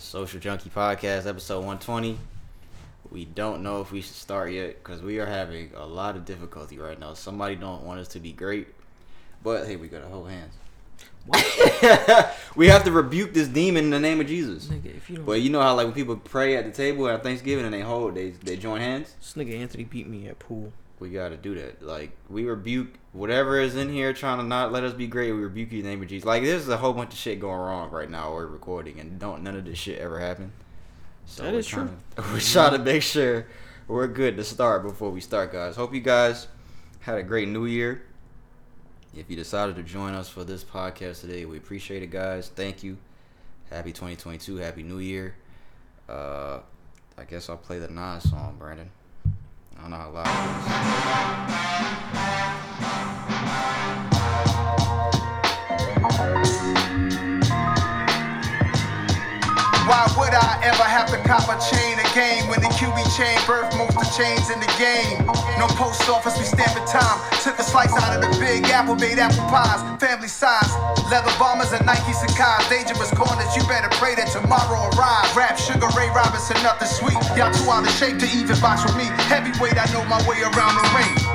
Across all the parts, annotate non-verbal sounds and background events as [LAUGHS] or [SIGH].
Social Junkie Podcast, episode 120. We don't know if we should start yet because we are having a lot of difficulty right now. Somebody don't want us to be great, but hey, we got to hold hands. [LAUGHS] we have to rebuke this demon in the name of Jesus. Nigga, if you don't, But you know how like when people pray at the table at Thanksgiving and they hold, they they join hands. this nigga Anthony beat me at pool. We got to do that. Like we rebuke whatever is in here trying to not let us be great. We rebuke you in the name of Jesus. Like there's a whole bunch of shit going wrong right now. We're recording and don't none of this shit ever happen. So That we're true. to- [LAUGHS] we're trying to make sure we're good to start before we start, guys. Hope you guys had a great New Year. If you decided to join us for this podcast today, we appreciate it, guys. Thank you. Happy 2022. Happy New Year. Uh, I guess I'll play the Nas song, Brandon. I don't know how loud it is. Why would I ever have to cop a chain again when the QB chain birth most the chains in the game? No post office, we stamping time. Took a slice out of the big apple, made apple pies, family size. Leather bombers and Nike Sacai's, dangerous corners. You better pray that tomorrow arrives. Rap Sugar Ray Robinson, nothing sweet. Y'all too out of shape to even box with me. Heavyweight, I know my way around the ring.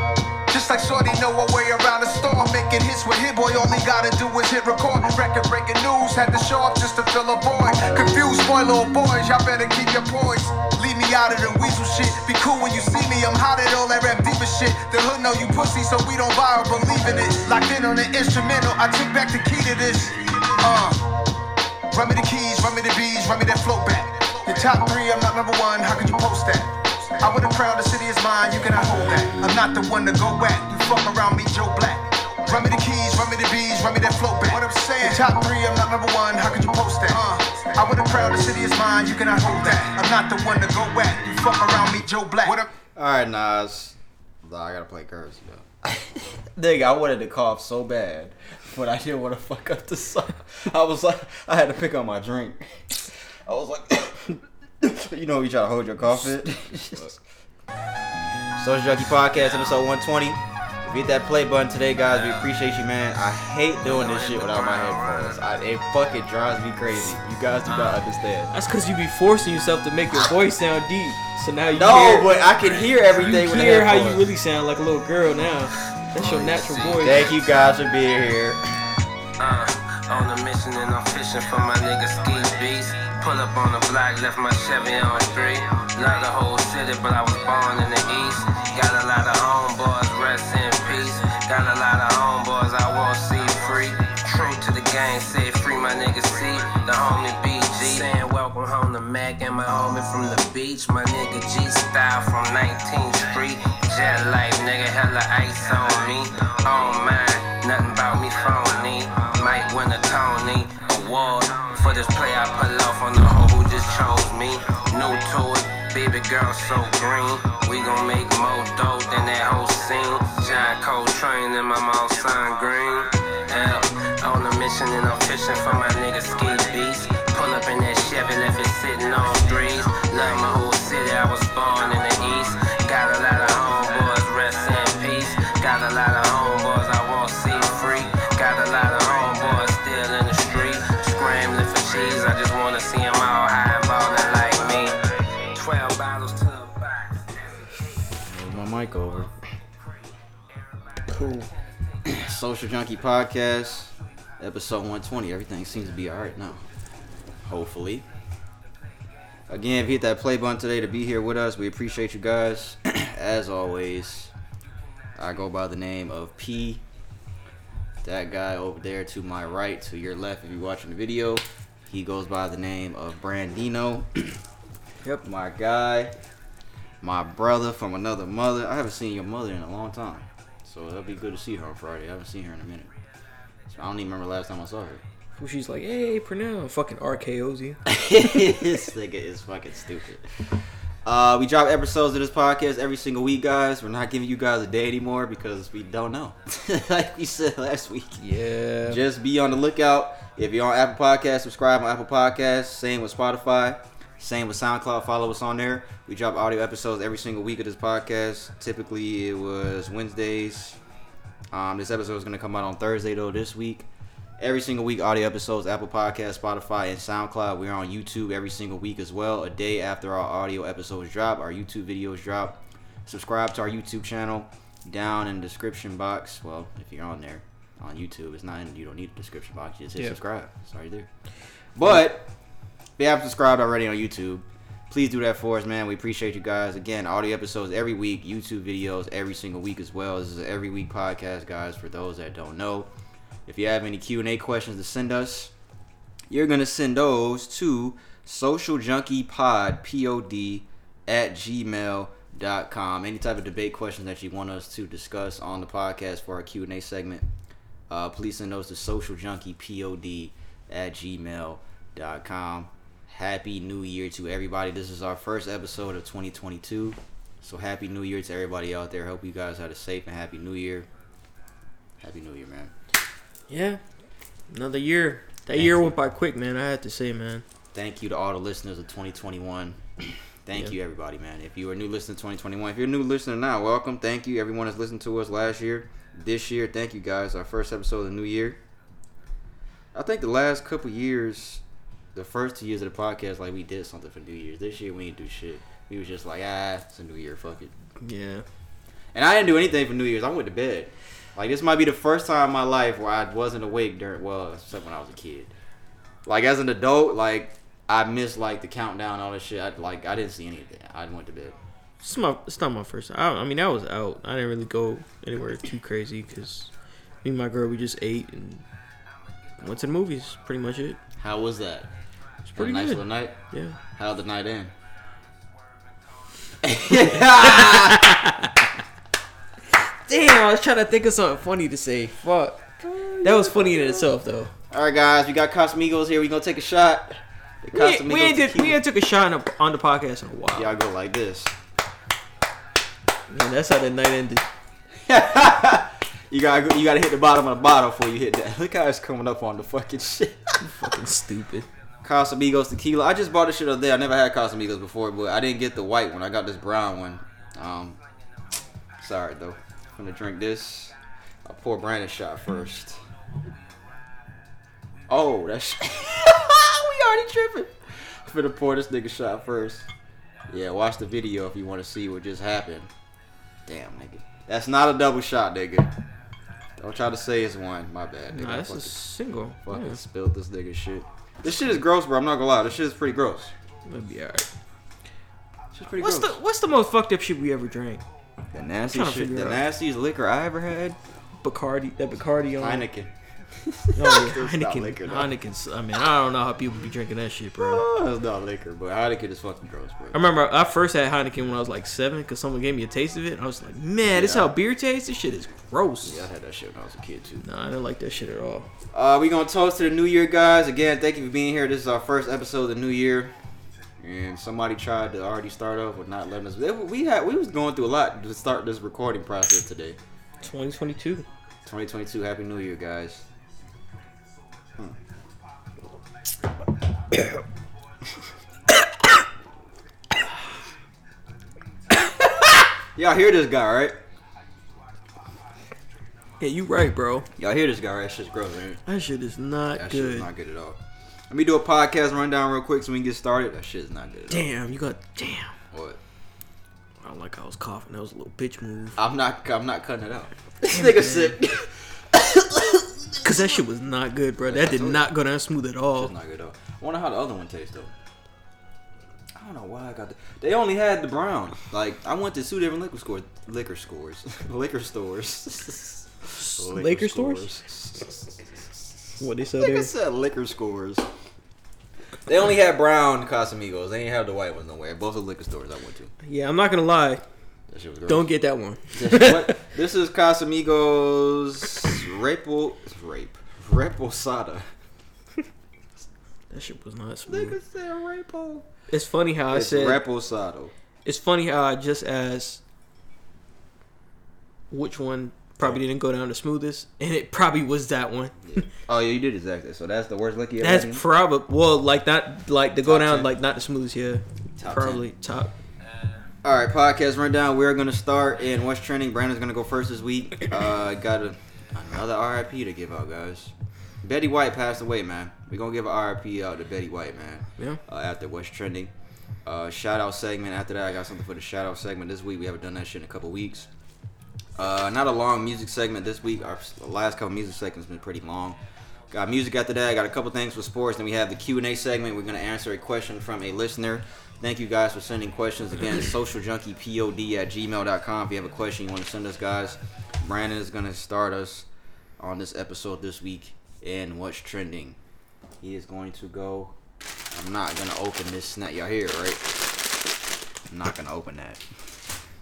Just like Shorty know a way around the storm, making hits with Hit Boy. All he gotta do is hit record. Record breaking news, had to show up just to fill a void. Confused boy, little boys, y'all better keep your poise. Leave me out of the weasel shit. Be cool when you see me, I'm hot at all that rap diva shit. The hood know you pussy, so we don't buy or believe in it. Locked in on the instrumental, I took back the key to this. Uh, run me the keys, run me the bees, run me that float back. The top three, I'm not number one, how could you post that? I would have crowned the city is mine, you cannot hold that. I'm not the one to go back. You fuck around me, Joe Black. Run me the keys, run me the bees, run me that float back. What I'm saying, the top three, I'm not number one, how could you post that? Uh, I would have crowned the city is mine, you cannot hold that. I'm not the one to go back. You fuck around me, Joe Black. What up? All right, Nas. Nah, I gotta play Curren$y though. [LAUGHS] Nigga, I wanted to cough so bad, but I didn't want to fuck up the song. I was like, I had to pick up my drink. I was like, [COUGHS] you know, you try to hold your cough in. Social Junkie Podcast, episode 120. If you hit that play button today, guys, we appreciate you, man. I hate doing this shit without my headphones. I, it fucking drives me crazy. You guys do not understand. That's because you be forcing yourself to make your voice sound deep. So now you No, hear, but I can hear you everything with the hear how you really sound like a little girl now. That's your natural voice. Thank you guys for being here. Uh, on a mission and I'm fishing for my nigga Ski Beast. Pull up on the block, left my Chevy on three. Love the whole city, but I was born in the east. Got a lot of homeboys, rest in peace. Got a lot of homeboys I won't see free. True to the game, say free my nigga C, the homie BG. Saying welcome home to Mac and my homie from the beach. My nigga G style from 19th Street. Jet life, so green. We gon' make more dough than that whole scene. John Coltrane and my mom sign green. Yeah, on a mission and I'm fishing mic over. Cool. [CLEARS THROAT] Social Junkie Podcast, episode 120. Everything seems to be alright now. Hopefully. Again, if you hit that play button today to be here with us, we appreciate you guys. [CLEARS THROAT] As always, I go by the name of P. That guy over there to my right, to your left, if you're watching the video, he goes by the name of Brandino. [CLEARS THROAT] Yep. my guy, my brother from another mother. I haven't seen your mother in a long time, so it'll be good to see her on Friday. I haven't seen her in a minute. So I don't even remember last time I saw her. Who she's like, hey, pronounce. Fucking RKO's [LAUGHS] you. this nigga is fucking stupid. Uh, we drop episodes of this podcast every single week, guys. We're not giving you guys a day anymore because we don't know. [LAUGHS] like we said last week. Yeah. Just be on the lookout. If you're on Apple Podcasts, subscribe on Apple Podcasts. Same with Spotify. Same with SoundCloud. Follow us on there. We drop audio episodes every single week of this podcast. Typically, it was Wednesdays. Um, this episode is going to come out on Thursday, though, this week. every single week audio episodes, Apple Podcast, Spotify, and SoundCloud. We're on YouTube every single week as well. A day after our audio episodes drop, our YouTube videos drop. Subscribe to our YouTube channel down in the description box. Well, if you're on there on YouTube, it's not in, you don't need a description box. You just hit Yeah. subscribe. It's already there. But if you haven't subscribed already on YouTube, please do that for us, man. We appreciate you guys. Again, audio episodes every week, YouTube videos every single week as well. This is an every week podcast, guys. For those that don't know, if you have any Q and A questions to send us, you're gonna send those to social junkie pod pod at any type of debate questions that you want us to discuss on the podcast for our q&a segment uh, please send those to social at gmail.com happy new year to everybody this is our first episode of 2022 so happy new year to everybody out there hope you guys had a safe and happy new year happy new year man Yeah. Another year. That Thank year you. went by quick, man. I had to say, man. thank you to all the listeners of 2021. [CLEARS THROAT] thank Yeah. you, everybody, man. If you are a new listener to 2021, if you're a new listener now, welcome. Thank you, everyone that's listened to us last year, this year. Thank you, guys. Our first episode of the new year. I think the last couple years, the first two years of the podcast, like we did something for New Year's. This year we didn't do shit. We was just like, ah, it's a new year, fuck it. Yeah. And I didn't do anything for New Year's. I went to bed. Like this might be the first time in my life where I wasn't awake during well, except when I was a kid. Like as an adult, like I missed like the countdown, all this shit. I, like I didn't see anything. I went to bed. It's my. It's not my first. I, I mean, I was out. I didn't really go anywhere too crazy because me and my girl we just ate and went to the movies. Pretty much it. How was that? A pretty nice good. little night. Yeah. How'd the night end? [LAUGHS] Damn, I was trying to think of something funny to say. Fuck. That was funny in itself, though. All right, guys, we got Casamigos here. We gonna take a shot. We ain't, we ain't, did, we ain't took a shot on the, on the podcast in a while. Y'all go like this. Man, that's how the night ended. [LAUGHS] you gotta go, you gotta hit the bottom of the bottle before you hit that. Look how it's coming up on the fucking shit. Fucking stupid. Casamigos tequila. I just bought this shit up there. I never had Casamigos before, but I didn't get the white one. I got this brown one. Um, sorry though. I'm gonna drink this. I'll pour Brandon shot first. Oh, that's [LAUGHS] we already tripping. I'm gonna pour this nigga shot first. Yeah, watch the video if you want to see what just happened. Damn, nigga. That's not a double shot, nigga. Don't try to say it's one. My bad, nigga. Nah, I that's a single. Fucking Yeah, spilled this nigga shit. This shit is gross, bro. I'm not gonna lie. This shit is pretty gross. it'll be alright. This shit's pretty What's the. What's the most fucked up shit we ever drank? the, nasty shit? The out. nastiest liquor I ever had? Bacardi. That Bacardi on. Heineken. Yeah, [LAUGHS] It's not Heineken. liquor, though. Heineken's. I mean, I don't know how people be drinking that shit, bro. Oh, that's not liquor, but Heineken is fucking gross, bro. I remember I first had Heineken when I was like seven because someone gave me a taste of it. And I was like, man, this how beer tastes. This shit is gross. Yeah, I had that shit when I was a kid too. Nah, I didn't like that shit at all. Uh, we gonna toast to the new year, guys. Again, thank you for being here. This is our first episode of the new year, and somebody tried to already start off with not letting us. We had we was going through a lot to start this recording process today. 2022. 2022, Happy New Year, guys. [COUGHS] Y'all hear this guy, right? Yeah, you right, bro. Y'all hear this guy, right? That shit's gross, man. That shit is not good. That shit is good. not good at all. Let me do a podcast rundown real quick so we can get started. That shit is not good at Damn, you got damn. all. What? I don't like how I was coughing. That was a little bitch move. I'm not. I'm not cutting it out. This nigga sick. Cause that shit was not good, bro. That did not go down smooth at all. It's not good though. I wonder how the other one tastes though. I don't know why I got the. They only had the brown. Like I went to two different liquor stores. [LAUGHS] Liquor stores. liquor stores. Liquor stores? What they sell there? said liquor stores. They only had brown Casamigos. They ain't have the white ones nowhere. Both the liquor stores I went to. Yeah, I'm not gonna lie. That shit was gross. Don't get that one. [LAUGHS] This is Casamigos Repo Rape Reposada. That shit was not smooth. said Repo. It's funny how I said. Reposado. It's funny how I just asked which one probably didn't go down the smoothest, and it probably was that one. Oh yeah, you did exactly. So that's the worst liquor you ever That's had probably well, like not like to go down 10. like not the smoothest. Yeah, Top probably top. All right, podcast rundown. We're gonna start in what's trending. Brandon's gonna go first this week. Uh, got a, another RIP to give out, guys. Betty White passed away, man. We're gonna give an RIP out to Betty White, man. Yeah. Uh, after what's trending. Uh, shout out segment. After that, I got something for the shout out segment this week. We haven't done that shit in a couple weeks. Uh, not a long music segment this week. Our last couple music segments been pretty long. Got music after that. I got a couple things for sports. Then we have the Q and A segment. We're gonna answer a question from a listener. Thank you guys for sending questions again. [CLEARS THROAT] SocialJunkiePod at gmail.com. If you have a question you want to send us, guys, Brandon is gonna start us on this episode this week in what's trending. He is going to go. I'm not gonna open this snap. Y'all hear it, right? I'm not gonna open that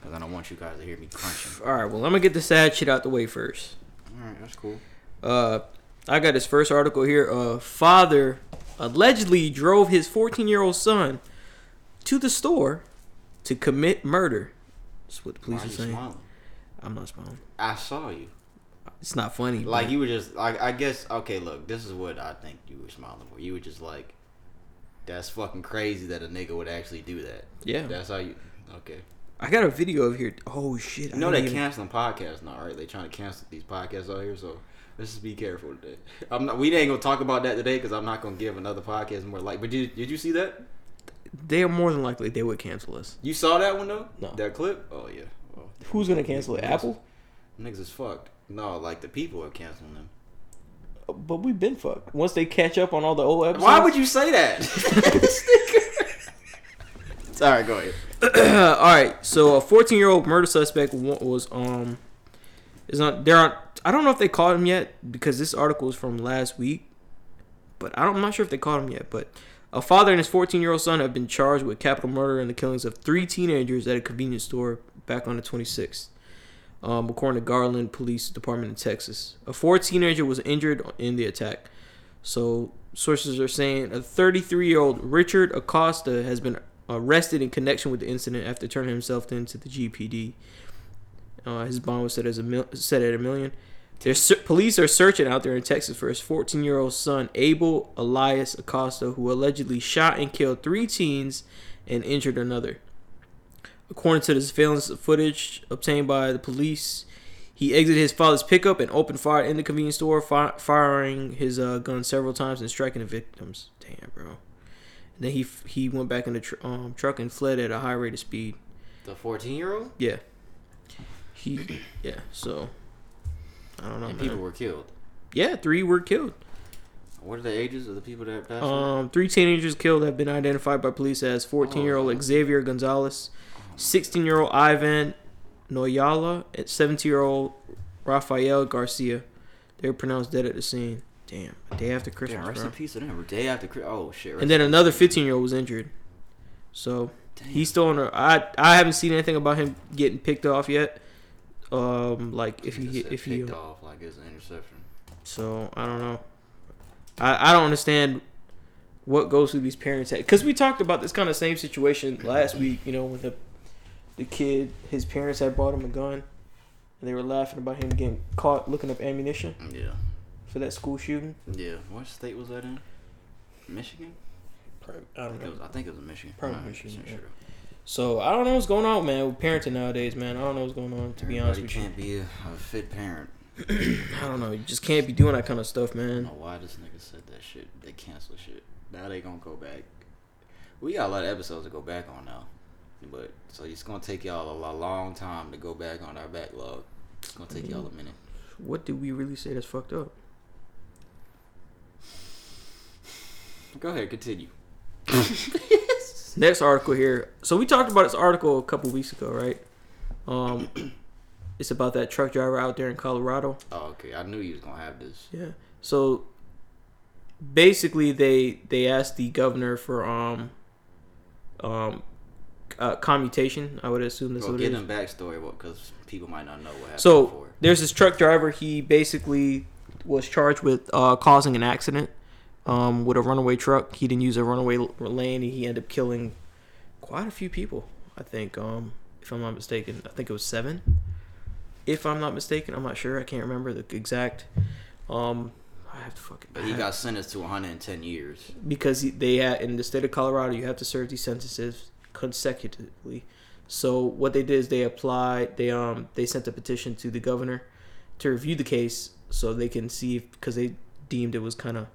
because I don't want you guys to hear me crunching. All right. Well, I'm gonna get the sad shit out the way first. All right, that's cool. Uh, I got this first article here. Uh, father allegedly drove his 14 year old son to the store to commit murder. That's what the police are are saying. smiling? I'm not smiling. I saw you. It's not funny. Like you were just like I guess okay. Look, this is what I think you were smiling for. You were just like, that's fucking crazy that a nigga would actually do that. Yeah. That's how you. Okay. I got a video of here. Oh shit! You I know they even- canceling podcasts now, right? They trying to cancel these podcasts out here, so let's just be careful today. I'm not. We ain't gonna talk about that today because I'm not gonna give another podcast more like. But did did you see that? They are more than likely they would cancel us. You saw that one though? No. That clip? Oh yeah. Oh, Who's gonna cancel it? Apple? niggas is fucked. No, like the people are canceling them. But we've been fucked. Once they catch up on all the old episodes. Why would you say that? [LAUGHS] [LAUGHS] Sorry, go ahead. [CLEARS THROAT] all right. So a 14 year old murder suspect was um is not there aren't I don't know if they caught him yet because this article is from last week, but I don't, I'm not sure if they caught him yet. But a father and his 14 year old son have been charged with capital murder and the killings of three teenagers at a convenience store back on the 26th. Um, according to Garland Police Department in Texas, a fourth teenager was injured in the attack. So sources are saying a 33 year old Richard Acosta has been arrested in connection with the incident after turning himself in to the GPD. Uh, his bond was set as a mil- set at a million. There's police are searching out there in Texas for his 14 year old son Abel Elias Acosta, who allegedly shot and killed three teens and injured another. According to the surveillance footage obtained by the police, he exited his father's pickup and opened fire in the convenience store, fi- firing his uh, gun several times and striking the victims. Damn, bro. And then he f- he went back in the tr- um, truck and fled at a high rate of speed. The 14 year old? Yeah. He yeah. So I don't know. And man. people were killed. yeah, three were killed. What are the ages of the people that passed? Um, three teenagers killed have been identified by police as 14 year old Xavier Gonzalez, 16 year old Ivan Noyola, and 17 year old Rafael Garcia. They were pronounced dead at the scene. Damn, day after Christmas, Damn, rest bro. in peace to them. Day after Chri- Oh, shit. And then another 15 year old was injured. So he's still on. A, I I haven't seen anything about him getting picked off yet. Um, like if he if he. off like it's an interception. So I don't know. I I don't understand what goes through these parents' head because we talked about this kind of same situation last week. You know, when the the kid, his parents had bought him a gun, and they were laughing about him getting caught looking up ammunition Yeah. for that school shooting. Yeah. What state was that in? Michigan? I I don't think it know. was, I think it was Michigan. Probably Michigan, 100% yeah. So I don't know what's going on, man, with parenting nowadays, man. I don't know what's going on. To be honest with you, can't be a, a fit parent. [CLEARS THROAT] I don't know. You just can't be doing that kind of stuff, I man. don't know why this nigga said that shit. They cancel shit. Now they gonna go back. We got a lot of episodes to go back on now. But so it's gonna take y'all a, lo- long time to go back on our backlog. It's gonna take y'all a mm. minute. What did we really say that's fucked up? Go ahead, continue. [LAUGHS] [LAUGHS] Next article here. So we talked about this article a couple weeks ago, right? Um, [CLEARS THROAT] it's about that truck driver out there in Colorado. Oh, okay. I knew you was gonna have this. Yeah. So basically, they they asked the governor for um um uh, commutation. I would assume this. Well, give them backstory, because people might not know what happened So before. there's this truck driver. He basically was charged with uh, causing an accident um, with a runaway truck. He didn't use a runaway lane. And he ended up killing quite a few people. I think, um, if I'm not mistaken, I think it was seven. If I'm not mistaken, I'm not sure. I can't remember the exact. Um, I have to fucking. But he got sentenced to 110 years. because he, they had in the state of Colorado, you have to serve these sentences consecutively. So what they did is they applied, they um they sent a petition to the governor to review the case so they can see because they deemed it was kind of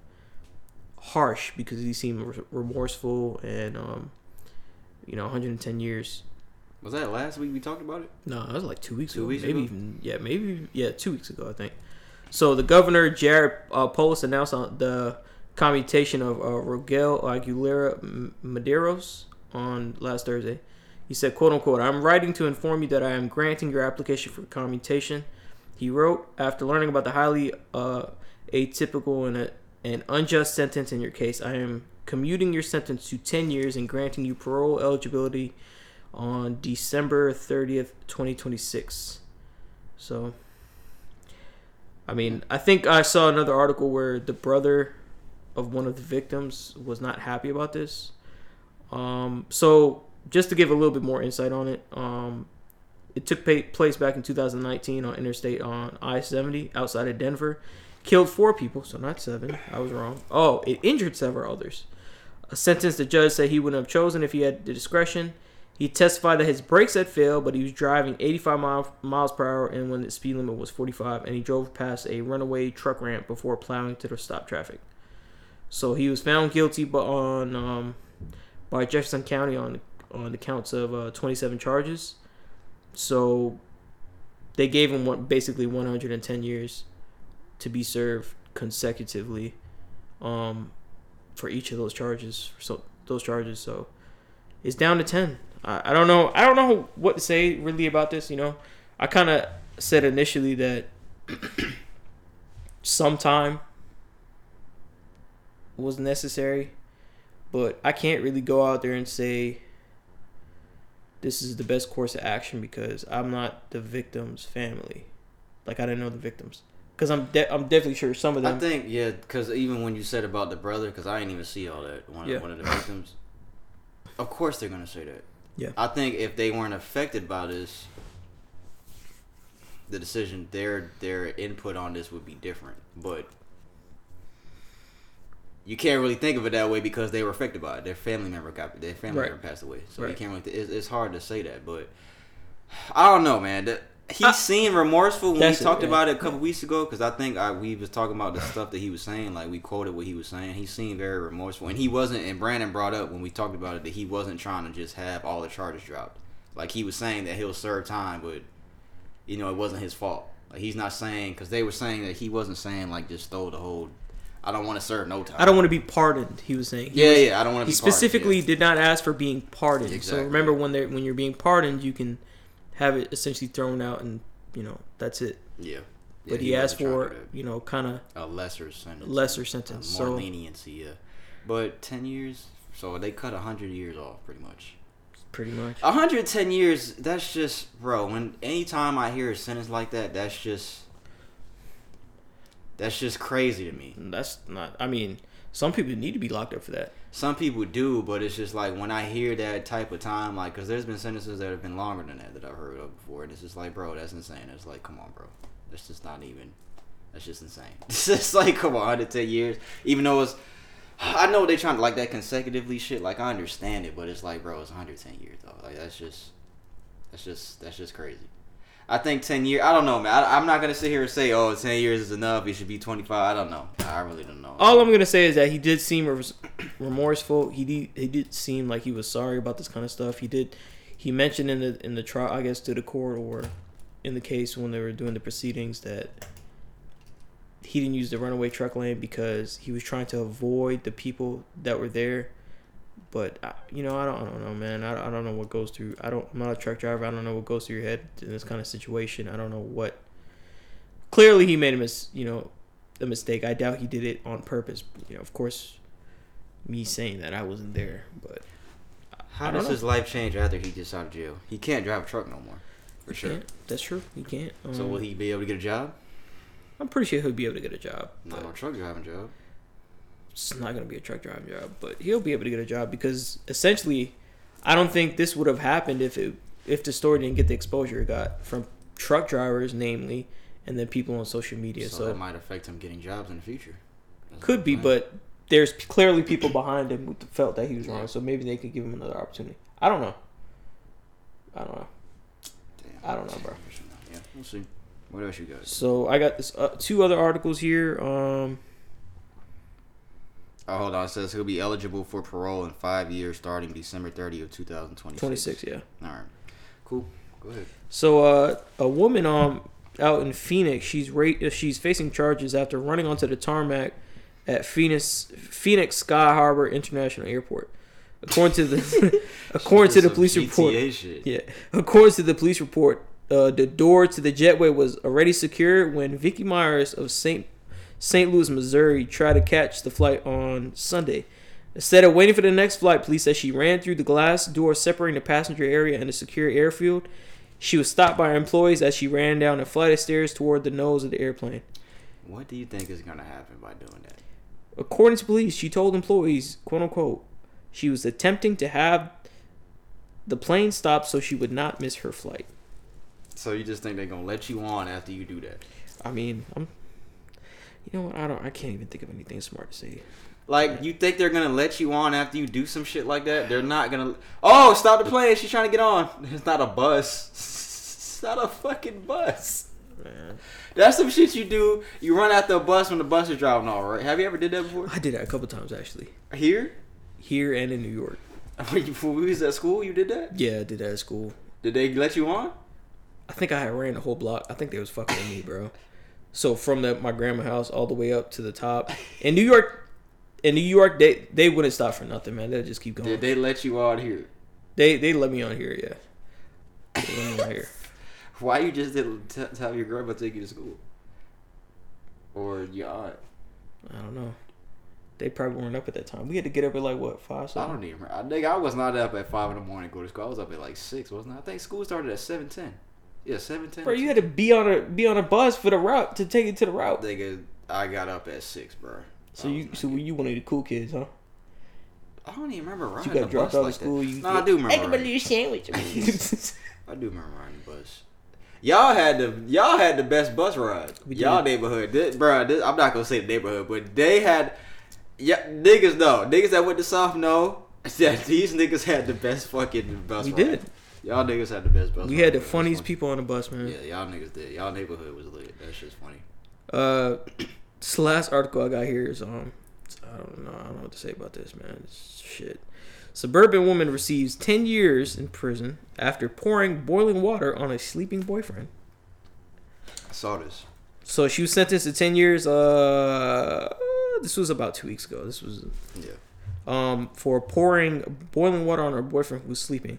harsh because he seemed remorseful and um, you know 110 years. Was that last week we talked about it? No, that was like two weeks Two ago. weeks maybe ago? even yeah, maybe yeah, two weeks ago I think. So the governor Jared uh, Polis announced on the commutation of uh, Rogel Aguilera M- Mederos on last Thursday. He said, "quote unquote," I'm writing to inform you that I am granting your application for commutation. He wrote after learning about the highly uh, atypical and a, an unjust sentence in your case. I am commuting your sentence to 10 years and granting you parole eligibility on December 30th, 2026. So, I mean, I think I saw another article where the brother of one of the victims was not happy about this. Um, so, just to give a little bit more insight on it, um, it took place back in 2019 on Interstate on I-70 outside of Denver. Killed four people, so not seven. I was wrong. Oh, it injured several others. A sentence the judge said he wouldn't have chosen if he had the discretion. He testified that his brakes had failed, but he was driving 85 mile, miles per hour and when the speed limit was 45, and he drove past a runaway truck ramp before plowing to the stop traffic. So he was found guilty, but on um, by Jefferson County on on the counts of uh, 27 charges. So they gave him one, basically 110 years to be served consecutively um, for each of those charges. So those charges. So it's down to 10. I, I don't know. I don't know what to say really about this. You know, I kind of said initially that [COUGHS] sometime was necessary, but I can't really go out there and say this is the best course of action because I'm not the victim's family. Like I didn't know the victims because I'm de- I'm definitely sure some of them. I think yeah, because even when you said about the brother, because I didn't even see all that. One, Yeah. one of the victims. Of course they're gonna say that. Yeah. I think if they weren't affected by this, the decision their their input on this would be different. But you can't really think of it that way because they were affected by it. Their family member got their family Right. member passed away, so you can't really. Th- it's, it's hard to say that, but I don't know, man. The- He I- seemed remorseful when we it, talked yeah. about it a couple weeks ago because I think I, we was talking about the stuff that he was saying. Like we quoted what he was saying. He seemed very remorseful, and he wasn't. And Brandon brought up when we talked about it that he wasn't trying to just have all the charges dropped. Like he was saying that he'll serve time, but you know it wasn't his fault. Like he's not saying because they were saying that he wasn't saying like just throw the whole. I don't want to serve no time. I don't want to be pardoned. He was saying. He Yeah, was- yeah. I don't want to. He specifically did not ask for being pardoned. Exactly. So remember when they when you're being pardoned, you can have it essentially thrown out, and you know that's it. Yeah. yeah But he, asked for you know kind of a lesser sentence. lesser sentence. more So leniency, yeah. But ten years, so they cut hundred years off, pretty much. pretty much. hundred ten years. That's just, bro. When anytime I hear a sentence like that, that's just, that's just crazy to me. That's not. I mean, some people need to be locked up for that. Some people do, but it's just like when I hear that type of time, like, because there's been sentences that have been longer than that that I've heard of before, and it's just like, bro, that's insane. It's like, come on, bro. That's just not even. That's just insane. [LAUGHS] It's just like, come on, 110 years. Even though it's. I know they're trying to like that consecutively shit. Like I understand it, but it's like, bro, it's 110 years though. Like that's just, that's just, that's just crazy. I think 10 years. I don't know, man. I, I'm not gonna sit here and say, oh, 10 years is enough. It should be 25. I don't know. I really don't know. All I'm gonna say is that he did seem [CLEARS THROAT] remorseful. He did, he did seem like he was sorry about this kind of stuff. He did. He mentioned in the in the trial, I guess, to the court or in the case when they were doing the proceedings that he didn't use the runaway truck lane because he was trying to avoid the people that were there. But you know, I don't, I don't know, man. I, I don't know what goes through. I don't. I'm not a truck driver. I don't know what goes through your head in this kind of situation. I don't know what. Clearly, he made a mis. You know, a mistake. I doubt he did it on purpose. You know, of course, me saying that I wasn't there, but How does know. his life change after he gets out of jail? He can't drive a truck no more, for he sure. can't. That's true. He can't. Um, So will he be able to get a job? I'm pretty sure he'll be able to get a job. Not no truck driving job. It's not gonna be a truck driving job, but he'll be able to get a job because essentially, I don't think this would have happened if it if the story didn't get the exposure it got from truck drivers, namely, and then people on social media. so, So, that might affect him getting jobs in the future. That's could be, but there's clearly people behind him who felt that he was wrong. So maybe they could give him another opportunity. I don't know. I don't know. Damn. I don't know, bro. Yeah, we'll see. What else you got? So I got this uh, two other articles here. Um, Oh, hold on. It says he'll be eligible for parole in five years, starting December 30 of 2026. 26, yeah. All right. Cool. Go ahead. So, uh, a woman um out in Phoenix, she's ra- she's facing charges after running onto the tarmac at Phoenix Phoenix Sky Harbor International Airport. According to the [LAUGHS] [LAUGHS] according to the police report, shit. yeah, according to the police report, uh, the door to the jetway was already secured when Vicky Myers of Saint St. Louis, Missouri, tried to catch the flight on Sunday. Instead of waiting for the next flight, police said she ran through the glass door separating the passenger area and the secure airfield. She was stopped by employees as she ran down a flight of stairs toward the nose of the airplane. What do you think is gonna happen by doing that? According to police, she told employees, quote unquote, she was attempting to have the plane stop so she would not miss her flight. So you just think they're gonna let you on after you do that? I mean, I'm you know what? I don't I can't even think of anything smart to say. Like you think they're gonna let you on after you do some shit like that? They're not gonna. Oh, stop the plane! She's trying to get on. [LAUGHS] It's not a bus. It's [LAUGHS] not a fucking bus. Man. That's some shit you do. You run after a bus when the bus is driving all right. Have you ever did that before? I did that a couple times actually. Here? Here and in New York. [LAUGHS] When we was at school, you did that? Yeah, I did that at school. Did they let you on? I think I had ran the whole block. I think they was fucking with me, bro. So from the my grandma house all the way up to the top. In New York in New York they they wouldn't stop for nothing, man. They'd just keep going. Did they let you on here? They they let me on here, yeah. They let me on here. [LAUGHS] Why you just didn't t- tell your grandma to take you to school? Or your aunt? I don't know. They probably weren't up at that time. We had to get up at like what five I don't even remember. I think I was not up at five in the morning to go to school. I was up at like six, wasn't I? I think school started at seven ten. Yeah, seven ten. Bro, you had to be on a be on a bus for the route to take it to the route. Nigga, I got up at six, bro. So you so you one of the cool kids, huh? I don't even remember riding You got the dropped bus out of like school. That. You No, I do remember. I can believe sandwich. [LAUGHS] I do remember riding the bus. Y'all had the y'all had the best bus ride. Y'all neighborhood, this, bro. This, I'm not gonna say the neighborhood, but they had. Yeah, niggas know. Niggas that went to South know [LAUGHS] that these niggas had the best fucking bus. We ride. did. Y'all niggas had the best bus. we had the bro. It was funniest people on the bus, man. Yeah, y'all niggas did. Y'all neighborhood was lit. That shit's funny. Uh, [CLEARS THROAT] this last article I got here is um, I don't know, I don't know what to say about this, man. It's shit. Suburban woman receives ten years in prison after pouring boiling water on a sleeping boyfriend. I saw this. So she was sentenced to ten years. Uh, this was about two weeks ago. This was Yeah. um for pouring boiling water on her boyfriend who was sleeping.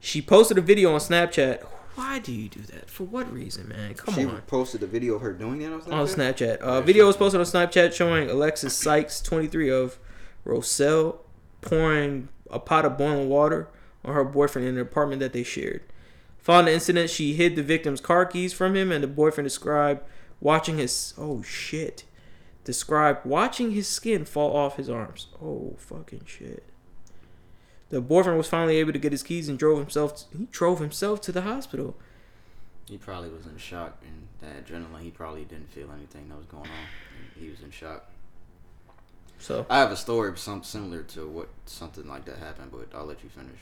She posted a video on Snapchat. Why do you do that? For what reason, man? Come on. she on. posted a video of her doing that on Snapchat. on Snapchat. Uh, video was posted on Snapchat showing Alexis Sykes, 23, of Roselle, pouring a pot of boiling water on her boyfriend in an apartment that they shared. Following the incident, she hid the victim's car keys from him, and the boyfriend described watching his oh shit, described watching his skin fall off his arms. Oh fucking shit. The boyfriend was finally able to get his keys and drove himself. he drove himself to the hospital. He probably was in shock and that adrenaline. He probably didn't feel anything that was going on. He was in shock. So I have a story some similar to what something like that happened, but I'll let you finish.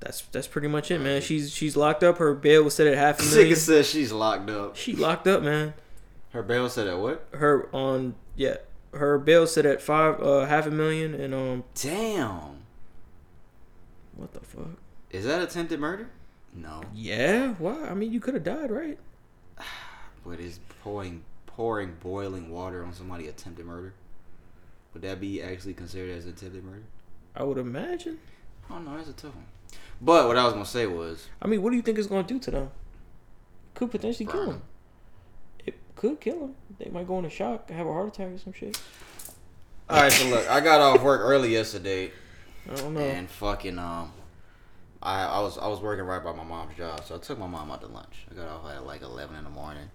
That's that's pretty much it, man. She's she's locked up. Her bail was set at half a Nigga million. says she's locked up. She locked up, man. Her bail said at what? Her on yeah, her bail set at five uh half a million and um Damn. What the fuck? Is that attempted murder? No. Yeah, why? I mean, you could have died, right? [SIGHS] But is pouring pouring boiling water on somebody attempted murder? Would that be actually considered as attempted murder? I would imagine. Oh, I don't know. That's a tough one. But what I was gonna say was, I mean, what do you think it's going to do to them? Could potentially kill them. It could kill them. They might go into shock, have a heart attack or some shit. all right. So look, I got off work early yesterday. Don't know. and fucking um I, I was I was working right by my mom's job, so I took my mom out to lunch. I got off at like eleven in the morning.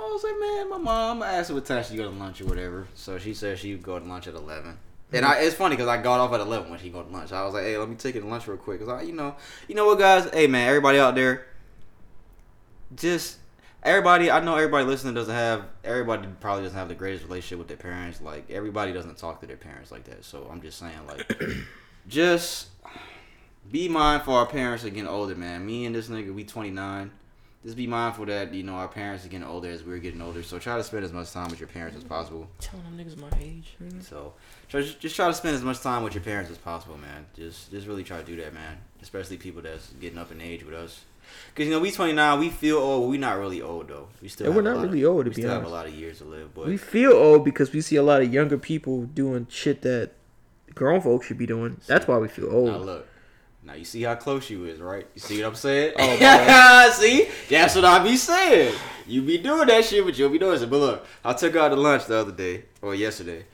I was like, man, my mom. I asked her what time she go to lunch or whatever. So she said she would go to lunch at eleven. And I, it's funny because I got off at eleven when she go to lunch. I was like, hey, let me take you to lunch real quick. Cause I, you know, you know what, guys? Hey, man, everybody out there, just everybody. I know everybody listening doesn't have. Everybody probably doesn't have the greatest relationship with their parents. Like everybody doesn't talk to their parents like that. So I'm just saying, like, just be mindful. Our parents are getting older, man. Me and this nigga, we 29. just be mindful that you know our parents are getting older as we're getting older. So try to spend as much time with your parents as possible. Telling them niggas my age. nigga. So try, just try to spend as much time with your parents as possible, man. Just just really try to do that, man. Especially people that's getting up in age with us. Cause you know we 29, we feel old. We're not really old though. We still Yeah, have we're not really of, old, to we still have a lot of years to live, but We feel old because we see a lot of younger people doing shit that grown folks should be doing. That's why we feel old. now look. Now you see how close you is, right? You see what I'm saying? Oh, yeah, [LAUGHS] see? That's what I be saying. You be doing that shit, but you'll be doing it. But look, I took her out to lunch the other day, or yesterday.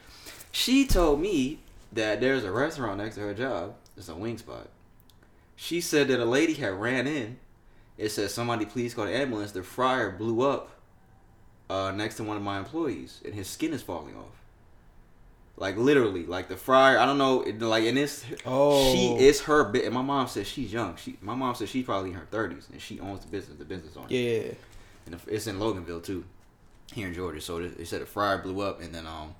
She told me that there's a restaurant next to her job. It's a wing spot. She said that a lady had ran in. It said, somebody please call the ambulance. The fryer blew up uh, next to one of my employees, and his skin is falling off. Like literally, like the fryer. I don't know, it, like and it's Oh. she is her bit. And my mom says she's young. She my mom says she's probably in her thirties, and she owns the business. The business owner. Yeah. And it's in Loganville too, here in Georgia. So they said the fryer blew up, and then um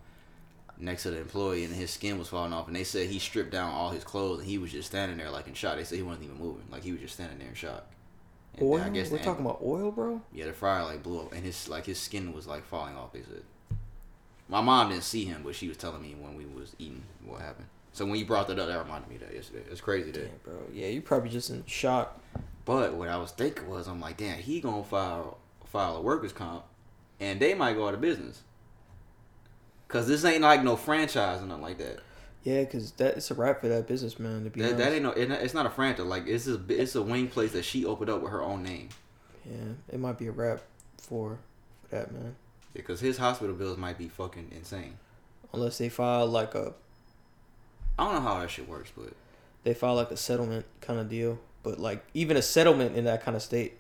next to the employee, and his skin was falling off. And they said he stripped down all his clothes, and he was just standing there like in shock. They said he wasn't even moving, like he was just standing there in shock. And Oil? I guess We're talking about oil, bro. yeah, the fryer like blew up, and his like his skin was like falling off. They said. My mom didn't see him, but she was telling me when we was eating what happened. So when you brought that up, that reminded me of that yesterday. It's crazy that. Yeah, bro. Yeah, you probably just in shock. But what I was thinking was, I'm like, damn, he gonna file file a workers comp, and they might go out of business. Cause this ain't like no franchise or nothing like that. Yeah, cause that it's a wrap for that businessman. To be That, honest. that ain't no. it- It's not a franchise. Like it's a it's a wing place that she opened up with her own name. Yeah, it might be a wrap for, for that man. Because his hospital bills might be fucking insane. Unless they file like a I don't know how that shit works, but they file like a settlement kind of deal. But like even a settlement in that kind of state,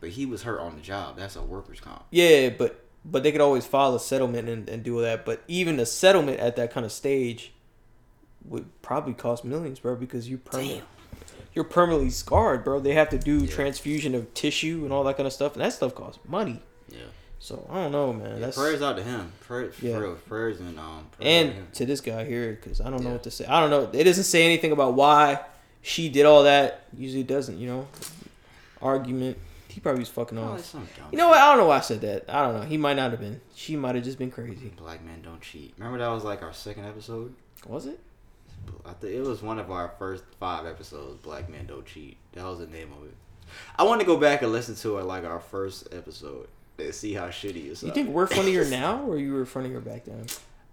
but he was hurt on the job. That's a workers comp. yeah, but but they could always file a settlement and, and do all that. But even a settlement at that kind of stage would probably cost millions, bro, because you permanent, you're permanently scarred, bro. They have to do Yeah. transfusion of tissue and all that kind of stuff, and that stuff costs money. Yeah. So I don't know, man. Yeah, That's prayers out to him. Prayers, Yeah. for real, prayers and um. prayers and to this guy here because I don't know what to say. I don't know. It doesn't say anything about why she did all that. Usually it doesn't, you know. Argument. He probably was fucking off. You know what? I don't know why I said that. I don't know. He might not have been. She might have just been crazy. Black man don't cheat. Remember that was like our second episode. Was it? I think it was one of our first five episodes. Black man don't cheat. That was the name of it. I want to go back and listen to it like our first episode and see how shitty it's. You think we're funnier [LAUGHS] now, or you were funnier back then?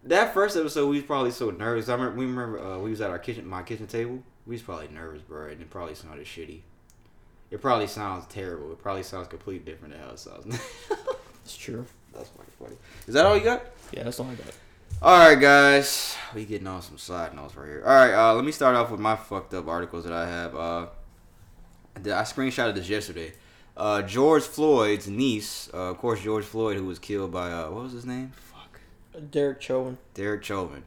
that first episode we was probably so nervous. I remember we remember uh, we was at our kitchen, my kitchen table. We was probably nervous, bro, and it probably sounded shitty. It probably sounds terrible. It probably sounds completely different than how it sounds. [LAUGHS] It's true. That's fucking funny. Is that all you got? Yeah, that's all I got. All right, guys, we getting on some side notes right here. All right, uh, let me start off with my fucked up articles that I have. Uh, I screenshotted this yesterday. Uh, George Floyd's niece, uh, of course, George Floyd, who was killed by uh, what was his name? Fuck, Derek Chauvin. Derek Chauvin.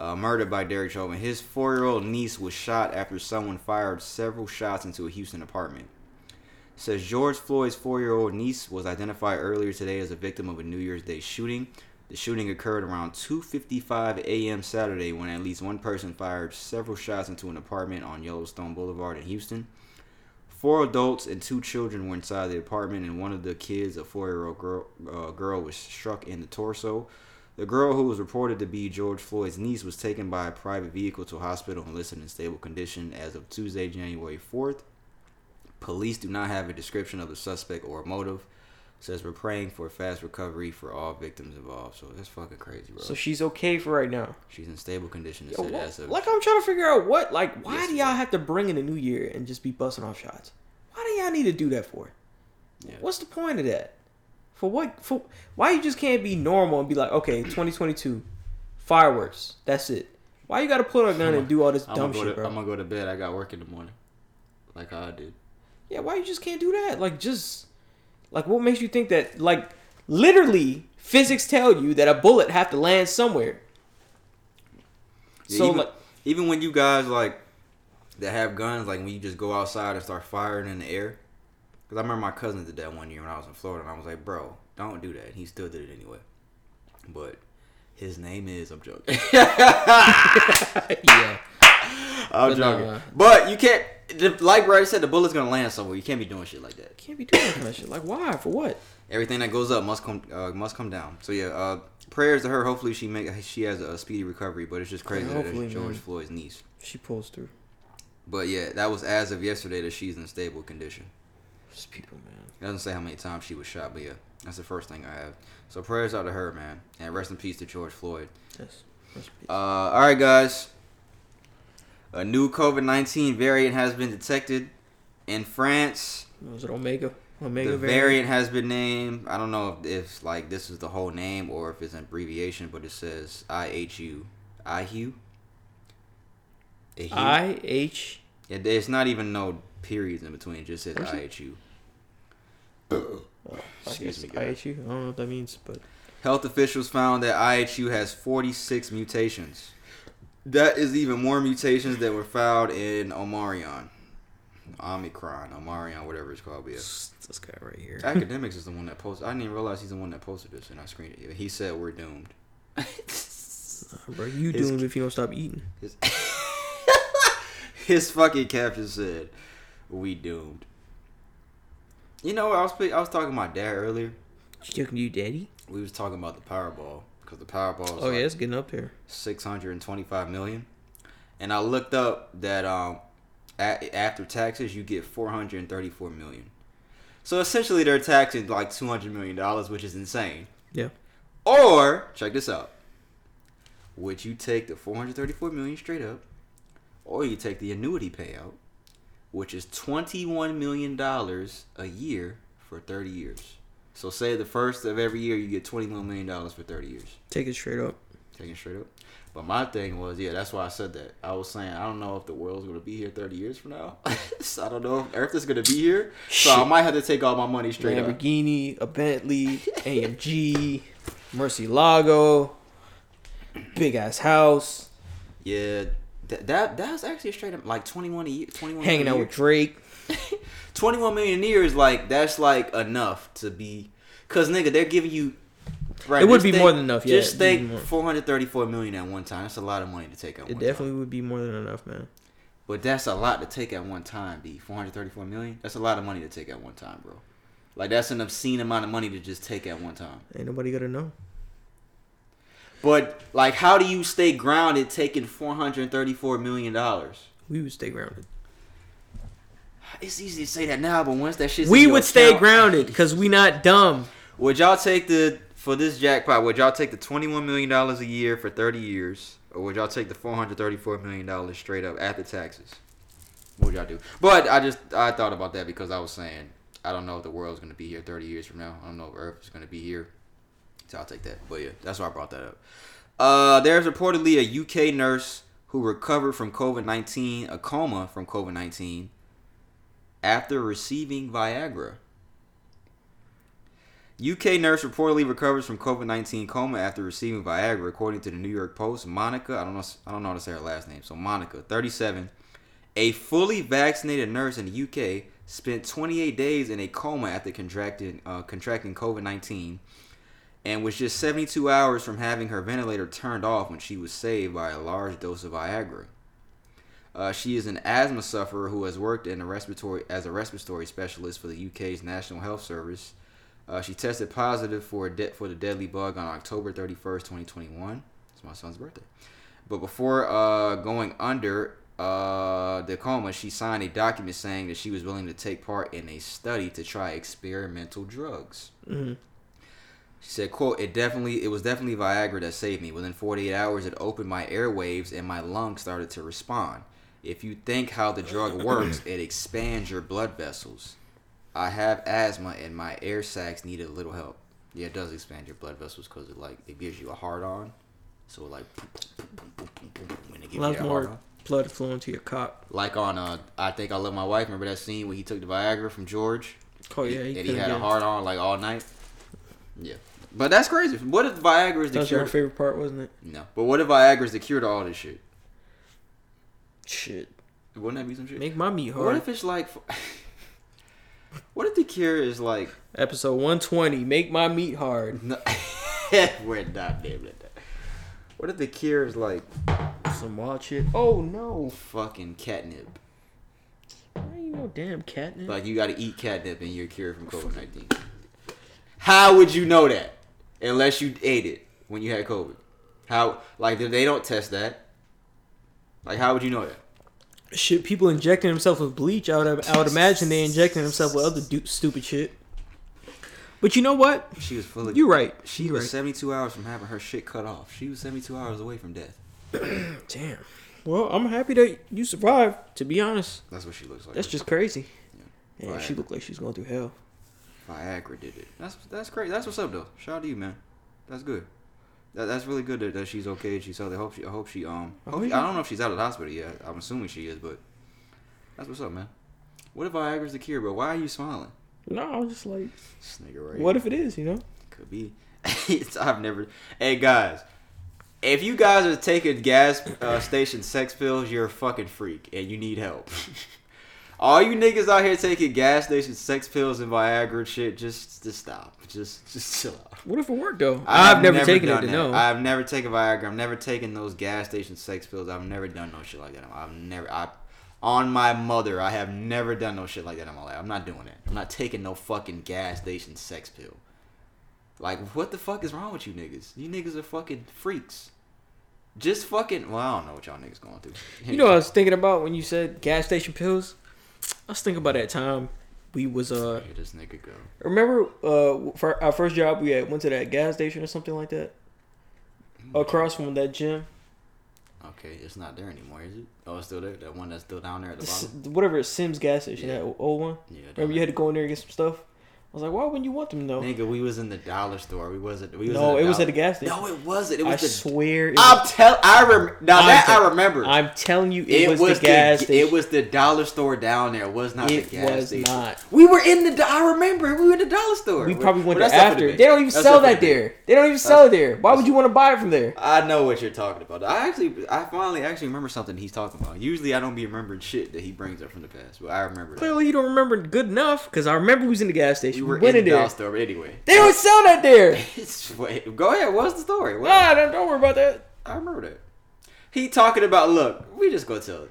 Uh, murdered by Derek Chauvin. His four-year-old niece was shot after someone fired several shots into a Houston apartment. Says George Floyd's four-year-old niece was identified earlier today as a victim of a New Year's Day shooting. The shooting occurred around 2:55 a.m. Saturday when at least one person fired several shots into an apartment on Yellowstone Boulevard in Houston. Four adults and two children were inside the apartment, and one of the kids, a four-year-old girl, uh, girl, was struck in the torso. The girl, who was reported to be George Floyd's niece, was taken by a private vehicle to a hospital and listed in stable condition as of Tuesday, January 4th. Police do not have a description of the suspect or motive. Says we're praying for a fast recovery for all victims involved. So that's fucking crazy, bro. So she's okay for right now. She's in stable condition. Yo, what- of like I'm trying to figure out what, like, why Yes, do y'all have to bring in a new year and just be busting off shots? Why do y'all need to do that for? Yeah. What's the point of that? For what? For why you just can't be normal and be like, okay, 2022, fireworks. That's it. Why you got to pull out a gun and do all this I'm dumb shit, to, bro? I'm gonna go to bed. I got work in the morning, like I did. Yeah, why you just can't do that? Like, just like what makes you think that? Like, literally, physics tell you that a bullet have to land somewhere. Yeah, so even, like, even when you guys like that have guns, like when you just go outside and start firing in the air. Because I remember my cousin did that one year when I was in Florida, and I was like, "Bro, don't do that." And he still did it anyway. But his name is I'm joking. [LAUGHS] [LAUGHS] yeah, I'm But joking. no, but you can't. The, like Brad said, the bullet's gonna land somewhere. You can't be doing shit like that. Can't be doing that kind of shit. Like, why? For what? Everything that goes up must come uh, must come down. So yeah, uh, prayers to her. Hopefully she make she has a speedy recovery. But it's just crazy Yeah, that George man. Floyd's niece. She pulls through. But yeah, that was as of yesterday that she's in stable condition. Just people, man. It doesn't say how many times she was shot, but yeah, that's the first thing I have. So prayers out to her, man, and rest in peace to George Floyd. Yes. Rest in peace. Uh, all right, guys. A new COVID nineteen variant has been detected in France. Was it Omega? Omega the variant? variant has been named. I don't know if, if like this is the whole name or if it's an abbreviation, but it says IHU. IHU. IHU? I H. It, there's not even no periods in between. It just says Where's IHU. I Excuse me, guys. IHU. I don't know what that means, but Health officials found that IHU has 46 mutations. That is even more mutations that were found in Omarion. Omicron, Omarion, whatever it's called. Yeah. this guy right here. Academics is the one that posted. I didn't even realize he's the one that posted this, and I screened it. He said we're doomed. [LAUGHS] Bro, you His- doomed if you don't stop eating. His, [LAUGHS] his fucking caption said, "We doomed." You know, I was I was talking to my dad earlier. You talking to you, daddy? We was talking about the Powerball because the Powerball. Oh like yeah, it's getting up there. 625 million and i looked up that um a- after taxes you get 434 million so essentially they're taxing like 200 million dollars which is insane Yeah. or check this out would you take the 434 million straight up or you take the annuity payout which is 21 million dollars a year for 30 years so say the first of every year you get 21 million dollars for 30 years Take it straight up. Take it straight up. But my thing was, yeah, that's why I said that. I was saying I don't know if the world's gonna be here thirty years from now. [LAUGHS] so I don't know if Earth is gonna be here. So I might have to take all my money straight up. Lamborghini, a Bentley, AMG, lago big ass house, Yeah, that that that's actually a straight up like twenty one a year. Twenty one hanging out with Drake. [LAUGHS] twenty one million a year is like that's like enough to be. Cause nigga, they're giving you. Right, It would be think- more than enough, yeah, Just think four hundred thirty four million at one time. That's a lot of money to take at one time. It definitely time. would be more than enough, man. But that's a lot to take at one time. B four hundred thirty four million. That's a lot of money to take at one time, bro. Like that's an obscene amount of money to just take at one time. Ain't nobody gonna know. But like, how do you stay grounded taking four hundred thirty-four million dollars? We would stay grounded. It's easy to say that now, but once that shit, We would stay grounded because we not dumb. Would y'all take the for this jackpot? Would y'all take the twenty-one million dollars a year for thirty years, or would y'all take the four hundred thirty-four million dollars straight up after taxes? What would y'all do? But I just I thought about that because I was saying I don't know if the world's gonna be here thirty years from now. I don't know if Earth is gonna be here, so I'll take that. But yeah, that's why I brought that up. Uh, there's reportedly a UK nurse who recovered from COVID nineteen, a coma from COVID nineteen, after receiving Viagra. UK nurse reportedly recovers from COVID nineteen coma after receiving Viagra, according to the New York Post. Monica, I don't know, I don't know how to say her last name. So Monica, thirty seven, a fully vaccinated nurse in the UK, spent twenty eight days in a coma after contracting uh, contracting COVID nineteen, and was just seventy two hours from having her ventilator turned off when she was saved by a large dose of Viagra. Uh, she is an asthma sufferer who has worked in a respiratory as a respiratory specialist for the UK's National Health Service. Uh, she tested positive for a de- for the deadly bug on October 31st, 2021. It's my son's birthday. But before uh, going under uh, the coma, she signed a document saying that she was willing to take part in a study to try experimental drugs. Mhm. She said, "quote It definitely, it was definitely Viagra that saved me. Within 48 hours, it opened my airwaves and my lungs started to respond. If you think how the drug [CLEARS THROAT] works, it expands your blood vessels. I have asthma and my air sacs needed a little help. Yeah, it does expand your blood vessels because it like it gives you a hard on. So it like when it gives A lot you a hard more on. blood flowing to your cock. Like on uh, I think I love my wife. Remember that scene when he took the Viagra from George? Oh yeah, he and he could've had a been- hard on like all night. Yeah, but that's crazy. What if Viagra is the cure? That's cure? your favorite part, wasn't it? No, but what if Viagra is the cure to all this shit? Shit, Wouldn't that be some shit? make my meat hard. What if it's like? [LAUGHS] what if the cure is like? Episode one twenty. Make my meat hard. No, [LAUGHS] we're not damn it. What if the cure is like Some wild shit. Oh no. fucking catnip? Oh damn, catnip. Like you got to eat catnip and you're cured from COVID nineteen. How would you know that unless you ate it when you had COVID? How like they don't test that. Like how would you know that? shit, people injecting themselves with bleach. I would, I would imagine they injecting themselves with other du- stupid shit. But you know what? She was full of. You right. She You was right. 72 hours from having her shit cut off. She was 72 hours away from death. [CLEARS THROAT] Damn. Well, I'm happy that you survived. To be honest, That's what she looks like. that's just crazy. Yeah. She looked like she's going through hell. Viagra did it. That's that's great. That's what's up though. Shout out to you, man. That's good. That, that's really good that, that she's okay. She's healthy. I hope she. I hope she. Um. I Hope, hope I don't know if she's out of the hospital yet. I'm assuming she is, but that's what's up, man. What if Viagra's the cure, bro? Why are you smiling? No, I was just like, This nigga right. what here. if it is? You know? Could be. [LAUGHS] It's- I've never. Hey guys, if you guys are taking gas uh, station sex pills, you're a fucking freak and you need help. [LAUGHS] All you niggas out here taking gas station sex pills and Viagra and shit, just just stop. Just [LAUGHS] just chill out. What if it worked though? I've I've, never, taken it to know. I've never taken Viagra. I've never taken those gas station sex pills. I've never done no shit like that. I've never. I, on my mother, I have never done no shit like that in my life. I'm not doing it. I'm not taking no fucking gas station sex pill. Like, what the fuck is wrong with you niggas? You niggas are fucking freaks. Just fucking. Well, I don't know what y'all niggas going through. You know what I [LAUGHS] was thinking about when you said gas station pills? I was thinking about that time we was uh Here this nigga go. remember uh for our first job we had went to that gas station or something like that across from that gym Okay, it's not there anymore, is it? Oh, it's still there. That one that's still down there at the bottom. whatever Sims gas station Yeah. that old one Yeah. remember you had to go in there and get some stuff was like why wouldn't you want them though Nigga, we was in the dollar store. We wasn't. We was no it was at a gas station No, it wasn't. It I was the. swear it I'm was, tell. I rem. Now I'm that tell- I remember. I'm telling you it, it was, was the gas the, station It was the dollar store down there. It was not It the gas was station. not. We were in the. I remember. We were in the dollar store. we Well, probably went there that's after they don't even That's sell that there they don't even sell it there why would you want to buy it from there I know what you're talking about. I actually, I finally actually remember something he's talking about. Usually, I don't be remembering shit that he brings up from the past, but I remember. that. clearly you don't remember good enough because I remember we was in the gas We station were in the there dollar store, but anyway. they don't sell that there [LAUGHS] wait, go ahead. What's the story? What? Nah, don't, don't worry about that. I remember that. He talking about look, we just go tell it.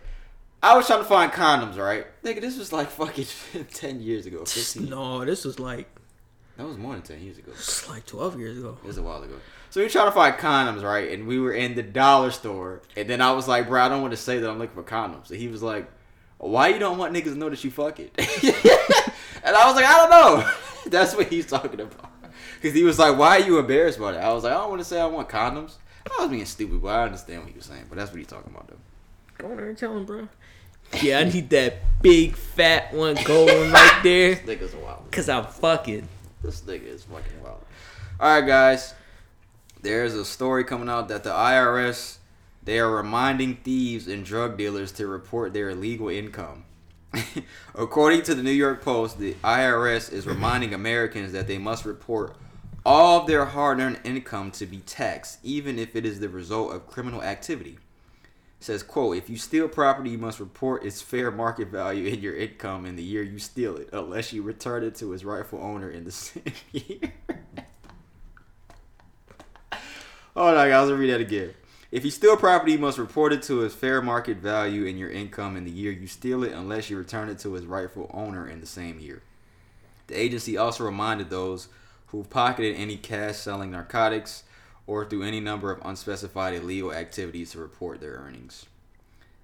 I was trying to find condoms, right? Nigga, this was like fucking [LAUGHS] ten years ago. 15. No, this was like That was more than ten years ago. It it's like twelve years ago. was a while ago. So we were trying to find condoms, right? And we were in the dollar store. And then I was like, bro, I don't want to say that I'm looking for condoms. And he was like, why you don't want niggas to know that you fuck it? [LAUGHS] and I was like, I don't know. [LAUGHS] That's what he's talking about. Because he was like, why are you embarrassed about it? I was like, I don't want to say I want condoms. I was being stupid, but I understand what he was saying. But that's what he's talking about, though. Go in there and tell him, bro. Yeah, I need that big fat one going right [LAUGHS] there. This nigga's wild. Cause I'm fucking. This nigga is fucking wild. All right, guys. There's a story coming out that the IRS they are reminding thieves and drug dealers to report their illegal income. [LAUGHS] According to the New York Post, the IRS is reminding [LAUGHS] Americans that they must report all of their hard-earned income to be taxed, even if it is the result of criminal activity. It says, quote, if you steal property, you must report its fair market value in your income in the year you steal it, unless you return it to its rightful owner in the same [LAUGHS] year. Hold on, guys. I'll read that again. If you steal property, you must report it to its fair market value in your income in the year you steal it, unless you return it to its rightful owner in the same year. The agency also reminded those who've pocketed any cash selling narcotics or through any number of unspecified illegal activities to report their earnings.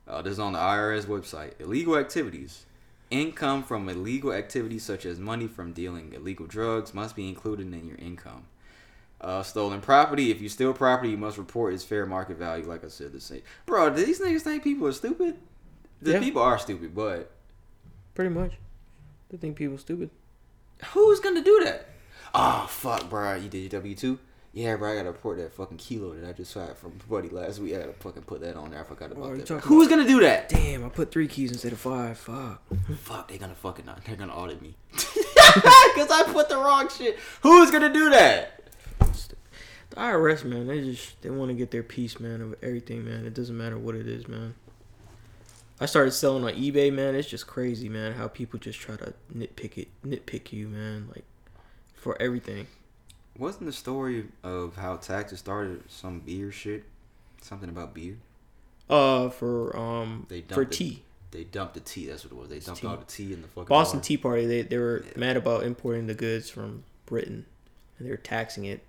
Uh, this is on the IRS website. Illegal activities. Income from illegal activities such as money from dealing illegal drugs must be included in your income. Uh, stolen property. If you steal property, you must report its fair market value. Like I said, the same. Bro, do these niggas think people are stupid? The Yeah. people are stupid, but Pretty much. They think people stupid. who's gonna do that? Oh fuck, bro. You did your W two? Yeah, bro. I gotta report that fucking kilo that I just fired from Buddy last week. I gotta fucking put that on there. I forgot Oh, about you that. Who's gonna do that? Damn, I put three keys instead of five. Fuck. Fuck, they gonna fucking not. They're gonna audit me [LAUGHS] because I put the wrong shit. Who's gonna do that? The IRS, man, they just they want to get their piece, man, of everything, man. It doesn't matter what it is, man. I started selling on eBay, man. It's just crazy, man, how people just try to nitpick it, nitpick you, man, like for everything. Wasn't the story of how taxes started some beer shit? Something about beer. Uh, for um, They for dumped it. tea. They dumped the tea. That's what it was. They dumped tea. all the tea in the fucking Boston bar. Tea Party. They they were mad about importing the goods from Britain, and they were taxing it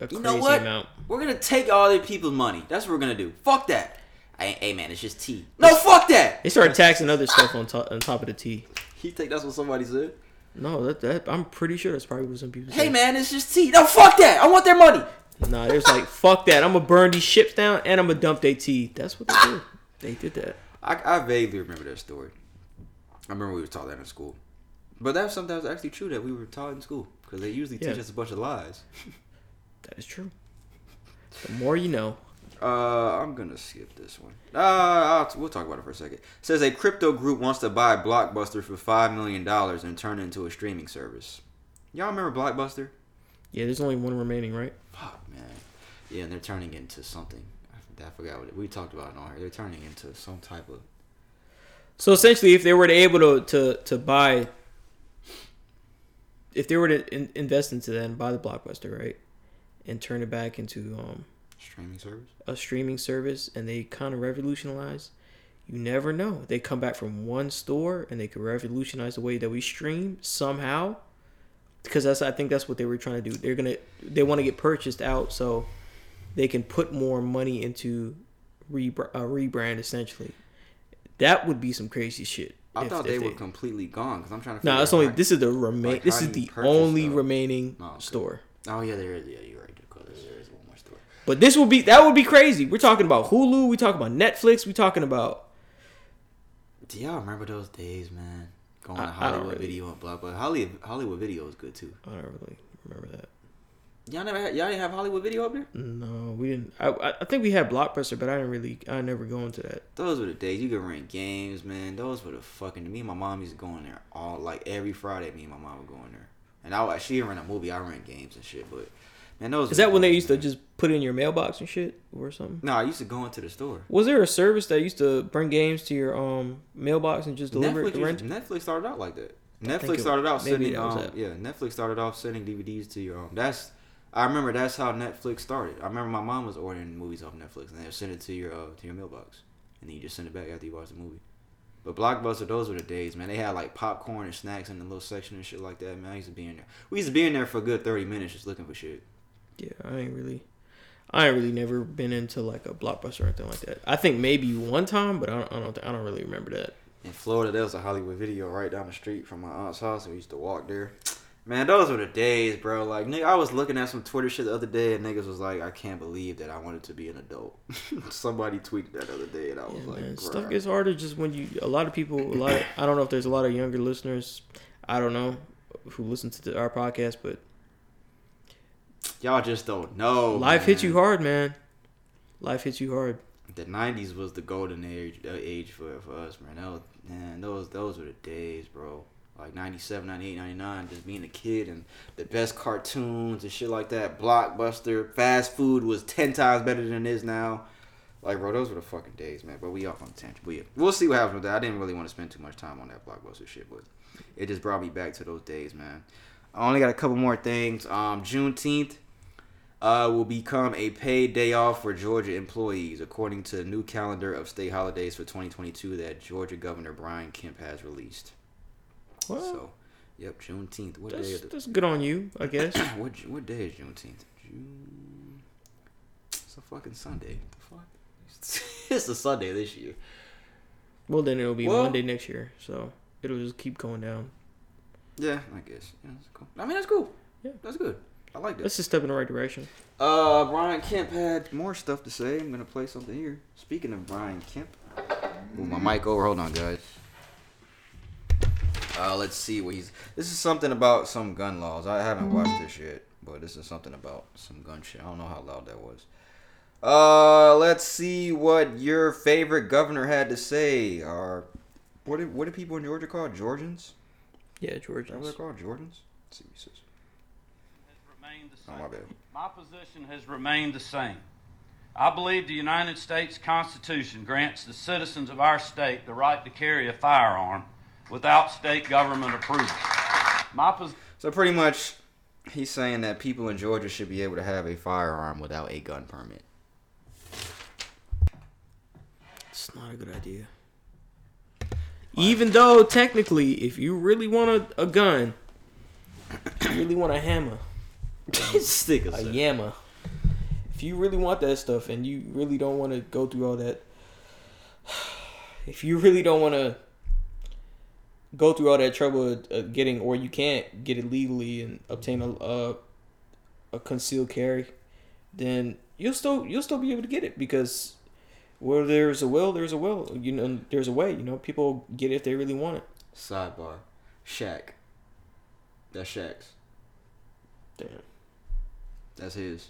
You crazy know what? amount. We're gonna take all the people's money. That's what we're gonna do. Fuck that. Hey, hey man, it's just tea. No, fuck that. They started taxing other stuff on top on top of the tea. [LAUGHS] You think that's what somebody said? No, that, that I'm pretty sure that's probably what some people. Hey said. man, it's just tea. No, fuck that. I want their money. Nah, they was like, [LAUGHS] fuck that. I'm gonna burn these ships down and I'm gonna dump their tea. That's what they did. They did that. I, I vaguely remember that story. I remember we were taught that in school. But that's something that was actually true that we were taught in school because they usually Yeah. teach us a bunch of lies. [LAUGHS] That is true. The more you know. Uh, I'm gonna skip this one. Uh, I'll, we'll talk about it for a second. says a crypto group wants to buy Blockbuster for five million dollars and turn it into a streaming service. Y'all remember Blockbuster? Yeah, there's only one remaining, right? Fuck man, yeah, and they're turning into something. I, I forgot what it, we talked about it on here. They're turning into some type of. So essentially, if they were to able to to, to buy, if they were to in, invest into that and buy the blockbuster, right, and turn it back into um, Streaming service? a streaming service, and they kind of revolutionize, you never know. They come back from one store and they could revolutionize the way that we stream somehow. Because that's I think that's what they were trying to do. They're gonna they want to get purchased out so they can put more money into rebr- a rebrand essentially. That would be some crazy shit. I if- thought if they were completely gone because I'm trying to. No, that's out only this is the remain. like, this is the only remaining Oh, store. Oh yeah, there is. Yeah, you're right. Because there is one more store. But this would be that would be crazy. We're talking about Hulu. We talking about Netflix. We talking about Do y'all remember those days, man? Going I- to Hollywood really. Video and blah blah. Hollywood Hollywood Video is good too. I don't really remember that. Y'all never had, y'all didn't have Hollywood Video up there? No, we didn't. I I think we had Blockbuster, but I didn't really. I never go into that. Those were the days you could rent games, man. Those were the fucking. Me and my mom used to go in there all like every Friday. Me and my mom would go in there, and I would- she rent a movie. I rent games and shit. But man, those Is that when they used to just put it in your mailbox and shit or something? No, I used to go into the store. Was there a service that used to bring games to your um mailbox and just deliver it Netflix, to rent? used- Netflix started out like that. Netflix it- started out sending um, it. yeah. Netflix started off sending DVDs to your um. That's I remember that's how Netflix started. I remember my mom was ordering movies off Netflix and they would send it to your uh, to your mailbox, and then you just send it back after you watch the movie. But Blockbuster, those were the days, man. They had like popcorn and snacks in the little section and shit like that, man. I used to be in there. We used to be in there for a good thirty minutes just looking for shit. Yeah, I ain't really. I ain't really never been into like a blockbuster or anything like that. I think maybe one time, but I don't. I don't. I don't really remember that. In Florida, there was a Hollywood video right down the street from my aunt's house. and We used to walk there. Man, those were the days, bro. Like, nigga, I was looking at some Twitter shit the other day, and niggas was like, "I can't believe that I wanted to be an adult." [LAUGHS] Somebody tweeted that the other day, and I was Yeah, like, man, stuff gets harder just when you. A lot of people. A lot. Of, I don't know if there's a lot of younger listeners. I don't know who listen to the, our podcast, but Y'all just don't know. life hits you hard, man. Life hits you hard. The '90s was the golden age, uh, age for for us, man. That was, man, those those were the days, bro. Like 97, 98, 99, just being a kid and the best cartoons and shit like that. Blockbuster, fast food was 10 times better than it is now. Like, bro, those were the fucking days, man. But we off on tangent. Yeah, we'll see what happens with that. I didn't really want to spend too much time on that Blockbuster shit, but it just brought me back to those days, man. I only got a couple more things. Um, Juneteenth uh, will become a paid day off for Georgia employees, according to the new calendar of state holidays for 2022 that Georgia Governor Brian Kemp has released. Well, So, yep, Juneteenth. What day that's, is that's good on you, I [CLEARS THROAT] guess. what, what day is Juneteenth? June. It's a fucking Sunday. The fuck? [LAUGHS] it's a Sunday this year. well, then it'll be Well- Monday next year, so it'll just keep going down. Yeah, I guess. Yeah, that's cool. I mean, that's cool. Yeah. that's good. I like that. That's a step in the right direction. Uh, Brian Kemp had more stuff to say. I'm gonna play something here. Speaking of Brian Kemp, move my mic over. Hold on, guys. Uh, let's see what he's. This is something about some gun laws. I haven't watched this yet, but this is something about some gun shit. I don't know how loud that was. Uh, let's see what your favorite governor had to say. Or what? Do, what do people in Georgia call Georgians? Yeah, George. Is that what they're called? Georgians? Let's see what he says. has oh, remained the Oh, my bad. My position has remained the same. I believe the United States Constitution grants the citizens of our state the right to carry a firearm without state government approval. My pos- So pretty much, he's saying that people in Georgia should be able to have a firearm without a gun permit. It's not a good idea. Even though technically, if you really want a, a gun, you really want a hammer, [LAUGHS] Stick a yammer. If you really want that stuff and you really don't want to go through all that, [SIGHS] if you really don't want to go through all that trouble of, of getting, or you can't get it legally and obtain a, a a concealed carry, then you'll still you'll still be able to get it because where there's a will, there's a will. You know, there's a way. You know, people get it if they really want it. Sidebar. Shaq. That's Shaq's. Damn. That's his.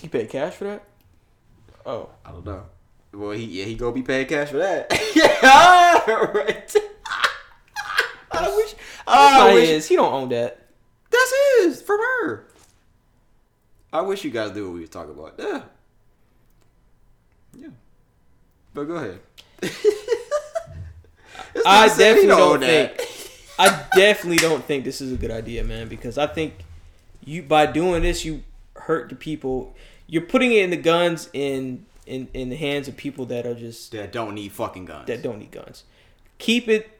He paid cash for that. Oh, I don't know. Well, he yeah he go be paying cash for that. yeah, [LAUGHS] right. [LAUGHS] I wish. I wish his. He don't own that. that's his from her. I wish you guys knew what we was talking about. Yeah. But go ahead. [LAUGHS] I definitely don't that. think. I definitely don't think this is a good idea, man. Because I think you by doing this, you hurt the people. You're putting it in the guns in in in the hands of people that are just that don't need fucking guns. that don't need guns. Keep it.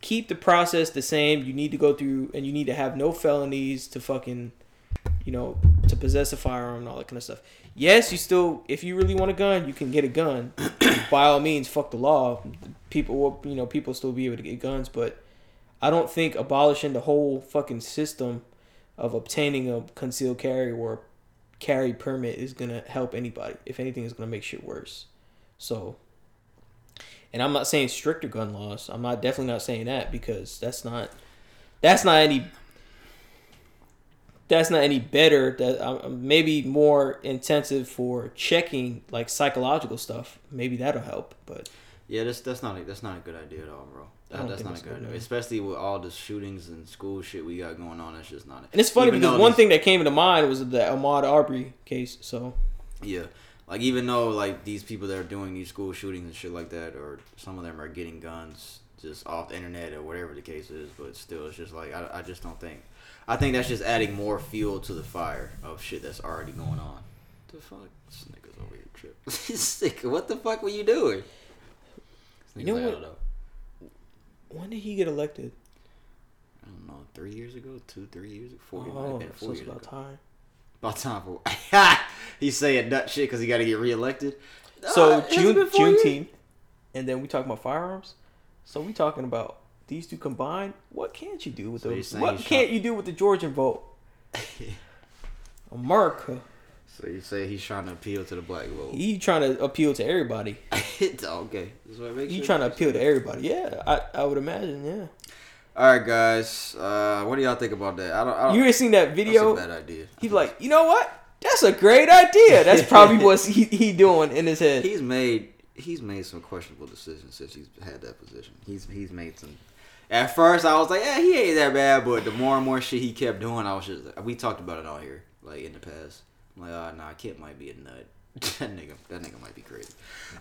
Keep the process the same. You need to go through, and you need to have no felonies to fucking, you know, to possess a firearm and all that kind of stuff. Yes, you still, if you really want a gun, you can get a gun. [COUGHS] By all means, fuck the law. People, will, you know, people still be able to get guns, but I don't think abolishing the whole fucking system of obtaining a concealed carry or carry permit is gonna help anybody. If anything, it's gonna make shit worse. So, and I'm not saying stricter gun laws. I'm not definitely not saying that because that's not that's not any that's not any better. That uh, maybe more intensive for checking like psychological stuff. Maybe that'll help. But Yeah, that's that's not a, that's not a good idea at all, bro. That, that's not a good good, idea, especially with all the shootings and school shit we got going on. That's just not. It. and it's funny even because one thing that came into mind was the Ahmaud Arbery case. So Yeah, like even though like these people that are doing these school shootings and shit like that, or some of them are getting guns just off the internet or whatever the case is, but still, it's just like I, I just don't think. I think that's just adding more fuel to the fire of shit that's already going on. The fuck, this nigga's over here tripping. [LAUGHS] Sick. What the fuck were you doing? You know like, what? I don't know. when did he get elected? I don't know. Three years ago, two, three years, ago, four years, Oh, have been so it's about ago. time. About time for. [LAUGHS] He's saying nut shit because he got to get reelected. So Uh, June been? Juneteenth, and then we talking about firearms. So we talking about these two combined. What can't you do with So those? What you can't shot- you do with the Georgian vote? [LAUGHS] America. So you say he's trying to appeal to the black vote? He trying to appeal to everybody. [LAUGHS] okay. That's what I make He sure. trying to appeal to everybody. Yeah, I, I would imagine. Yeah. All right, guys. Uh, what do y'all think about that? I don't. I don't You ain't seen that that's video? a bad idea. He's like, you know what? That's a great idea. That's probably what he, he doing in his head. [LAUGHS] he's made he's made some questionable decisions since he's had that position. He's he's made some. At first, I was like, yeah, he ain't that bad, but the more and more shit he kept doing, I was just we talked about it all here, like in the past. I'm like, oh, nah, Kip might be a nut. [LAUGHS] that nigga, that nigga might be crazy.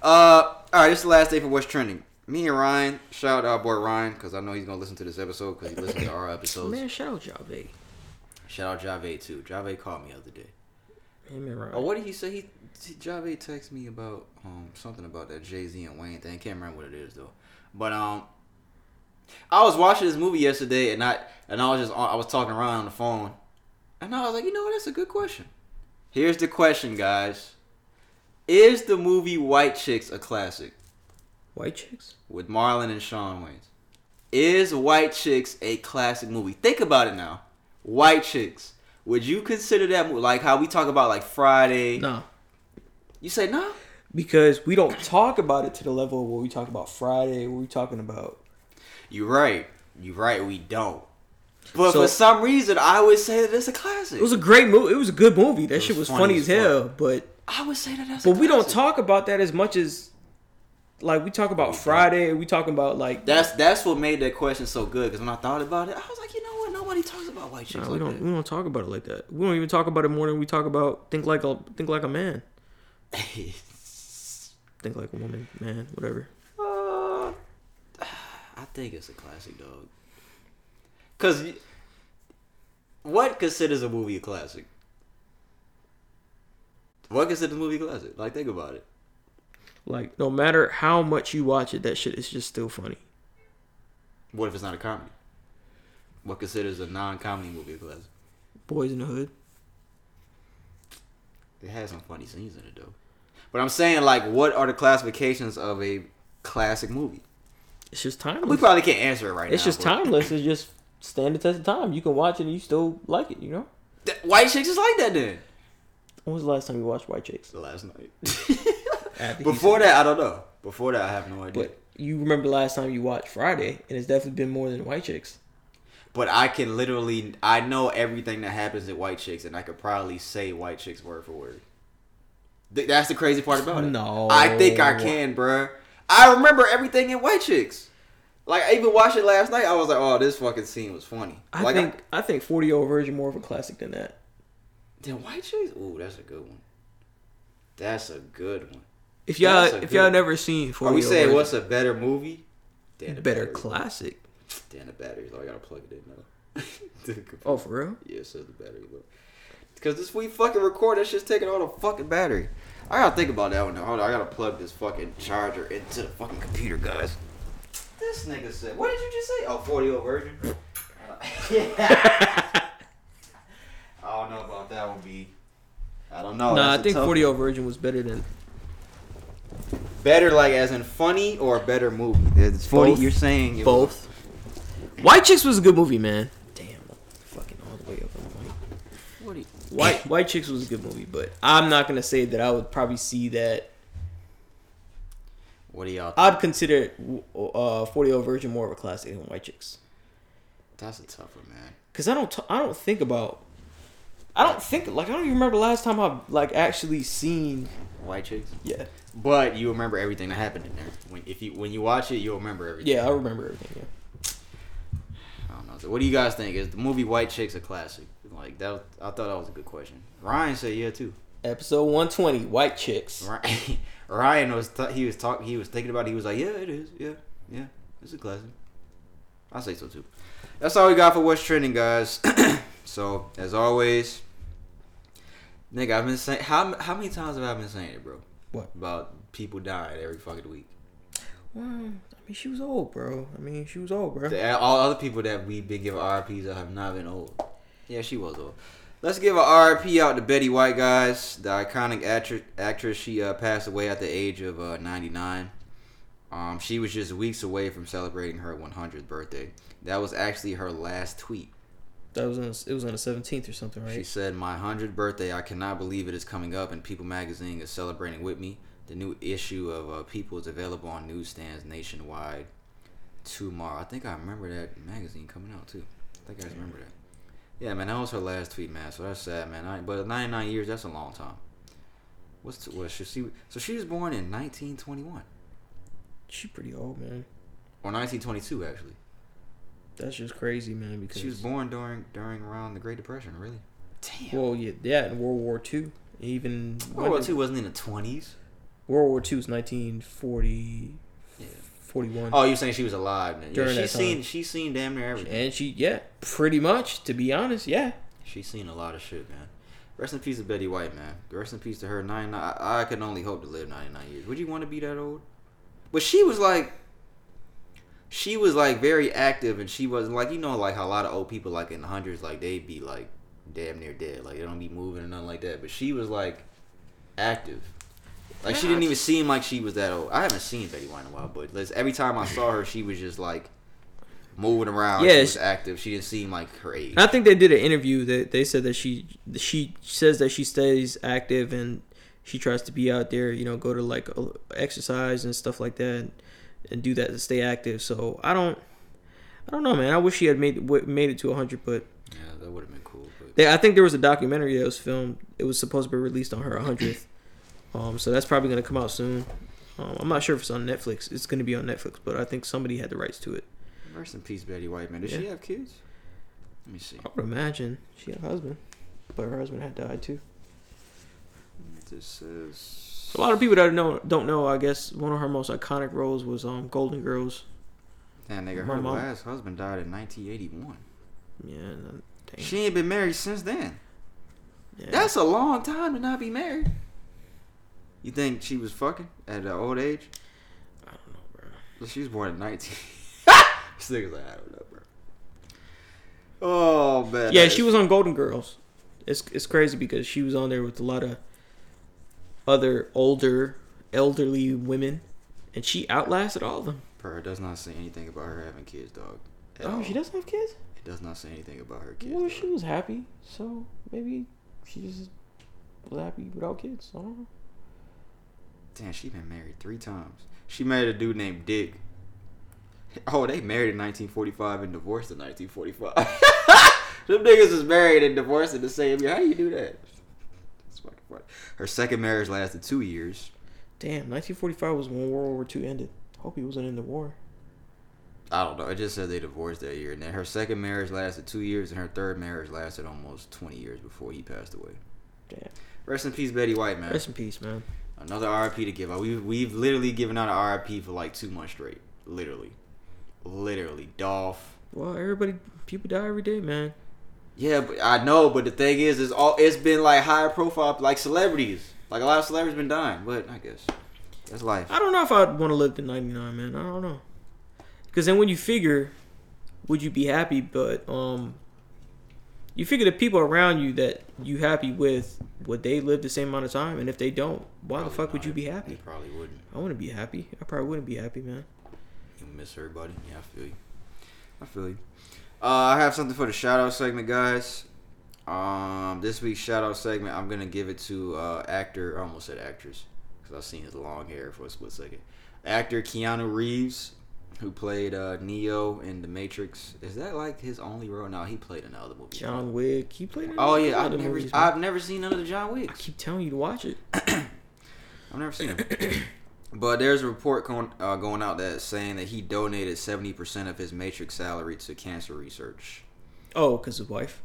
Uh, all right, this is the last day for what's trending. Me and Ryan, shout out our boy Ryan, because I know he's gonna listen to this episode because he listens to our episodes. Man, shout out Jave. Shout out Jave too. Jave called me the other day. Him and Ryan. Oh, what did he say? He, he Jave texted me about um something about that Jay Z and Wayne thing. Can't remember what it is though. But um, I was watching this movie yesterday, and I and I was just on, I was talking around on the phone, and I was like, you know what? That's a good question. Here's the question, guys: Is the movie White Chicks a classic White chicks? with Marlon and Shawn Wayans? Is White Chicks a classic movie? Think about it now. White Chicks. Would you consider that movie like how we talk about like Friday? No. You say no? Because we don't talk about it to the level where we talk about Friday, where we talking about You're right. You're right. We don't. But So- for some reason, I would say that it's a classic. It was a great movie. It was a good movie. That was shit was funny funny, as as hell. But I would say that that's. but a we don't talk about that as much as like we talk about Friday. We talking about like That's that's what made that question so good. Because when I thought about it, I was like, you know what? Nobody talks about white chicks Nah, we like don't we don't talk about it like that. We don't even talk about it more than we talk about think like a think like a man, that. [LAUGHS] think like a woman, man, whatever. I think it's a classic, dog. Cause what considers a movie a classic? What considers a movie a classic? Like, think about it. Like no matter how much you watch it, that shit is just still funny. What if it's not a comedy? What considers a non-comedy movie a classic? Boyz n the Hood. It has some funny scenes in it though. But I'm saying like, what are the classifications of a classic movie? It's just timeless. We probably can't answer it right It's now. It's just but- timeless. It's just stand the test of time. You can watch it and you still like it. You know. Th- White chicks is like that then. When was the last time you watched White Chicks? The last night. [LAUGHS] Before that, I don't know. Before that, I have no idea. But you remember the last time you watched Friday, and it's definitely been more than White Chicks. But I can literally, I know everything that happens in White Chicks, and I could probably say White Chicks word for word. Th- that's the crazy part about it. No. I think I can, bruh. I remember everything in White Chicks. Like I even watched it last night. I was like, "Oh, this fucking scene was funny." I like, think I, think Forty Year Old Virgin more of a classic than that. then White Chicks. Ooh, that's a good one. That's a good one. If y'all if y'all never seen Are we saying what's a better movie? The better Battery. classic? Dan the battery. Oh, I gotta plug it in now. [LAUGHS] Oh, for real? Yeah, says the battery low. Because this we fucking record, that just taking all the fucking battery. I gotta think about that one now. Hold on, I gotta plug this fucking charger into the fucking computer, guys. This nigga said, what did you just say? Oh, 40 old virgin? [LAUGHS] yeah. [LAUGHS] I don't know about that one, B. I don't know. nah, I That's a think Forty Year one. Old Virgin was better than Better, like, as in funny or a better movie? It's 40, Both. you're saying it was- both. White Chicks was a good movie, man. Damn, fucking all the way up on the mic. 40. White White Chicks was a good movie, but I'm not gonna say that I would probably see that. What do y'all think? I'd consider uh, Forty Year Old Virgin more of a classic than White Chicks, That's a tough one, man. cause I don't t- I don't think about. I don't think like I don't even remember the last time I've like actually seen. White chicks? Yeah, But you remember everything that happened in there. When if you when you watch it, you'll remember everything. yeah, I remember everything. Yeah. I don't know. So what do you guys think? Is the movie White Chicks a classic? Like that, was, I thought that was a good question. Ryan said yeah too. Episode 120, White Chicks. Ryan, [LAUGHS] Ryan was th- he was talking he was thinking about it. He was like yeah it is yeah yeah it's a classic. I say so too. That's all we got for what's trending, guys. [CLEARS THROAT] so as always, nigga, I've been saying how how many times have I been saying it, bro? What? about people dying every fucking week? Well, I mean, she was old, bro. I mean, she was old, bro. All other people that we've been giving RPs that have not been old. Yeah, she was old. Let's give a RP out to Betty White, guys. The iconic actress. Actress. She uh, passed away at the age of uh, 99. Um, she was just weeks away from celebrating her 100th birthday. That was actually her last tweet. That was on, it was on the 17th or something, right? She said, "My 100th birthday. I cannot believe it is coming up, and People Magazine is celebrating with me. The new issue of uh, People is available on newsstands nationwide tomorrow. I think I remember that magazine coming out too. I think I remember that. Yeah, man, that was her last tweet, man. So that's sad, man. I, but 99 years, that's a long time. What's t- what? Should she? So she was born in 1921 She pretty old, man. or 1922, actually. That's just crazy, man. Because She was born during during around the Great Depression, really. Damn. Well, yeah, yeah, in World War Two, even World War II wasn't in the 20s. World War Two was 1940, Yeah. 41. Oh, you're saying she was alive? Then. Yeah, she's seen she's seen damn near everything. and she, yeah, pretty much. To be honest, yeah. She's seen a lot of shit, man. Rest in peace to Betty White, man. Rest in peace to her. 99. I, I can only hope to live 99 years. Would you want to be that old? But she was like, she was like very active, and she wasn't like you know like how a lot of old people like in the hundreds like they'd be like damn near dead, like they don't be moving or nothing like that. But she was like active. Like she didn't even seem like she was that old. I haven't seen Betty White in a while, but like, every time I saw her, she was just like moving around. Yeah, she was she- active. She didn't seem like her age. I think they did an interview that they said that she she says that she stays active and she tries to be out there, you know, go to like uh, exercise and stuff like that, and, and do that to stay active. So I don't, I don't know, man. I wish she had made made it to hundred, but Yeah, that would have been cool. But they, I think there was a documentary that was filmed. It was supposed to be released on her hundredth, um, so that's probably gonna come out soon. Um, I'm not sure if it's on Netflix. It's gonna be on Netflix, but I think somebody had the rights to it. rest in peace, Betty White, man. Did she have kids? Let me see. I would imagine she had a husband, but her husband had died too. This says A lot of people that know don't know. I guess one of her most iconic roles was um Golden Girls. Damn, nigga, her mom- last husband died in 1981. Yeah, and then- She ain't been married since then. yeah. That's a long time to not be married. You think she was fucking at an old age? I don't know, bro. Well, She was born in 19. [LAUGHS] this nigga's like, I don't know, bro. Oh, man. Yeah, she was on Golden Girls. It's it's crazy because she was on there with a lot of other older, elderly women, and she outlasted all of them. Bro, it does not say anything about her having kids, dog. Oh, all. she doesn't have kids. It does not say anything about her kids. Well, dog. she was happy, so maybe she just was happy without kids. I don't know. Damn, she been married three times. She married a dude named Dick. Oh, they married in 1945 and divorced in 1945. [LAUGHS] Them niggas is married and divorced in the same year. How do you do that? It's fucking funny. Her second marriage lasted two years. Damn, 1945 was when World War II ended. Hope he wasn't in the war. I don't know. It just said they divorced that year. And then her second marriage lasted two years, and her third marriage lasted almost 20 years before he passed away. Damn. Rest in peace, Betty White, man. Rest in peace, man. Another RIP to give out. We've we've literally given out an RIP for like two months straight. Literally, literally. Dolph. Well, everybody, people die every day, man. Yeah, but I know. But the thing is, is all it's been like higher profile, like celebrities. Like a lot of celebrities been dying. But I guess that's life. I don't know if I'd want to live to 99, man. I don't know. Because then when you figure, would you be happy? But um, you figure the people around you that you happy with, would they live the same amount of time? And if they don't, why the Probably fuck would you be happy? probably wouldn't. I wouldn't be happy. I probably wouldn't be happy, man. You miss everybody. Yeah, I feel you. I feel you. Uh, I have something for the shout out segment, guys. Um, this week's shout out segment, I'm gonna give it to uh, actor. I almost said actress because I've seen his long hair for a split second. Actor Keanu Reeves, who played uh, Neo in The Matrix. Is that like his only role? No, he played in other movies. John Wick. He played in Oh yeah, I've never, movies. I've never seen none of the John Wick. I keep telling you to watch it. [COUGHS] I've never seen him. [COUGHS] but there's a report going, uh, going out that saying that he donated 70% of his Matrix salary to cancer research. Oh, because his wife.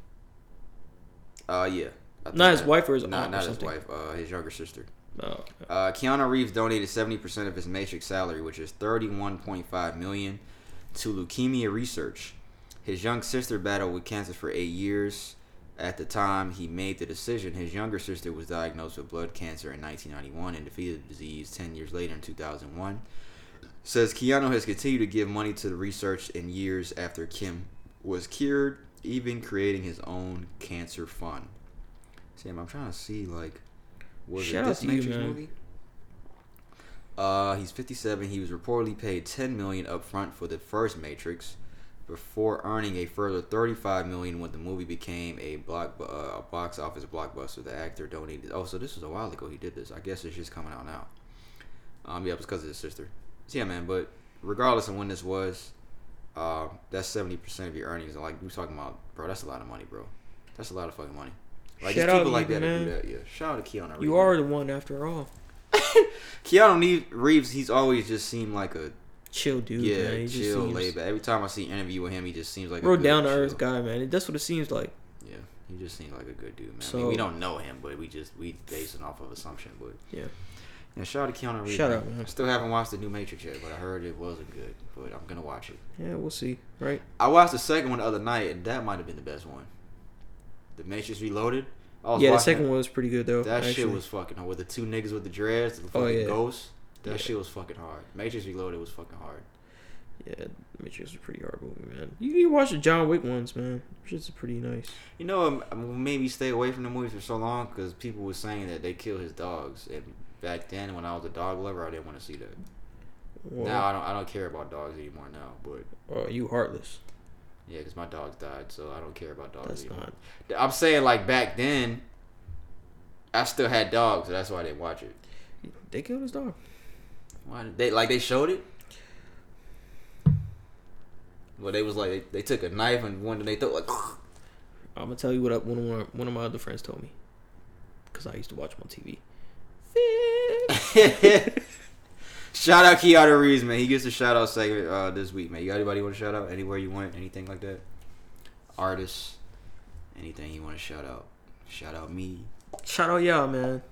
Uh, yeah. Not his wife or his Nah, aunt not his wife. Uh, his younger sister. Oh, Uh, Keanu Reeves donated 70% of his Matrix salary, which is 31.5 million, to leukemia research. His young sister battled with cancer for eight years. At the time he made the decision, his younger sister was diagnosed with blood cancer in 1991 and defeated the disease 10 years later in 2001. Says Keanu has continued to give money to the research in years after Kim was cured, even creating his own cancer fund. Sam, I'm trying to see like was Shout it this to you, Matrix movie? Uh, he's 57. He was reportedly paid 10 million up front for the first Matrix, before earning a further 35 million when the movie became a block uh, a box office blockbuster. The actor donated. Oh, so this was a while ago. He did this. I guess it's just coming out now. Um, yeah, it's because of his sister. So yeah, man. But regardless of when this was, uh, that's 70 percent of your earnings. And like we talking about, bro, that's a lot of money, bro. That's a lot of fucking money. Like Shout it's out people like that man. that. Yeah, shout out to Keanu. Reeves, you are the one after all. [LAUGHS] Keanu Reeves, he's always just seemed like a Chill dude, yeah, man. He chill, seems laid back. Every time I see an interview with him, he just seems like real a down to earth guy, man. That's what it seems like. Yeah, he just seems like a good dude, man. I mean, we don't know him, but we just we basing off of assumption. But Yeah. yeah, shout out to Keanu Reeves. Shout out, man. I still haven't watched the new Matrix yet, but I heard it wasn't good. But I'm gonna watch it. Yeah, we'll see. Right? I watched the second one the other night, and that might have been the best one. The Matrix Reloaded. Yeah, the second that- one was pretty good though. That actually. shit was fucking with the two niggas with the dreads, the fucking Oh, yeah. ghosts. That Yeah. shit was fucking hard. Matrix Reloaded was fucking hard. Yeah, Matrix was a pretty hard movie, man. You need to watch the John Wick ones, man. Shit's pretty nice. You know, um, what made me stay away from the movies for so long because people were saying that they kill his dogs, and back then when I was a dog lover, I didn't want to see that. Well, now I don't, I don't care about dogs anymore now, but oh, you heartless. Yeah, because my dogs died, so I don't care about dogs That's anymore. not. I'm saying like back then, I still had dogs, so that's why I didn't watch it. They killed his dog. Why did they like they showed it? Well, they was like they, they took a knife and one and they throw like. [SIGHS] I'm gonna tell you what I, one of my one of my other friends told me, cause I used to watch him on TV. [LAUGHS] [LAUGHS] [LAUGHS] shout out Keanu Reeves, man. He gets a shout out segment uh, this week, man. You got anybody want to shout out anywhere you want, anything like that? Artists, anything you want to shout out? Shout out me, Shout out y'all, man.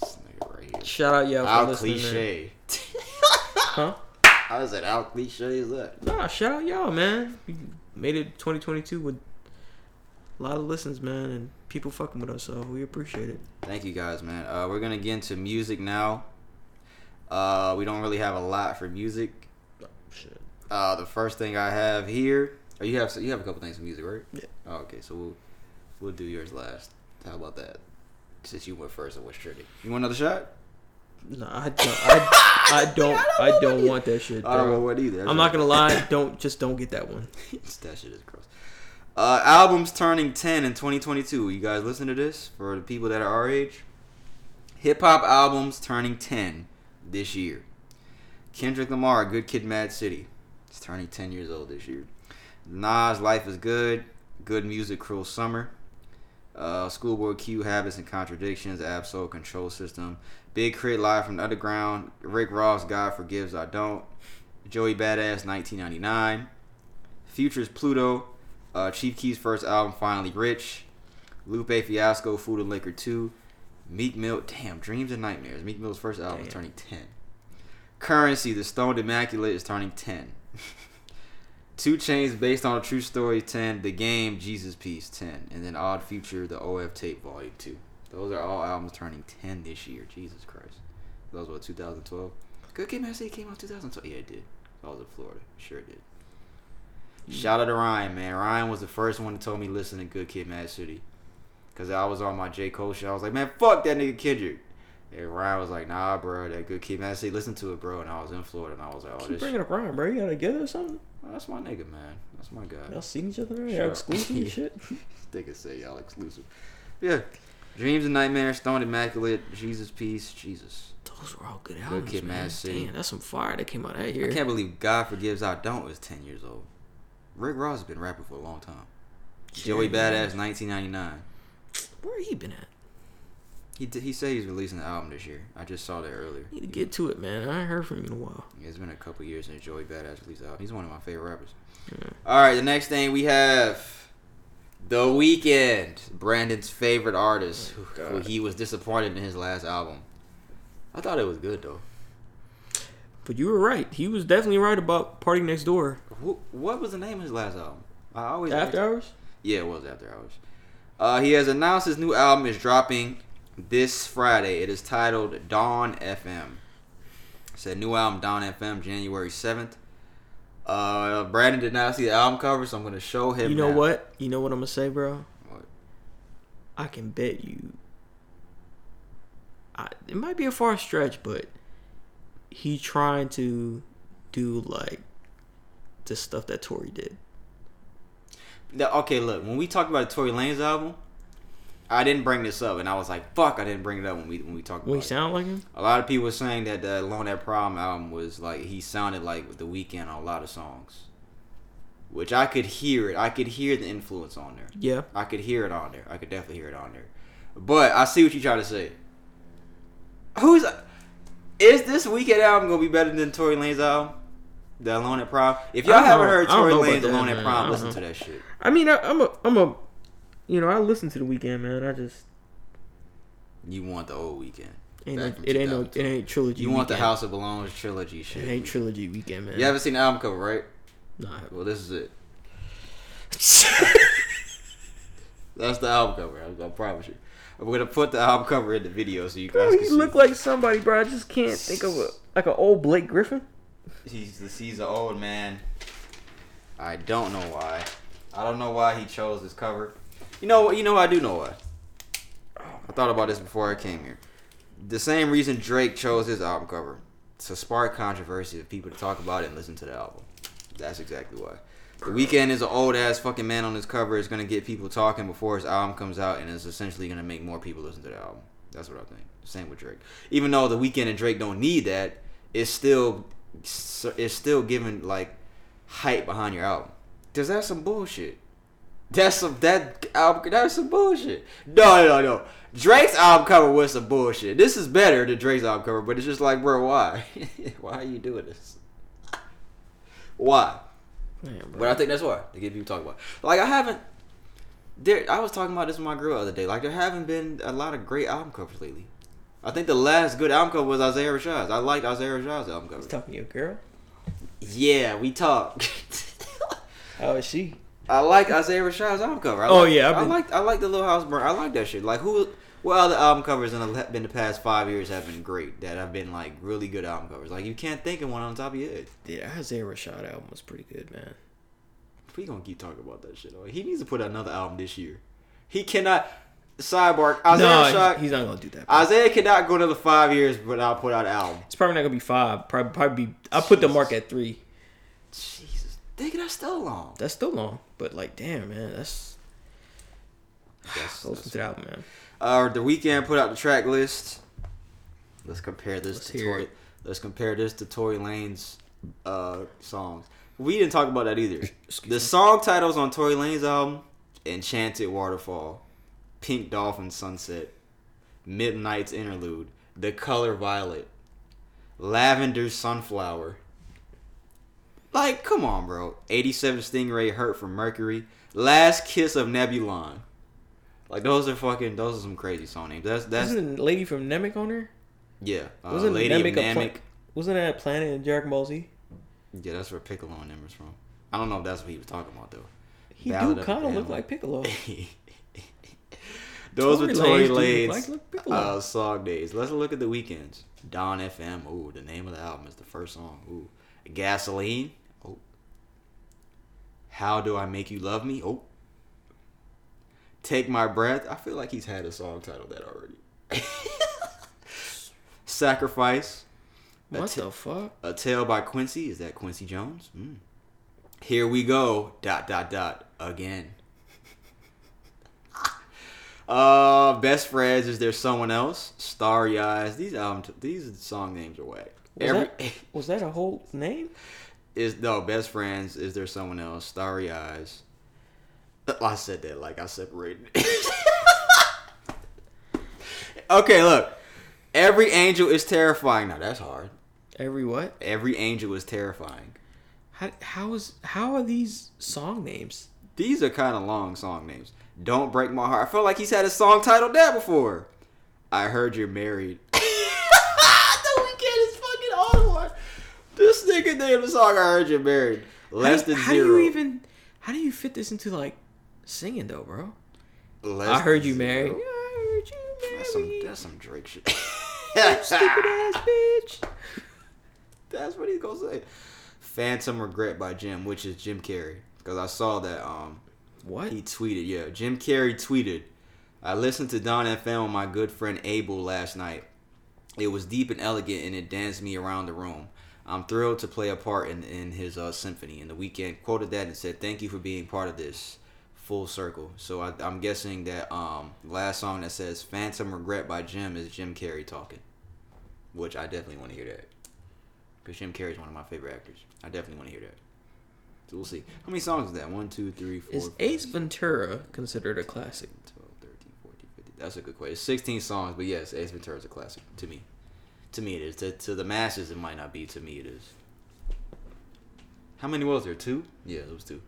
this nigga right here. Shout out y'all How cliche. [LAUGHS] Huh? How is it? How cliche is that? Nah, shout out y'all, man. We made it 2022 with a lot of listens, man, and people fucking with us, so we appreciate it. Thank you guys, man. Uh, we're gonna get into music now. Uh, we don't really have a lot for music. Shit. Uh, the first thing I have here, oh, you have you have a couple things for music, right? Yeah. Oh, okay, so we'll we'll do yours last. How about that? Since you went first, and what's tricky? You want another shot? No, I don't. I, I [LAUGHS] don't. I don't want that shit. I don't want one either. I'm not gonna lie. [LAUGHS] Don't just don't get that one. [LAUGHS] that shit is gross. Uh, albums turning 10 in 2022. You guys listen to this for the people that are our age? Hip hop albums turning 10 this year. Kendrick Lamar, Good Kid Mad City. He's turning 10 years old this year. Nas, Life is Good. Good Music, Cruel Summer. Uh, Schoolboy Q, Habits and Contradictions, Ab-Soul Control System. Big K.R.I.T., Live from the Underground. Rick Ross, God Forgives, I Don't. Joey Badass, 1999. Futures Pluto. Uh, Chief Keef's first album, Finally Rich. Lupe Fiasco, Food and Liquor 2. Meek Mill, damn, Dreams and Nightmares. Meek Mill's first album is turning 10. Curren$y, The Stoned Immaculate is turning 10. [LAUGHS] 2 Chainz, based on a true story, 10. The Game, Jesus Piece, 10. And then Odd Future, The OF Tape, Volume 2. Those are all albums turning 10 this year. Jesus Christ. Those were 2012. Good Kid Mad City came out 2012. Yeah, it did. I was in Florida. Sure did. Mm. Shout out to Ryan, man. Ryan was the first one to tell me listen to Good Kid, Mad City. Cause I was on my J Cole show. I was like, man, fuck that nigga Kendrick. And Ryan was like, nah, bro, that Good Kid, Mad City. Listen to it, bro. And I was in Florida, and I was like, oh, Keep this. bringing up Ryan, bro. You gotta together or something? oh, that's my nigga, man. That's my guy. Y'all seen each other? Sure. Y'all exclusive and [LAUGHS] shit? [LAUGHS] Nigga say y'all exclusive. Yeah. Dreams and Nightmares, Stone Immaculate, Jesus Piece, Jesus. Those were all good albums, Good Kid, man. Mad City. Damn, that's some fire that came out of that here. I can't believe God Forgives I Don't was 10 years old. Rick Ross has been rapping for a long time. Joey Badass, 1999. Where he been at? He did, he said he's releasing an album this year. I just saw that earlier. Need to get to it, man. I ain't heard from you in a while. Yeah, It's been a couple years since Joey Badass released album. He's one of my favorite rappers. Yeah. All right, the next thing we have The Weeknd, Brandon's favorite artist, oh, who, who he was disappointed in his last album. I thought it was good though. But you were right. He was definitely right about PartyNextDoor. Wh- What was the name of his last album? I always After Hours? Yeah, it was After Hours. Uh, he has announced his new album is dropping this Friday. It is titled Dawn FM. Said new album Dawn FM January seventh. Uh, Brandon did not see the album cover, so I'm gonna show him. You know now. what? You know what I'm gonna say, bro? What? I can bet you. I, it might be a far stretch, but he trying to do like the stuff that Tory did. Now, okay, look. When we talked about Tory Lanez's album, I didn't bring this up, and I was like, "Fuck!" I didn't bring it up when we when we talked When about he sound like him? A lot of people were saying that the Alone at Prom album was like he sounded like The Weeknd on a lot of songs, which I could hear it. I could hear the influence on there. Yeah. I could hear it on there. I could definitely hear it on there. But I see what you try to say. Who's is this Weeknd album gonna be better than Tory Lanez's album? The Alone at Prom. If y'all haven't know. heard Tory Lanez's Alone at. Prom, listen to that shit. I mean, I, I'm a, I'm a, you know, I listen to the Weeknd, man. I just You want the old Weeknd. ain't no, it ain't no, it ain't trilogy. You want the. House of Balloons trilogy shit. It ain't trilogy Weeknd, man. You haven't seen the album cover, right? Nah. Well, this is it. That's the album cover. I, I promise you. I'm gonna put the album cover in the video so you guys Bro, can he see. look like somebody, bro. I just can't think of a like an old Blake Griffin. He's the he's an old man. I don't know why. I don't know why he chose this cover. You know what? You know I do know why. I thought about this before I came here. The same reason Drake chose his album cover to spark controversy of people to talk about it and listen to the album. That's exactly why. The Weeknd is an old ass fucking man on his cover. It's gonna get people talking before his album comes out, and it's essentially gonna make more people listen to the album. That's what I think. Same with Drake. Even though the Weeknd and Drake don't need that, it's still it's still giving like hype behind your album. Cause that's some bullshit. That's some that album. That's some bullshit. No, no, no. Drake's album cover was some bullshit. This is better than Drake's album cover, but it's just like, bro, why? [LAUGHS] why are you doing this? Why? Man. But I think that's why to get people talking about. Like I haven't. There, I was talking about this with my girl the other day. Like there haven't been a lot of great album covers lately. I think the last good album cover was Isaiah Rashad's. I liked Isaiah Rashad's album cover. He's talking to your girl. Yeah, we talk. [LAUGHS] How is she? I like Isaiah Rashad's album cover. I Oh, like, yeah, I've I like I like the Little House Burn. I like that shit. Like who? What other album covers in the, been the past five years have been great? That have been like really good album covers. Like you can't think of one on top of your head. Yeah, Isaiah Rashad album was pretty good, man. We gonna keep talking about that shit. Like, he needs to put out another album this year. He cannot. Sidebar: Isaiah no, Rashad. he's, he's not gonna do that. bro. Isaiah cannot go another five years without put out an album. It's probably not gonna be five. Probably, probably be. I put the mark at three. Jesus, think that's still long. That's still long, but like, damn, man, that's. [SIGHS] That's, listen to the album, man. Uh, the Weeknd put out the track list. Let's compare this Let's to Tory. it. Let's compare this to Tory Lanez's uh, songs. We didn't talk about that either. the song titles on Tory Lanez's album: "Enchanted Waterfall," "Pink Dolphin Sunset," "Midnight's Interlude," "The Color Violet," "Lavender Sunflower." Like, come on, bro. 87 Stingray hurt from Mercury. Last Kiss of Nebulon. Like those are fucking those are some crazy song names. That's that's Wasn't the lady from Namek on there? yeah. Uh, Wasn't Lady of Namek a Namek. pla- Wasn't that a planet in Dragon Ball Z? yeah, that's where Piccolo and them is from. I don't know if that's what he was talking about though. He Ballad do kind of look like Piccolo. [LAUGHS] those Tory were Tory Lanez's like uh, song days. Let's look at the Weeknd's. Dawn FM. Ooh, the name of the album is the first song. Ooh, Gasoline. Oh. How do I make you love me? Oh. Take my breath. I feel like he's had a song titled that already. [LAUGHS] Sacrifice. what the fuck? A Tale by Quincy. Is that Quincy Jones? Mm. Here we go. Dot dot dot again. Uh, best friends. Is there someone else? Starry eyes. These album. T- these song names are whack. Was, Every that, was that a whole name? [LAUGHS] is no best friends. Is there someone else? Starry eyes. I said that like I separated. [LAUGHS] okay, look. Every angel is terrifying. Now that's hard. Every what? Every angel is terrifying. How how is how are these song names? These are kind of long song names. Don't break my heart. I feel like he's had a song titled that before. I heard you're married. [LAUGHS] the Weeknd is fucking on one. This nigga named the song I heard you're married. Less how, than how zero. do you even how do you fit this into like singing though, bro? Less I heard you married. heard you That's some that's some Drake shit. [LAUGHS] Stupid ass bitch. That's what he's gonna say. Phantom Regret by Jim, which is Jim Carrey. Because I saw that um What? he tweeted, yeah, Jim Carrey tweeted, I listened to Dawn FM with my good friend Abel last night. It was deep and elegant and it danced me around the room. I'm thrilled to play a part in, in his uh, symphony. And the Weeknd quoted that and said, Thank you for being part of this full circle. So I, I'm guessing that um last song that says Phantom Regret by Jim is Jim Carrey talking. Which I definitely want to hear that. Because Jim Carrey is one of my favorite actors. I definitely want to hear that. We'll see. How many songs is that? One, two, three, four, Is Ace Ventura considered a classic? 12, 13, 14, 15. That's a good question. It's 16 songs, but yes, Ace Ventura is a classic to me. To me, it is. To, to the masses, it might not be. To me, it is. How many was there? Two? Yeah, it was two.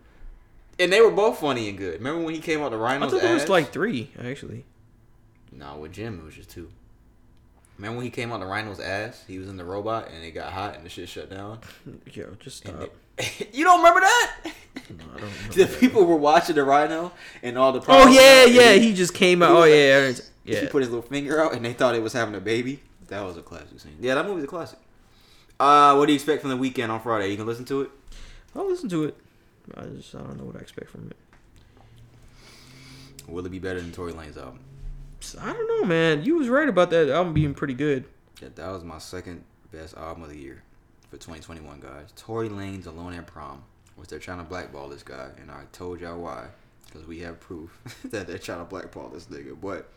And they were both funny and good. Remember when he came out the Rhino's I thought there was like three actually. Nah, with Jim, it was just two. Remember when he came out the Rhino's ass? He was in the robot and it got hot and the shit shut down. [LAUGHS] Yo, just stop. [LAUGHS] you don't remember that? No, I don't remember the that. people were watching the Rhino and all the. Oh yeah, yeah. he- He just came out. Oh like- yeah, yeah. yeah. He put his little finger out and they thought it was having a baby. That was a classic scene. Yeah, that movie's a classic. Uh, what do you expect from the Weeknd on Friday? You can listen to it. I'll listen to it. I just I don't know what I expect from it. Will it be better than Tory Lanez's album? I don't know, man. You was right about that album being pretty good. Yeah, that was my second best album of the year for 2021, guys. Tory Lanez's Alone at Prom, which they're trying to blackball this guy, and I told y'all why, because we have proof [LAUGHS] that they're trying to blackball this nigga. But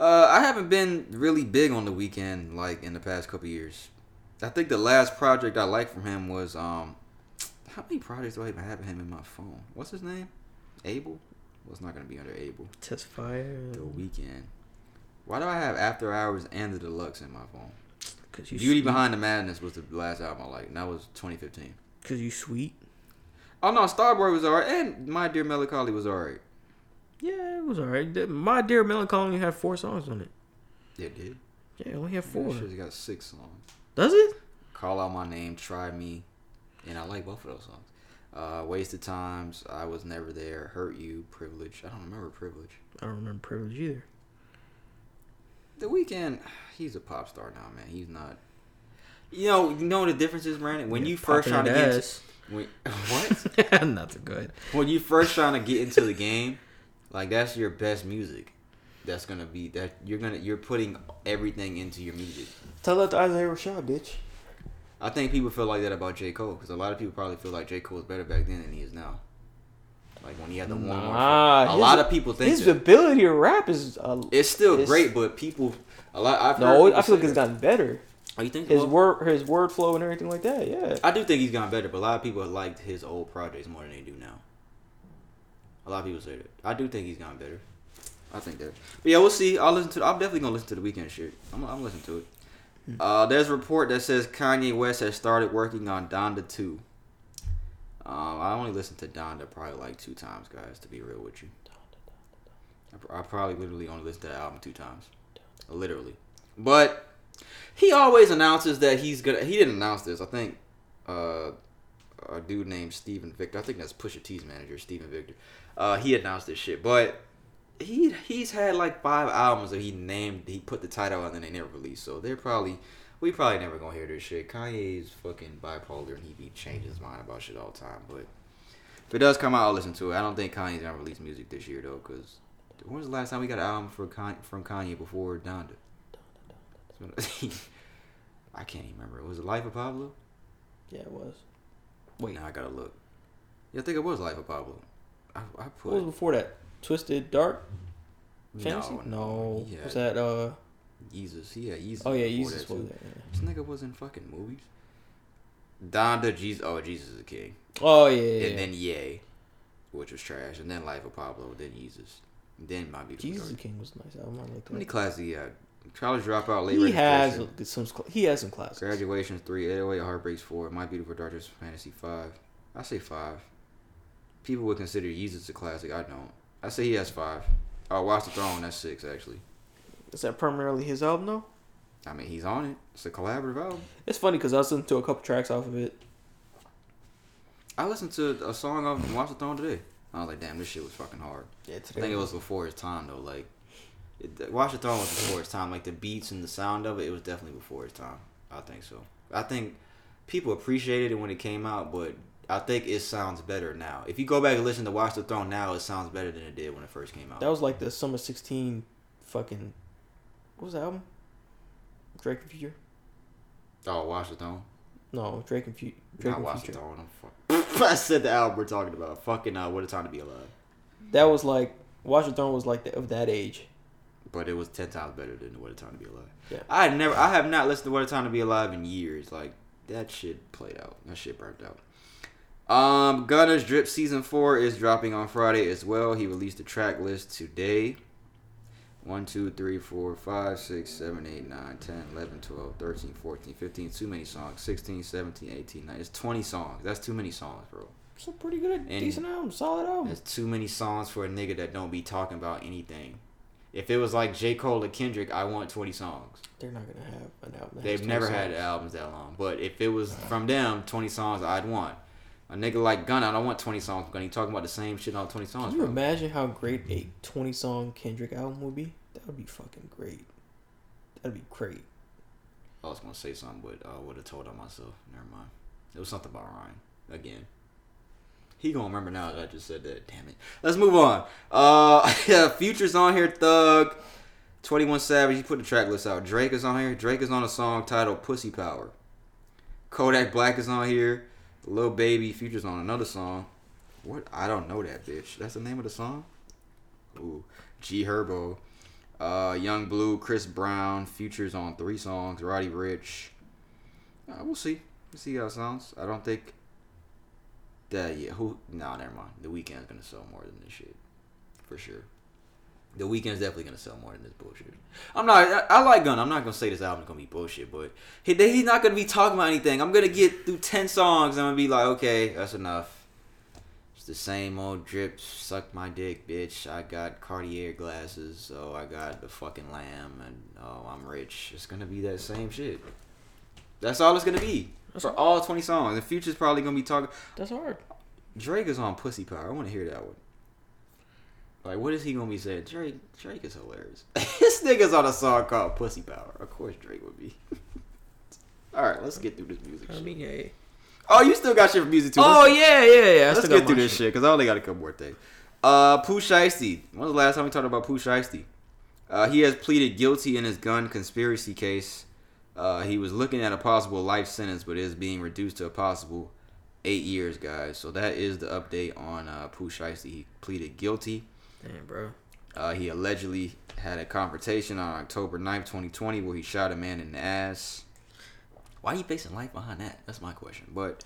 uh, I haven't been really big on the Weeknd like in the past couple years. I think the last project I liked from him was um, how many projects do I even have him in my phone? What's his name? Abel. Well, it's not gonna be under Abel. Test fire. The Weeknd. Why do I have After Hours and the Deluxe in my phone? Cause you Beauty sweet. Behind the Madness was the last album I liked, and that was 2015. Cause you sweet. Oh no, Starboy was alright, and My Dear Melancholy was alright. Yeah, it was alright. My Dear Melancholy only had four songs on it. It did. Yeah, it only had four. Shit's got six songs. Does it? Call Out My Name, Try Me, and I like both of those songs. Uh, wasted times. I was never there. Hurt you. Privilege. I don't remember privilege. I don't remember privilege either. The Weeknd. [SIGHS] He's a pop star now, man. He's not. You know, you know the difference is, Brandon. When you first trying to get into, [LAUGHS] when, [LAUGHS] what? [LAUGHS] not so good. when you first trying to get into the game, like that's your best music. That's gonna be that you're gonna you're putting everything into your music. Tell that to Isaiah Rashad, bitch. I think people feel like that about J Cole because a lot of people probably feel like J Cole is better back then than he is now. Like when he had the one. Nah, A his- lot of people think his that. ability to rap is. Uh, it's still it's- great, but people a lot. I've no, I feel like it's gotten better. Oh, you think His word, his word flow, and everything like that. Yeah. I do think he's gotten better, but a lot of people liked his old projects more than they do now. A lot of people say that. I do think he's gotten better. I think that. But yeah, we'll see. I'll listen to. I'm definitely gonna listen to the Weeknd shit. I'm. I'm listening to it. Uh, there's a report that says Kanye West has started working on Donda 2. Um, I only listened to Donda probably like two times, guys. To be real with you, I, pr- I probably literally only listened to the album two times, literally. But he always announces that he's gonna. He didn't announce this. I think uh, a dude named Steven Victor. I think that's Pusha T's manager, Steven Victor. Uh, he announced this shit, but he he's had like five albums that he named. He put the title on, and then they never released. So they're probably we probably never gonna hear this shit. Kanye's fucking bipolar, and he be changing his mind about shit all the time. But if it does come out, I'll listen to it. I don't think Kanye's gonna release music this year though, because when was the last time we got an album for Kanye, from Kanye before Donda? [LAUGHS] I can't even remember. Was it Life of Pablo? Yeah, it was. Wait, Now I gotta look. Yeah, I think it was Life of Pablo. I, I what put was before that? Twisted Dark Fantasy? no, No, He had was that uh? Jesus? Had Jesus. Oh yeah, Jesus that, was too. Yeah. This nigga was in fucking movies. Donda, Jesus. Oh, Jesus is a king. Oh yeah, yeah, And yeah. then Ye, which was trash. And then Life of Pablo. Then Jesus. Then My Beautiful Jesus Dark. King was nice. I like How many that. classes he had? College dropout, late He has some. He has some classes. Graduations three, 808 Heartbreaks four, My Beautiful Darkness Fantasy five. I say five. People would consider Jesus a classic. I don't. I say he has five. Oh, Watch the Throne. That's six actually. Is that primarily his album though? I mean, he's on it. It's a collaborative album. It's funny because I listened to a couple tracks off of it. I listened to a song of Watch the Throne today. I was like, damn, this shit was fucking hard. Yeah, today. I think it was before his time though. Like, it, Watch the Throne was before his time. Like the beats and the sound of it, it was definitely before his time. I think so. I think people appreciated it when it came out, but I think it sounds better now. If you go back and listen to Watch the Throne now, it sounds better than it did when it first came out. That was like the summer sixteen, fucking. What was the album? Drake and Future. oh, Watch the Throne. No, Drake and Future. Drake Not and Watch the Future. Throne. [LAUGHS] I said the album we're talking about. Fucking uh, What a Time to Be Alive. That was like Watch the Throne was like the, of that age. But it was ten times better than What a Time to Be Alive. Yeah. I never, I have not listened to What a Time to Be Alive in years. Like that shit played out. That shit burnt out. Um, Gunna's Drip season four is dropping on Friday as well. He released the track list today. 1, 2, 3, 4, 5, 6, 7, 8, 9, 10, 11, 12, 13, 14, 15. Too many songs. 16, 17, 18, 19. It's 20 songs. That's too many songs, bro. It's a pretty good, decent album, solid album. That's too many songs for a nigga that don't be talking about anything. If it was like J. Cole or Kendrick, I want 20 songs. They're not gonna have an album. that They've 20 never songs. had albums that long. But if it was from them, 20 songs, I'd want. A nigga like Gunna, I don't want 20 songs Gunna. He talking about the same shit on 20 songs. Can you bro. imagine how great a twenty song Kendrick album would be? That would be fucking great. That'd be great. I was going to say something, but I would have told on myself. Never mind. It was something about Ryan. Again. He gonna remember now that I just said that. Damn it. Let's move on. Uh, [LAUGHS] yeah, Future's on here. Thug, Twenty One Savage. He put the track list out. Drake is on here. Drake is on a song titled "Pussy Power." Kodak Black is on here. Lil Baby. features on another song. What? I don't know that bitch. That's the name of the song. Ooh, G Herbo. Uh, Yung Bleu, Chris Brown. features on three songs. Roddy Ricch. Uh, we'll see. We'll see how it sounds. I don't think that yeah. Who? No, never mind. The Weeknd's gonna sell more than this shit, for sure. The Weeknd's definitely gonna sell more than this bullshit. I'm not. I, I like Gun. I'm not gonna say this album's gonna be bullshit, but he, he's not gonna be talking about anything. I'm gonna get through ten songs. and I'm gonna be like, okay, that's enough. It's the same old drip. Suck my dick, bitch. I got Cartier glasses, so I got the fucking lamb, and oh, I'm rich. It's gonna be that same shit. That's all it's gonna be That's for all 20 songs. The future's probably gonna be talking. That's hard. Drake is on Pussy Power. I want to hear that one. Like, what is he gonna be saying? Drake, Drake is hilarious. [LAUGHS] this nigga's on a song called Pussy Power. Of course, Drake would be. [LAUGHS] All right, let's get through this music. I shit. mean, yeah. Oh, you still got shit for music too? Oh Let's- yeah, yeah, yeah. I Let's get through this shit because I only got a couple more things. Uh, Pooh Shiesty. When was the last time we talked about Pooh Shiesty? Uh, he has pleaded guilty in his gun conspiracy case. Uh, he was looking at a possible life sentence, but is being reduced to a possible eight years, guys. So that is the update on uh, Pooh Shiesty. He pleaded guilty. Damn, bro. Uh, he allegedly had a confrontation on October 9th, 2020, where he shot a man in the ass. Why are you facing life behind that? That's my question. But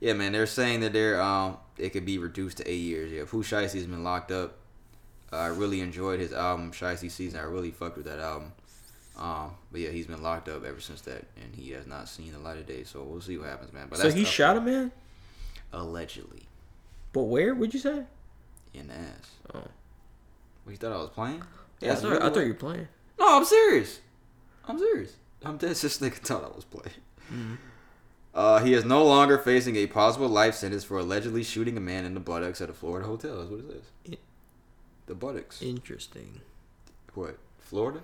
yeah, man, they're saying that they're um it could be reduced to eight years. Yeah, Pooh Shiesty's been locked up. Uh, I really enjoyed his album Shiesty Season. I really fucked with that album. Um, but yeah, he's been locked up ever since that, and he has not seen the light of day. So we'll see what happens, man. But So he shot a man. man, allegedly but where? Would you say? in the ass. Oh, You thought I was playing? yeah. I thought, I thought you were playing. No, I'm serious. I'm serious. I'm dead. [LAUGHS] This nigga thought I was playing. Mm-hmm. Uh, he is no longer facing a possible life sentence for allegedly shooting a man in the buttocks at a Florida hotel. That's what it says. The buttocks. Interesting. What? Florida?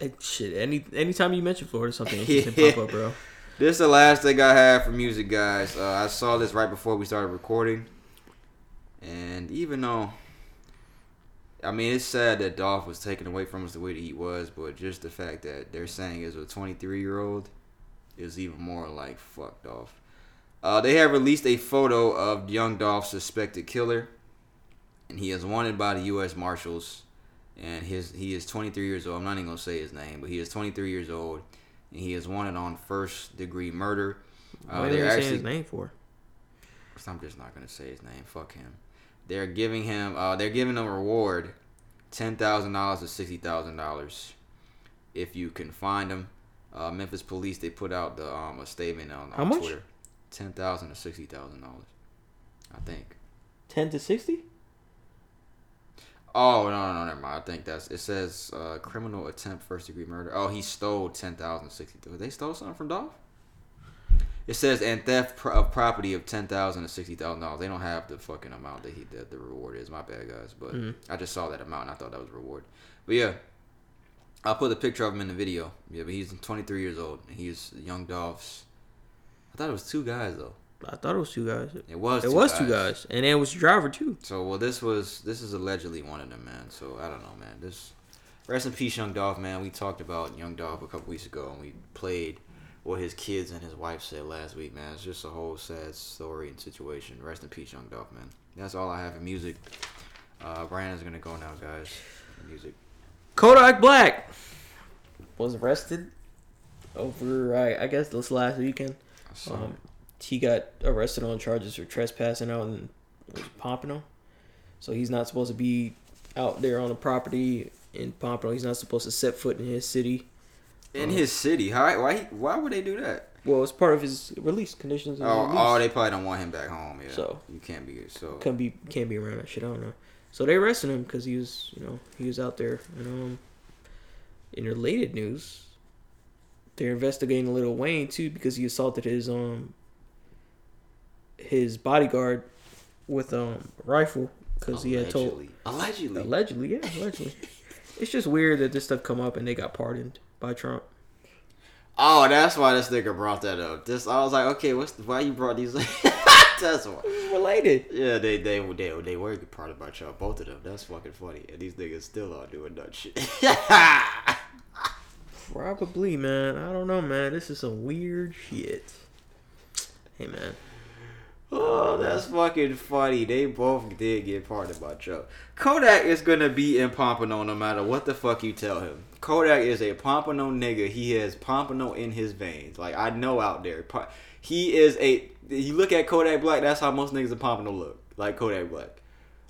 Eh, Shit. Any anytime you mention Florida, something [LAUGHS] interesting Yeah. pop up, bro. This is the last thing I have for music, guys. Uh, I saw this right before we started recording, and even though, I mean, it's sad that Dolph was taken away from us the way that he was, but just the fact that they're saying is a 23 year old is even more like fuck Dolph. Uh, they have released a photo of young Dolph's suspected killer, and he is wanted by the U.S. Marshals. And his he is 23 years old. I'm not even gonna say his name, but he is 23 years old, and he is wanted on first degree murder. Uh, Why are they actually- his name for? I'm just not gonna say his name. Fuck him. They're giving him. Uh, they're giving him a reward, ten thousand dollars to sixty thousand dollars, if you can find him. Uh, Memphis police they put out the um a statement on, How on much? Twitter. Ten thousand to sixty thousand dollars, I think. Ten to sixty? Oh no no no never mind. I think that's it says uh, criminal attempt first degree murder. Oh he stole ten thousand sixty. They stole something from Dolph. It says and theft of property of ten thousand to sixty thousand dollars. They don't have the fucking amount that he that the reward is. My bad guys, but Mhm. I just saw that amount and I thought that was a reward. But yeah, I'll put a picture of him in the video. Yeah, but he's twenty three years old. He's young Dolph's. I thought it was two guys though. I thought it was two guys. It was. It two was two guys, and it was your driver too. So well, this was this is allegedly one of them, man. So I don't know, man. This rest in peace, Young Dolph, man. We talked about Young Dolph a couple weeks ago, and we played what his kids and his wife said last week, man. It's just a whole sad story and situation. Rest in peace, Young Dolph, man. That's all I have in music. Uh, Brandon's gonna go now, guys. Music. Kodak Black was arrested over, I, I guess, this last weekend. Um, he got arrested on charges for trespassing out in Pompano. So he's not supposed to be out there on the property in Pompano. He's not supposed to set foot in his city. In his city, how, why? Why would they do that? Well, it's part of his release conditions. Oh, release. oh, they probably don't want him back home. Yeah, So- you can't be so. Couldn't be can't be around that shit. I don't know. So they arrested him because he was, you know, he was out there. And um, in related news, they're investigating Lil Wayne too because he assaulted his um his bodyguard with um a rifle because he had told allegedly. allegedly, yeah, allegedly. [LAUGHS] it's just weird that this stuff come up and they got pardoned by Trump. Oh, that's why this nigga brought that up. This I was like, okay, what's the, why you brought these? [LAUGHS] that's why. It's related. Yeah, they they they they were part about y'all, both of them. That's fucking funny, and these niggas still are doing that shit. [LAUGHS] Probably, man. I don't know, man. This is some weird shit. Hey, man. oh, that's fucking funny. They both did get pardoned by Trump. Kodak is gonna be in Pompano no matter what the fuck you tell him. Kodak is a Pompano nigga. He has Pompano in his veins. Like I know out there. He is a. You look at Kodak Black. That's how most niggas in Pompano look. Like Kodak Black.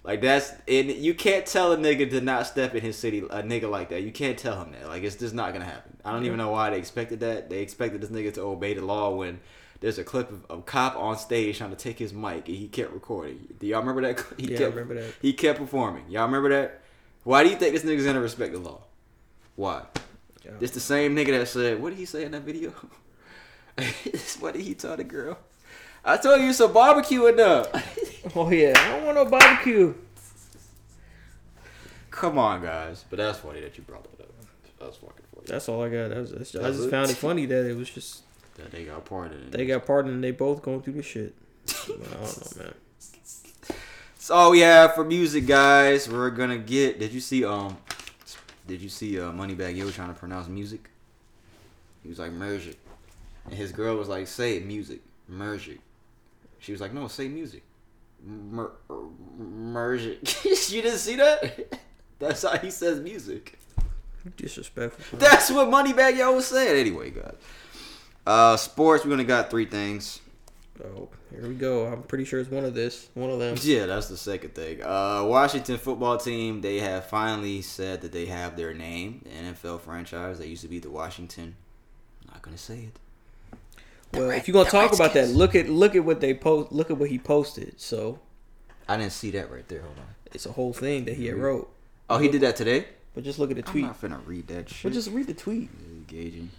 Like that's and you can't tell a nigga to not step in his city. A nigga like that, you can't tell him that. Like it's just not gonna happen. I don't even know why they expected that. They expected this nigga to obey the law when there's a clip of a cop on stage trying to take his mic and he kept recording. Do y'all remember that? [LAUGHS] He Yeah, I remember that. He kept performing. Y'all remember that? Why do you think this nigga's gonna respect the law? Why? Yeah. This the same nigga that said, what did he say in that video? [LAUGHS] what did he tell the girl? I told you some barbecue enough. [LAUGHS] Oh yeah, I don't want no barbecue. Come on, guys. But that's funny that you brought that up. That's fucking funny. That's all I got. That was, that's, I just found it funny that it was just That they got pardoned. they got pardoned and they both going through this shit. I don't know, man. [LAUGHS] So yeah, for music, guys, we're gonna get. Did you see? Um, did you see? Uh, Moneybagg Yo trying to pronounce music. He was like merge it, and his girl was like, "Say music, merge it." She was like, "No, say music, it." [LAUGHS] you didn't see that? [LAUGHS] That's how he says music. Disrespectful. That's what Moneybagg Yo was saying. Anyway, guys. Uh, sports. We only got three things. Oh, here we go. I'm pretty sure it's one of this, one of them. Yeah, that's the second thing. Uh, Washington football team, they have finally said that they have their name, the NFL franchise. They used to be the Washington. I'm not gonna say it. Well, Red- if you're gonna the talk about that, look at look at what they post. Look at what he posted. So I didn't see that right there. Hold on. it's a whole thing that he had wrote. Oh, he did that today. But just look at the tweet. I'm tweet. not finna read that shit. But just read the tweet. engaging.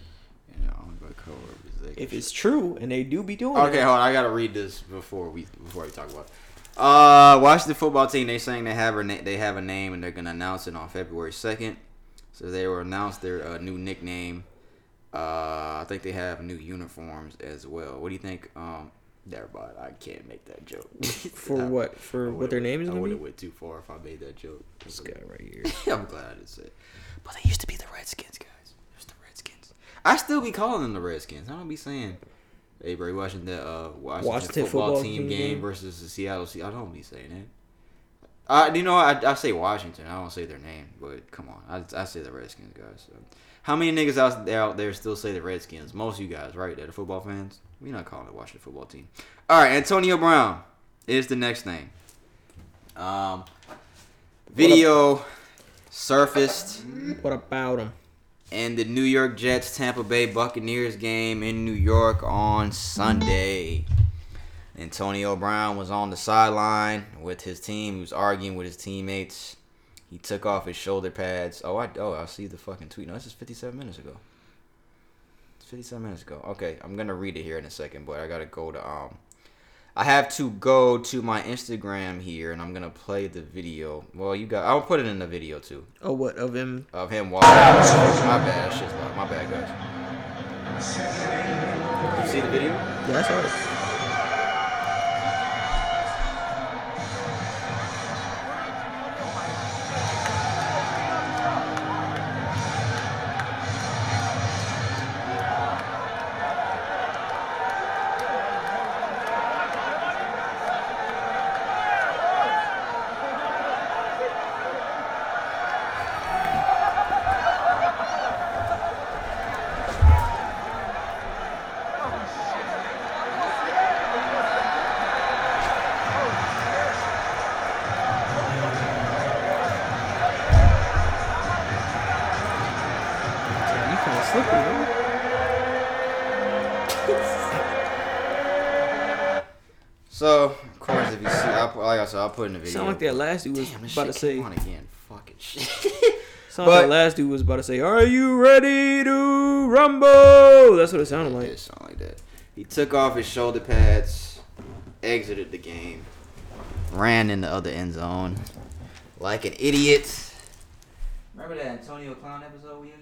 You know, I'm gonna cover everything. If it's true, and they do be doing Okay, it. hold on. I gotta read this before we before we talk about. It. Uh, Washington football team. They saying they have a na- they have a name and they're gonna announce it on February second. So they will announce their uh, new nickname. Uh, I think they have new uniforms as well. What do you think? Um, never mind. I can't make that joke. [LAUGHS] For what? For what their name is I gonna would be? have went too far if I made that joke. This guy right here. [LAUGHS] I'm glad I didn't say it. But they used to be the Redskins, guys. The. I still be calling them the Redskins. I don't be saying, hey, bro, you watching the uh, Washington, Washington football, football team game game? versus the Seattle Sea. I don't be saying that. I, you know, I, I say Washington. I don't say their name, but come on, I, I say the Redskins, guys. So. How many niggas out there, out there still say the Redskins? Most of you guys, right? That are football fans. We're not calling it Washington football team. All right, Antonio Brown is the next name. Um, video surfaced What about him? In the New York Jets Tampa Bay Buccaneers game in New York on Sunday. Antonio Brown was on the sideline with his team. He was arguing with his teammates. He took off his shoulder pads. Oh, I oh I see the fucking tweet. No, this is 57 minutes ago. It's 57 minutes ago. Okay, I'm gonna read it here in a second, but I gotta go to um. I have to go to my Instagram here, and I'm gonna play the video. Well, you got. I'll put it in the video too Oh, what of him? of him walking. My bad. Shit's loud. My bad, guys. You see the video? Yeah, that's all right. Put- like I said, I'll put in the video. Sound like that last dude was Damn, about to say. came on again. Fucking [LAUGHS] shit. Sound But- like that last dude was about to say, "Are you ready to rumble?" That's what it sounded like. did sound like that. He took off his shoulder pads, exited the game, ran in the other end zone like an idiot. Remember that Antonio Clown episode we had?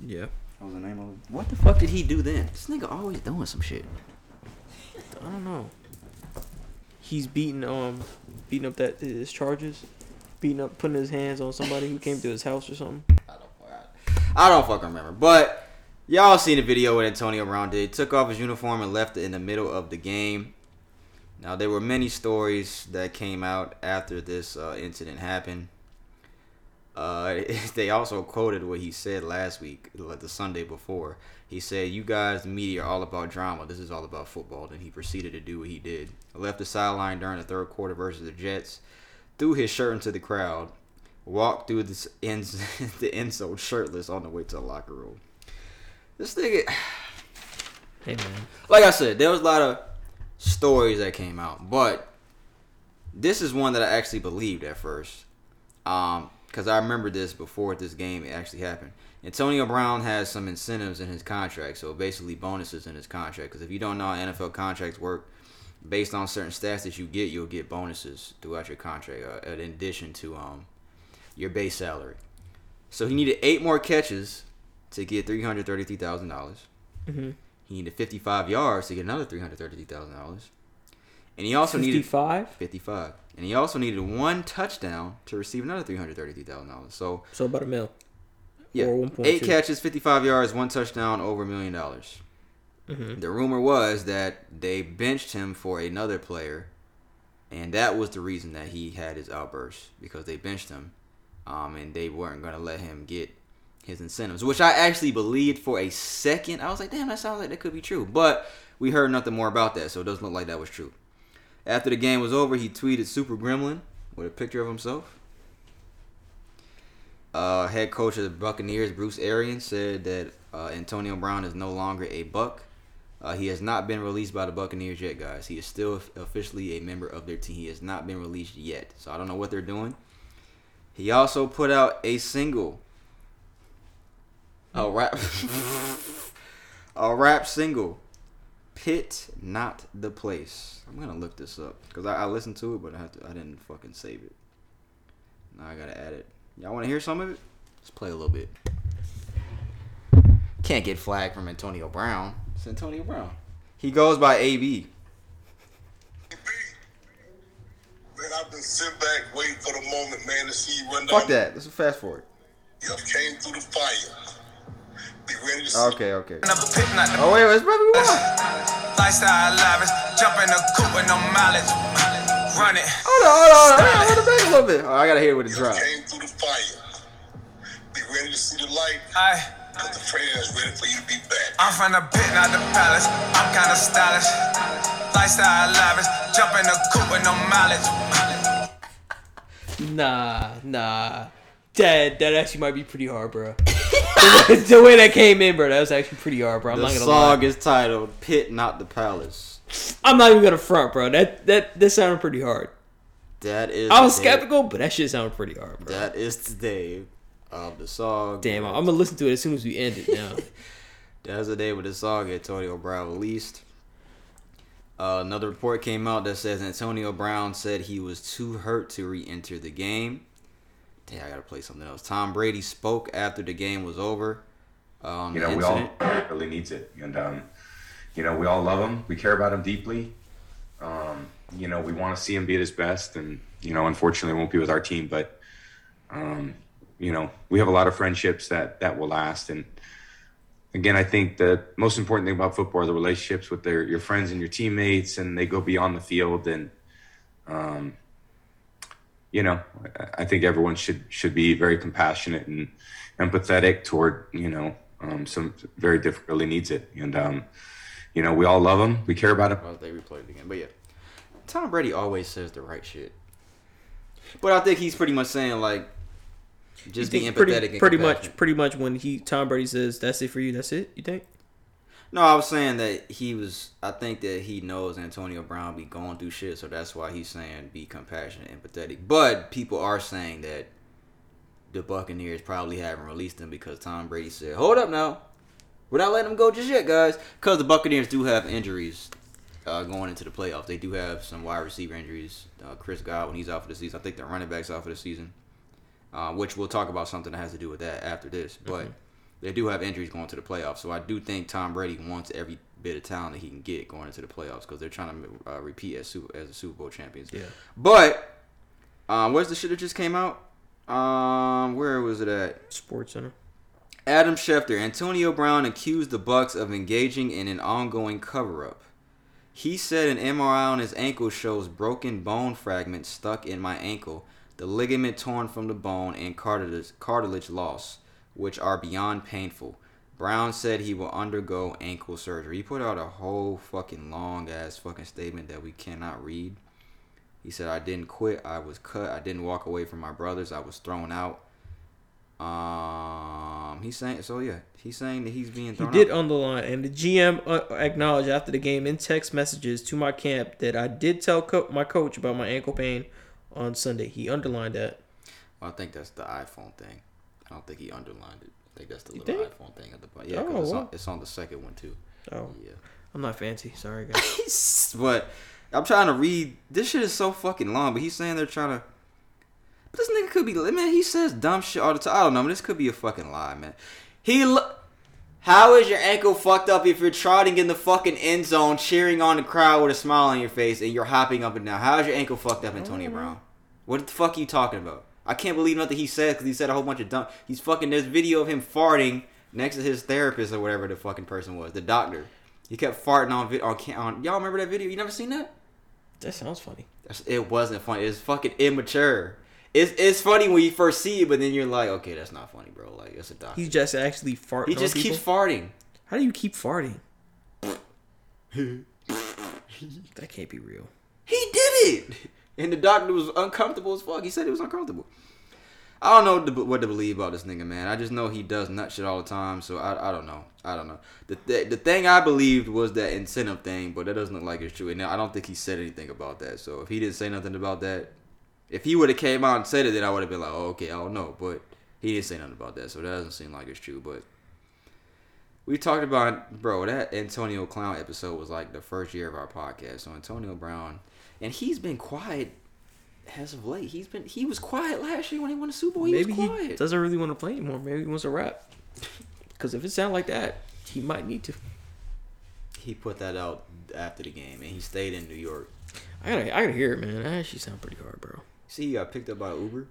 Yeah. What was the name of it? What the fuck did he do then? This nigga always doing some shit. I don't know. He's beating um beating up that his charges, beating up putting his hands on somebody who came to his house or something. I don't, I don't fucking remember. But y'all seen the video what Antonio Brown did. Took off his uniform and left it in the middle of the game. Now there were many stories that came out after this uh, incident happened. Uh, [LAUGHS] they also quoted what he said last week, like the Sunday before. He said, "You guys, the media, are all about drama. This is all about football." Then he proceeded to do what he did. Left the sideline during the third quarter versus the Jets. Threw his shirt into the crowd. Walked through the end, [LAUGHS] the end zone shirtless on the way to the locker room. This nigga, [SIGHS] Hey man. like I said, there was a lot of stories that came out, but this is one that I actually believed at first. Um, because I remember this before this game actually happened. Antonio Brown has some incentives in his contract, so basically bonuses in his contract. Because if you don't know how NFL contracts work, based on certain stats that you get, you'll get bonuses throughout your contract, uh, in addition to um your base salary. So he needed eight more catches to get three hundred thirty-three thousand dollars. Mhm. He needed fifty-five yards to get another three hundred thirty-three thousand dollars. And he also needed 55. 55. And he also needed one touchdown to receive another $333,000. So, So about a mil. yeah, Or 1.2. eight catches, 55 yards, one touchdown, over a million dollars. Mhm. The rumor was that they benched him for another player, and that was the reason that he had his outburst because they benched him, um, and they weren't going to let him get his incentives, which I actually believed for a second. I was like, damn, that sounds like that could be true, but we heard nothing more about that, so it doesn't look like that was true. After the game was over, he tweeted Super Gremlin with a picture of himself. Uh, head coach of the Buccaneers, Bruce Arians, said that uh, Antonio Brown is no longer a Buc. Uh, he has not been released by the Buccaneers yet, guys. He is still officially a member of their team. He has not been released yet, so I don't know what they're doing. He also put out a single, a rap, [LAUGHS] a rap single, "Pit Not the Place." I'm gonna look this up because I, I listened to it, but I have to, I didn't fucking save it. Now I gotta add it. Y'all want to hear some of it? Let's play a little bit. Can't get flagged from Antonio Brown. It's Antonio Brown. He goes by AB. Man, I've been sitting back waiting for the moment, man, to see you run down. Fuck that. Let's fast forward. You came through the fire. Okay, okay. In the pit, not the Oh wait, let's probably one. lifestyle lavish. Jump in the coupe with no mileage. Run it. Hold on, hold on, hold on. Hold it back a little bit. Oh, I gotta hear it with the You drop. came through the fire. Be ready to see the light. I, Cause the fans ready for you to be back. I'm from the pit, not the palace. I'm kinda stylish. Lifestyle lavish. Jump in the coupe with no mileage. [LAUGHS] Nah, nah. That that actually might be pretty hard, bro. The, way, the way that came in, bro, that was actually pretty hard, bro. I'm The not gonna song lie. is titled "Pit Not the Palace." I'm not even gonna front, bro. That that that sounded pretty hard. That is. I was day- skeptical, but that shit sounded pretty hard, bro. That is the day of the song. Damn, I'm gonna listen to it as soon as we end it now. [LAUGHS] That's the day with the song Antonio Brown released. Uh, another report came out that says Antonio Brown said he was too hurt to re-enter the game. Damn, I gotta play something else. Tom Brady spoke after the game was over. Um, you know, we all really needs it, and um, you know, we all love him. We care about him deeply. Um, you know, we want to see him be at his best, and you know, unfortunately, it won't be with our team, but um, you know, we have a lot of friendships that that will last. And again, I think the most important thing about football are the relationships with their your friends and your teammates, and they go beyond the field. And um, you know, I- I think everyone should should be very compassionate and empathetic toward you know um, some very different really needs it, and um, you know, we all love them, We care about them. Oh, they replayed it again, but yeah, Tom Brady always says the right shit. But I think he's pretty much saying like, just be empathetic pretty, and pretty much, pretty much when he Tom Brady says that's it for you, that's it. You think? No, I was saying that he was. I think that he knows Antonio Brown be going through shit, so that's why he's saying be compassionate, and empathetic. But people are saying that the Buccaneers probably haven't released him because Tom Brady said, "Hold up now, we're not letting him go just yet, guys," because the Buccaneers do have injuries uh, going into the playoffs. They do have some wide receiver injuries. Uh, Chris Godwin, he's out for the season. I think the running backs out for the season, uh, which we'll talk about something that has to do with that after this, but they do have injuries going to the playoffs. So I do think Tom Brady wants every bit of talent that he can get going into the playoffs because they're trying to uh, repeat as super, as the Super Bowl champions. Yeah. But um, where's the shit that just came out? Um, where was it at? Sports Center. Adam Schefter, Antonio Brown accused the Bucs of engaging in an ongoing cover-up. He said an MRI on his ankle shows broken bone fragments stuck in my ankle, the ligament torn from the bone, and cartilage, cartilage loss, which are beyond painful. Brown said he will undergo ankle surgery. He put out a whole fucking long ass fucking statement that we cannot read. He said, I didn't quit. I was cut. I didn't walk away from my brothers. I was thrown out. Um, he's saying so. Yeah, he's saying that he's being He did out. underline, and the GM uh, acknowledged after the game in text messages to my camp that I did tell co- my coach about my ankle pain on Sunday. He underlined that. Well, I think that's the iPhone thing. I don't think he underlined it. I think that's the You little think? iPhone thing at the bottom. Yeah, Oh, it's, on, it's on the second one too. Oh, Yeah. I'm not fancy. Sorry, [LAUGHS] guys. but I'm trying to read. This shit is so fucking long, but he's saying they're trying to. But this nigga could be. Man, he says dumb shit all the time. I don't know, but this could be a fucking lie, man. He. Lo- How is your ankle fucked up if you're trotting in the fucking end zone, cheering on the crowd with a smile on your face, and you're hopping up and down? How is your ankle fucked up, Antonio Brown? What the fuck are you talking about? I can't believe nothing he said because he said a whole bunch of dumb. He's fucking. There's video of him farting next to his therapist or whatever the fucking person was, the doctor. He kept farting on on, on y'all remember that video? You never seen that? That sounds funny. That's- It wasn't funny. It's fucking immature. It's it's funny when you first see it, but then you're like, okay, that's not funny, bro. Like it's a doctor. He's just actually farting. he just keeps farting. How do you keep farting? [LAUGHS] that can't be real. He did it, and the doctor was uncomfortable as fuck. He said it was uncomfortable. I don't know what to, believe about this nigga, man. I just know he does nut shit all the time, so I, I don't know. I don't know. The, the the thing I believed was that incentive thing, but that doesn't look like it's true. And I don't think he said anything about that. So if he didn't say nothing about that, if he would have came out and said it, then I would have been like, oh, okay, I don't know. But he didn't say nothing about that, so that doesn't seem like it's true. But we talked about, bro, that Antonio Clown episode was like the first year of our podcast. So Antonio Brown, and he's been quiet as of late. He's been he was quiet last year when he won the Super Bowl. He Maybe was he doesn't really want to play anymore. Maybe he wants to rap. Because if it sounds like that, he might need to. He put that out after the game, and he stayed in New York. I gotta, I gotta hear it, man. That actually sound pretty hard, bro. See, he got picked up by Uber.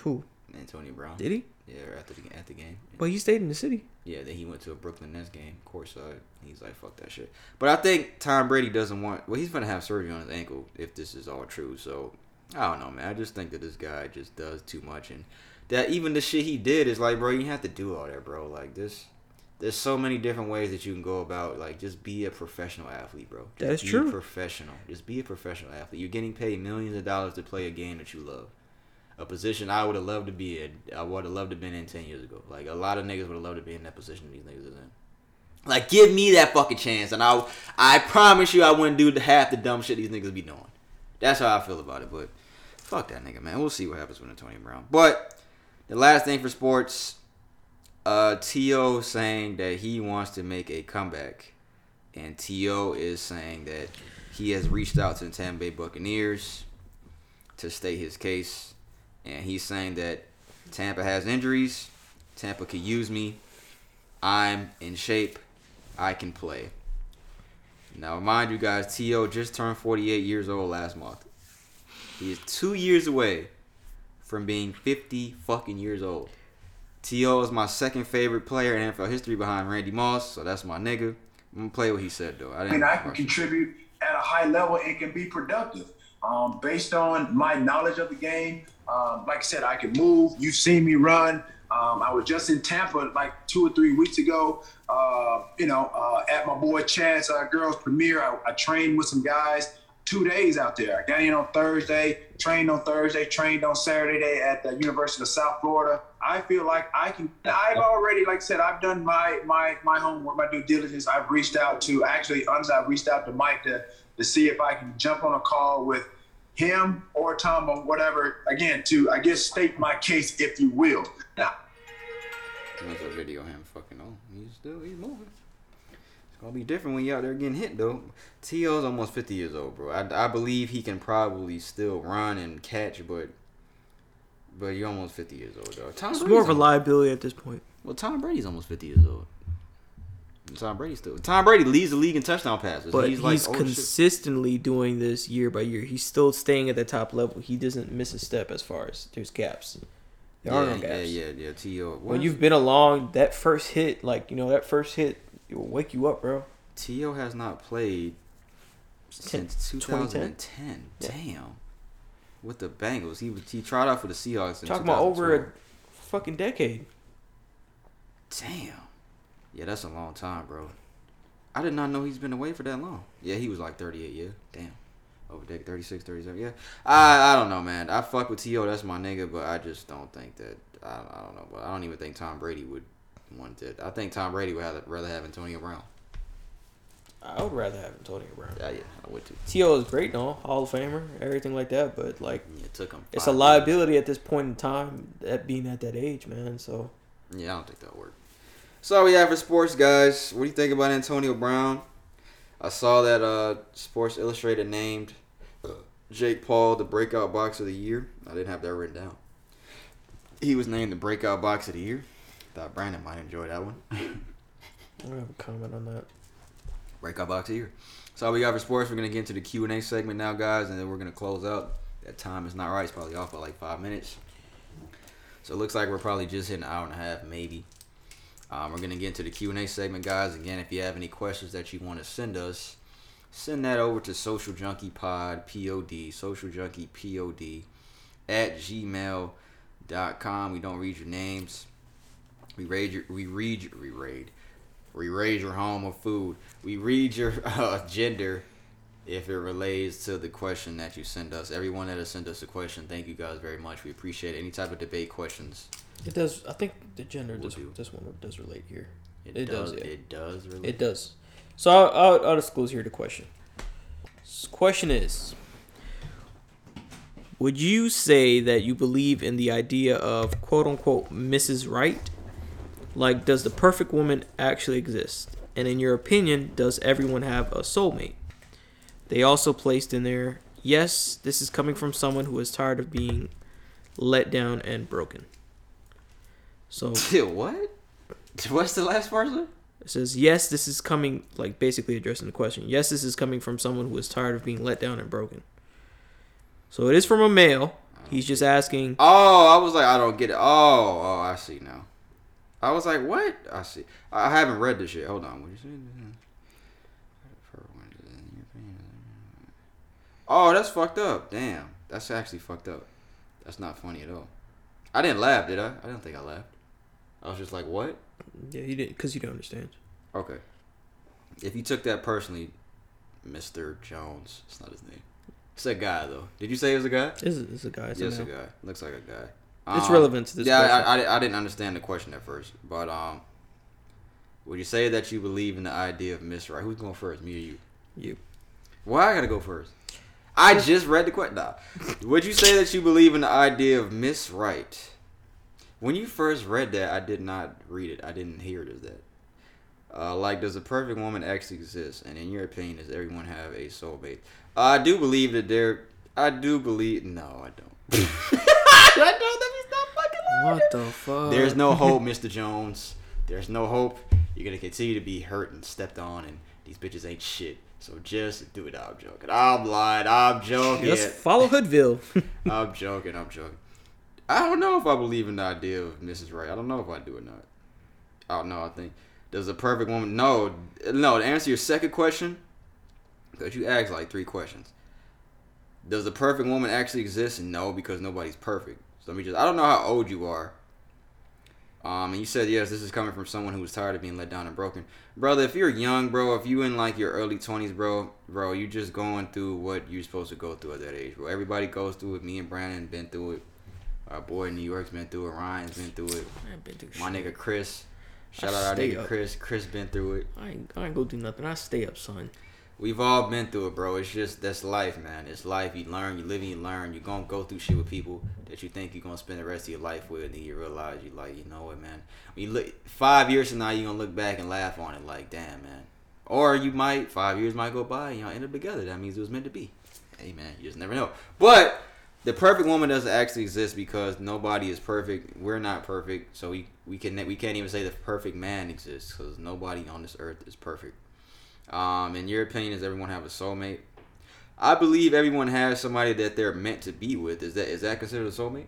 Who Antonio Brown. did he? Yeah, after the at the game. But he stayed in the city. Yeah, then he went to a Brooklyn Nets game, courtside. He's like, fuck that shit. But I think Tom Brady doesn't want. Well, he's gonna have surgery on his ankle if this is all true. So I don't know, man. I just think that this guy just does too much, and that even the shit he did is like, bro, you have to do all that, bro. Like this. There's so many different ways that you can go about. Like, just be a professional athlete, bro. Just That is be true. Professional. Just be a professional athlete. You're getting paid millions of dollars to play a game that you love a position I would have loved to be in. I would have loved to have been in ten years ago. Like a lot of niggas would have loved to be in that position these niggas is in. Like give me that fucking chance, and I I promise you I wouldn't do half the dumb shit these niggas be doing. That's how I feel about it. But fuck that nigga, man. We'll see what happens with Antonio Brown. But the last thing for sports, uh, T.O. saying that he wants to make a comeback, and T.O. is saying that he has reached out to the Tampa Bay Buccaneers to state his case, and he's saying that Tampa has injuries, Tampa could use me, I'm in shape, I can play. Now, mind you guys, T.O. just turned 48 years old last month. He is two years away from being 50 fucking years old. T.O. is my second favorite player in NFL history behind Randy Moss, so that's my nigga. I'm gonna play what he said though. I didn't. and I can contribute at a high level and can be productive. Um, based on my knowledge of the game, um, like I said, I can move. You've seen me run. Um, I was just in Tampa like two or three weeks ago. Uh, you know, uh, at my boy Chad's uh, girls premiere, I, I trained with some guys. Two days out there. I got in on Thursday, trained on Thursday, trained on Saturday day at the University of South Florida. I feel like I can. I've already, like I said, I've done my my my homework, my due diligence. I've reached out to actually, honestly, I've reached out to Mike to to see if I can jump on a call with him or Tom or whatever. Again, to I guess state my case, if you will. Now, There's a video him fucking on. He's still he's moving. It's gonna be different when you out there getting hit though. T.O.'s almost 50 years old, bro. I, I believe he can probably still run and catch, but but you're almost 50 years old, though. Tom It's Brady's more of a liability at this point. Well, Tom Brady's almost 50 years old. Tom Brady still. Tom Brady leads the league in touchdown passes. But he's, he's, like, oh, shit. consistently doing this year by year. He's still staying at the top level. He doesn't miss a step as far as there's gaps. There yeah, are no yeah, gaps. yeah, yeah. yeah. T.O. When you've been along, that first hit, like you know, that first hit, it will wake you up, bro. T.O. has not played Ten- since 2010? 2010. Yeah. Damn. With the Bengals, he he tried out for the Seahawks. In Talking about over a fucking decade. Damn. Yeah, that's a long time, bro. I did not know he's been away for that long. Yeah, he was like 38, yeah. Damn. Over there, 36, 37, yeah. I I don't know, man. I fuck with T.O., that's my nigga, but I just don't think that, I, I don't know. But I don't even think Tom Brady would want it. I think Tom Brady would have, rather have Antonio Brown. I would rather have Antonio Brown. Yeah, yeah, I would too. T.O. is great, no Hall of Famer, everything like that. But like, Yeah, it took him. it's a liability at this point in time, at being at that age, man. So Yeah, I don't think that'll work. So we have for sports, guys. What do you think about Antonio Brown? I saw that uh, Sports Illustrated named uh, Jake Paul the breakout box of the year. I didn't have that written down. He was named the breakout box of the year. Thought Brandon might enjoy that one. [LAUGHS] I don't have a comment on that. breakout box of the year. So all we got for sports. We're gonna get into the Q and A segment now, guys, and then we're gonna close out. That time is not right. It's probably off by like five minutes. So it looks like we're probably just hitting an hour and a half, maybe. Um, we're gonna get into the Q and A segment, guys. Again, if you have any questions that you want to send us, send that over to Social Junkie Pod Pod Social Junkie Pod at gmail.com. We don't read your names. We raid your, we read your, we raid. We raid your home of food. We read your [LAUGHS] uh, gender if it relates to the question that you send us. Everyone that has sent us a question, thank you guys very much. We appreciate any type of debate questions. It does. I think the gender does. do. This one does relate here. It, It does. does, yeah. It does. Really. It does. So I'll, I'll, I'll disclose here the question. S- Question is Would you say that you believe in the idea of quote unquote Mrs. Right? Like, does the perfect woman actually exist? And in your opinion, does everyone have a soulmate? They also placed in there, yes, this is coming from someone who is tired of being let down and broken. So [LAUGHS] what? What's the last part? it says, yes, this is coming, like basically addressing the question. Yes, this is coming from someone who is tired of being let down and broken. So it is from a male. He's just asking, Oh, I was like, I don't get it. Oh, oh, I see now. I was like, what? I see. I haven't read this yet. Hold on. What you say? Oh, that's fucked up. Damn, that's actually fucked up. That's not funny at all. I didn't laugh, did I? I didn't think I laughed. I was just like, what? yeah, you didn't, because you don't understand. Okay. If you took that personally, Mr. Jones, it's not his name. It's a guy though. Did you say it was a guy? Is, this a guy. It's a Yes, a male. guy. Looks like a guy. It's Um, relevant to this Yeah. I, I, I didn't understand the question at first, but um, would you say that you believe in the idea of Miss Right? Who's going first, me or you? You. Why I gotta go first? I just read the question. Nah. Would you say that you believe in the idea of Miss Right? When you first read that, I did not read it. I didn't hear it as that. Uh, like, does a perfect woman actually exist? And in your opinion, does everyone have a soulmate? Uh, I do believe that there. I do believe. No, I don't. [LAUGHS] I don't. Let me stop fucking lying. What the fuck? There's no [LAUGHS] hope, Mr. Jones. There's no hope. You're gonna continue to be hurt and stepped on, and these bitches ain't shit. So just do it. I'm joking. I'm lying. I'm joking. Just follow Hoodville. [LAUGHS] I'm joking. I'm joking. I don't know if I believe in the idea of Mrs. Right. I don't know if I do or not. I don't know. I think does a perfect woman? No, no. To answer your second question, because you asked like three questions. Does a perfect woman actually exist? No, because nobody's perfect. So let me just. I don't know how old you are. Um, and you said yes. This is coming from someone who was tired of being let down and broken, brother. If you're young, bro, if you in like your early twenties, bro, bro, you just going through what you're supposed to go through at that age, bro. Everybody goes through it. Me and Brandon been through it. Our boy in New York's been through it. Ryan's been through it. I ain't been through My shit. nigga Chris. Shout I out our nigga up. Chris. Chris been through it. I ain't, I ain't go do nothing. I stay up, son. We've all been through it, bro. It's just that's life, man. It's life. You learn, you live, and you learn. You're gonna go through shit with people that you think you're gonna spend the rest of your life with, and then you realize you like, you know what, man. When you look five years from now, you're gonna look back and laugh on it, like, damn, man. Or you might five years might go by and y'all end up together. That means it was meant to be. Hey, man, you just never know. But the perfect woman doesn't actually exist because nobody is perfect. We're not perfect, so we we can we can't even say the perfect man exists because nobody on this earth is perfect. Um, in your opinion, does everyone have a soulmate? I believe everyone has somebody that they're meant to be with. Is that is that considered a soulmate?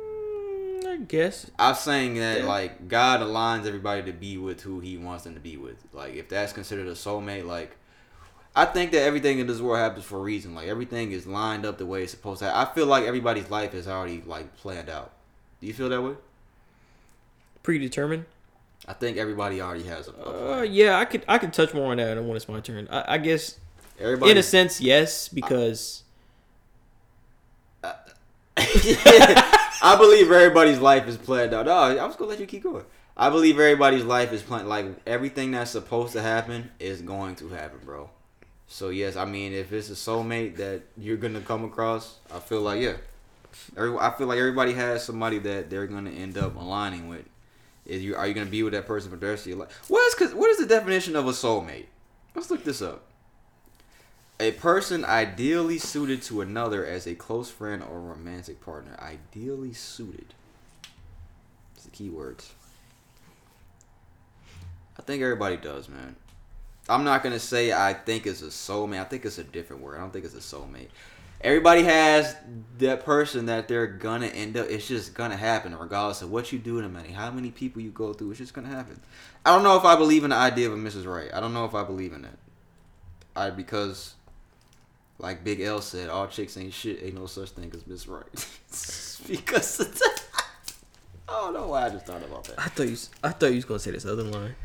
Mm, I guess. I'm saying that Yeah. like God aligns everybody to be with who He wants them to be with. Like if that's considered a soulmate, like I think that everything in this world happens for a reason. Like everything is lined up the way it's supposed to. I feel like everybody's life is already like planned out. Do you feel that way? Predetermined. I think everybody already has a. Uh, yeah, I could I could touch more on that when it's my turn. I, I guess everybody in a sense, yes, because I [LAUGHS] believe everybody's life is planned out. No, I was gonna let you keep going. I believe everybody's life is planned. Like everything that's supposed to happen is going to happen, bro. So yes, I mean, if it's a soulmate that you're gonna come across, I feel like yeah, every, I feel like everybody has somebody that they're gonna end up aligning with. Is you are you gonna be with that person for the rest of your life? What is cause what is the definition of a soulmate? Let's look this up. A person ideally suited to another as a close friend or romantic partner. Ideally suited. It's the key words. I think everybody does, man. I'm not gonna say I think it's a soulmate. I think it's a different word. I don't think it's a soulmate. Everybody has that person that they're gonna end up. It's just gonna happen, regardless of what you do to minute, how many people you go through. It's just gonna happen. I don't know if I believe in the idea of a Mrs. Right. I don't know if I believe in that. I because, like Big L said, all chicks ain't shit. Ain't no such thing as Miss Right. [LAUGHS] because I don't know why I just thought about that. I thought you. I thought you was gonna say this other line.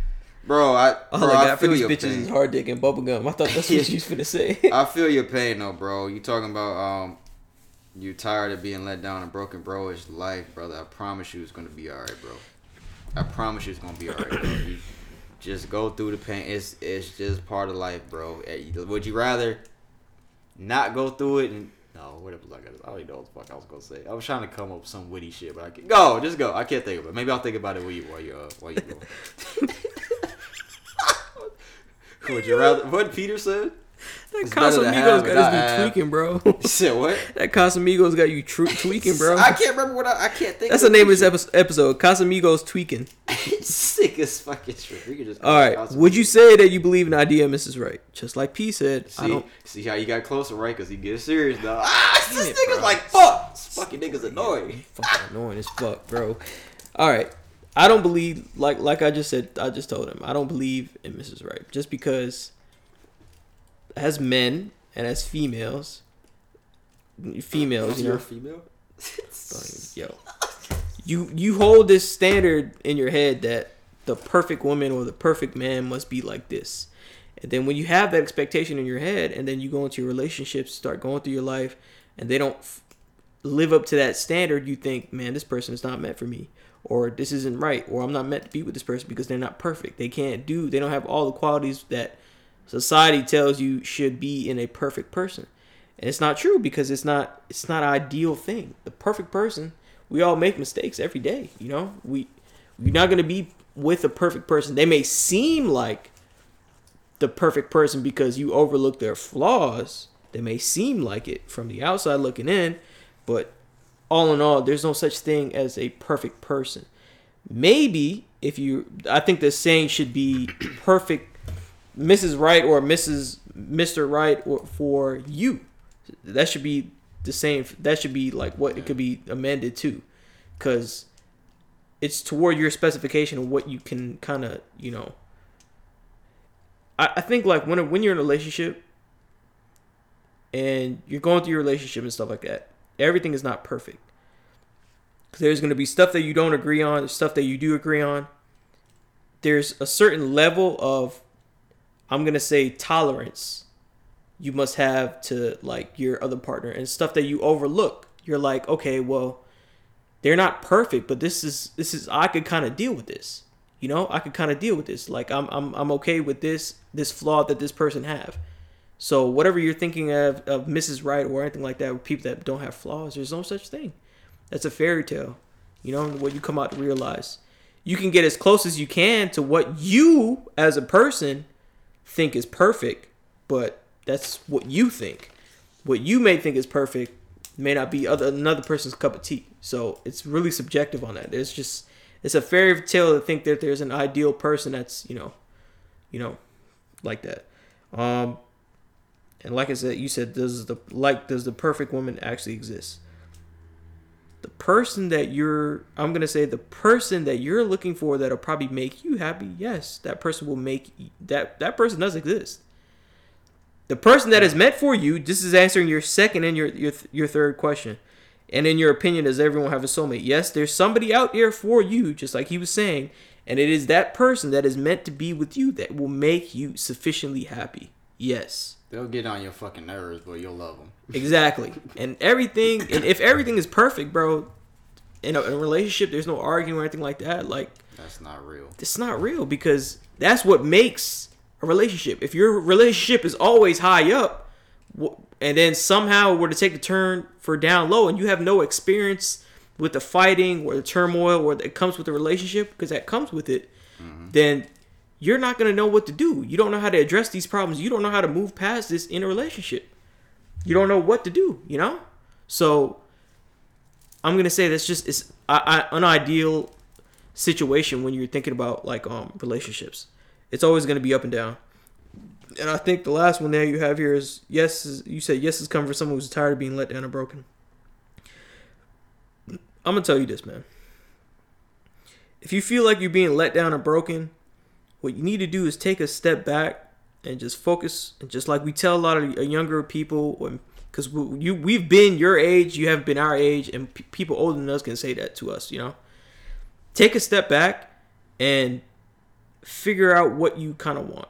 Bro, I All bro, I I got for feel these your bitches pain. is hard dick and bubblegum. I thought that's what [LAUGHS] you was finna say. I [LAUGHS] feel your pain though, bro. You talking about um, you tired of being let down and broken, bro. It's life, brother. I promise you, it's gonna be alright, bro. I promise you, it's gonna be alright, bro. You just go through the pain. It's it's just part of life, bro. Eh, Would you rather not go through it and no? What was I gonna? I don't even know what the fuck I was gonna say. I was trying to come up with some witty shit, but I can't. Go, just go. I can't think of it. Maybe I'll think about it while you while you uh, while you go. [LAUGHS] Would you rather? What Peter said? That Casamigos got us tweaking, bro. [LAUGHS] Said what? that Casamigos got you tru- [LAUGHS] tweaking, bro. I can't remember what I, I can't think. That's the name of this episode. episode Casamigos tweaking. [LAUGHS] Sick as fucking shit. We could just. All right. Would you say that you believe in the idea Mrs. Right? Just like P said. I see? don't. See how you got closer, right? Because he gets serious now. Ah, this it, nigga's bro. like fuck. This fucking nigga's annoying. Fucking annoying as fuck, bro. All right. I don't believe like like I just said. I just told him I don't believe in Mrs. Right just because as men and as females, females, you You're know, a female. [LAUGHS] yo, you you hold this standard in your head that the perfect woman or the perfect man must be like this. And then when you have that expectation in your head and then you go into your relationships, start going through your life and they don't f- live up to that standard, you think, man, this person is not meant for me or this isn't right or I'm not meant to be with this person because they're not perfect. They can't do, they don't have all the qualities that society tells you should be in a perfect person. And it's not true because it's not it's not ideal thing. The perfect person, we all make mistakes every day, you know? We you're not going to be with a perfect person. They may seem like the perfect person because you overlook their flaws. They may seem like it from the outside looking in, but all in all, there's no such thing as a perfect person. Maybe if you, I think the saying should be perfect, Mrs. Right or Mrs. Mr. Right or for you. That should be the same. That should be like what it could be amended to, because it's toward your specification of what you can kind of you know. I, I think like when when you're in a relationship and you're going through your relationship and stuff like that, everything is not perfect. 'Cause There's going to be stuff that you don't agree on, there's stuff that you do agree on. There's a certain level of, I'm going to say, tolerance you must have to like your other partner and stuff that you overlook. You're like, okay, well, they're not perfect, but this is this is I could kind of deal with this. You know, I could kind of deal with this. Like I'm I'm I'm okay with this this flaw that this person have. So whatever you're thinking of of Mrs. Right or anything like that, people that don't have flaws, there's no such thing. That's a fairy tale. You know what you come out to realize. You can get as close as you can to what you as a person think is perfect, but that's what you think. What you may think is perfect may not be other another person's cup of tea. So it's really subjective on that. There's just it's a fairy tale to think that there's an ideal person that's you know, you know, like that. Um, and like I said, you said does the like does the perfect woman actually exist? The person that you're I'm gonna say the person that you're looking for that'll probably make you happy. Yes, that person will make that that person does exist. The person that is meant for you. This is answering your second and your your your third question. And in your opinion, does everyone have a soulmate? Yes, there's somebody out there for you, just like he was saying, and it is that person that is meant to be with you that will make you sufficiently happy. Yes. They'll get on your fucking nerves, but you'll love them. Exactly. and everything, and if everything is perfect, bro, in a, in a relationship, there's no arguing or anything like that. Like, That's not real. it's not real because that's what makes a relationship. If your relationship is always high up, and then somehow were to take a turn for down low, and you have no experience with the fighting or the turmoil or that comes with the relationship, because that comes with it, mm-hmm. then you're not gonna know what to do. You don't know how to address these problems. You don't know how to move past this in a relationship. You don't know what to do. You know, so I'm gonna say that's just it's an ideal situation when you're thinking about like um relationships. It's always gonna be up and down. And I think the last one there you have here is yes. You said yes is coming for someone who's tired of being let down and broken. I'm gonna tell you this, man. If you feel like you're being let down or broken, what you need to do is take a step back and just focus. And just like we tell a lot of younger people, because you we've been your age, you haven't been our age, and p- people older than us can say that to us. You know, take a step back and figure out what you kind of want.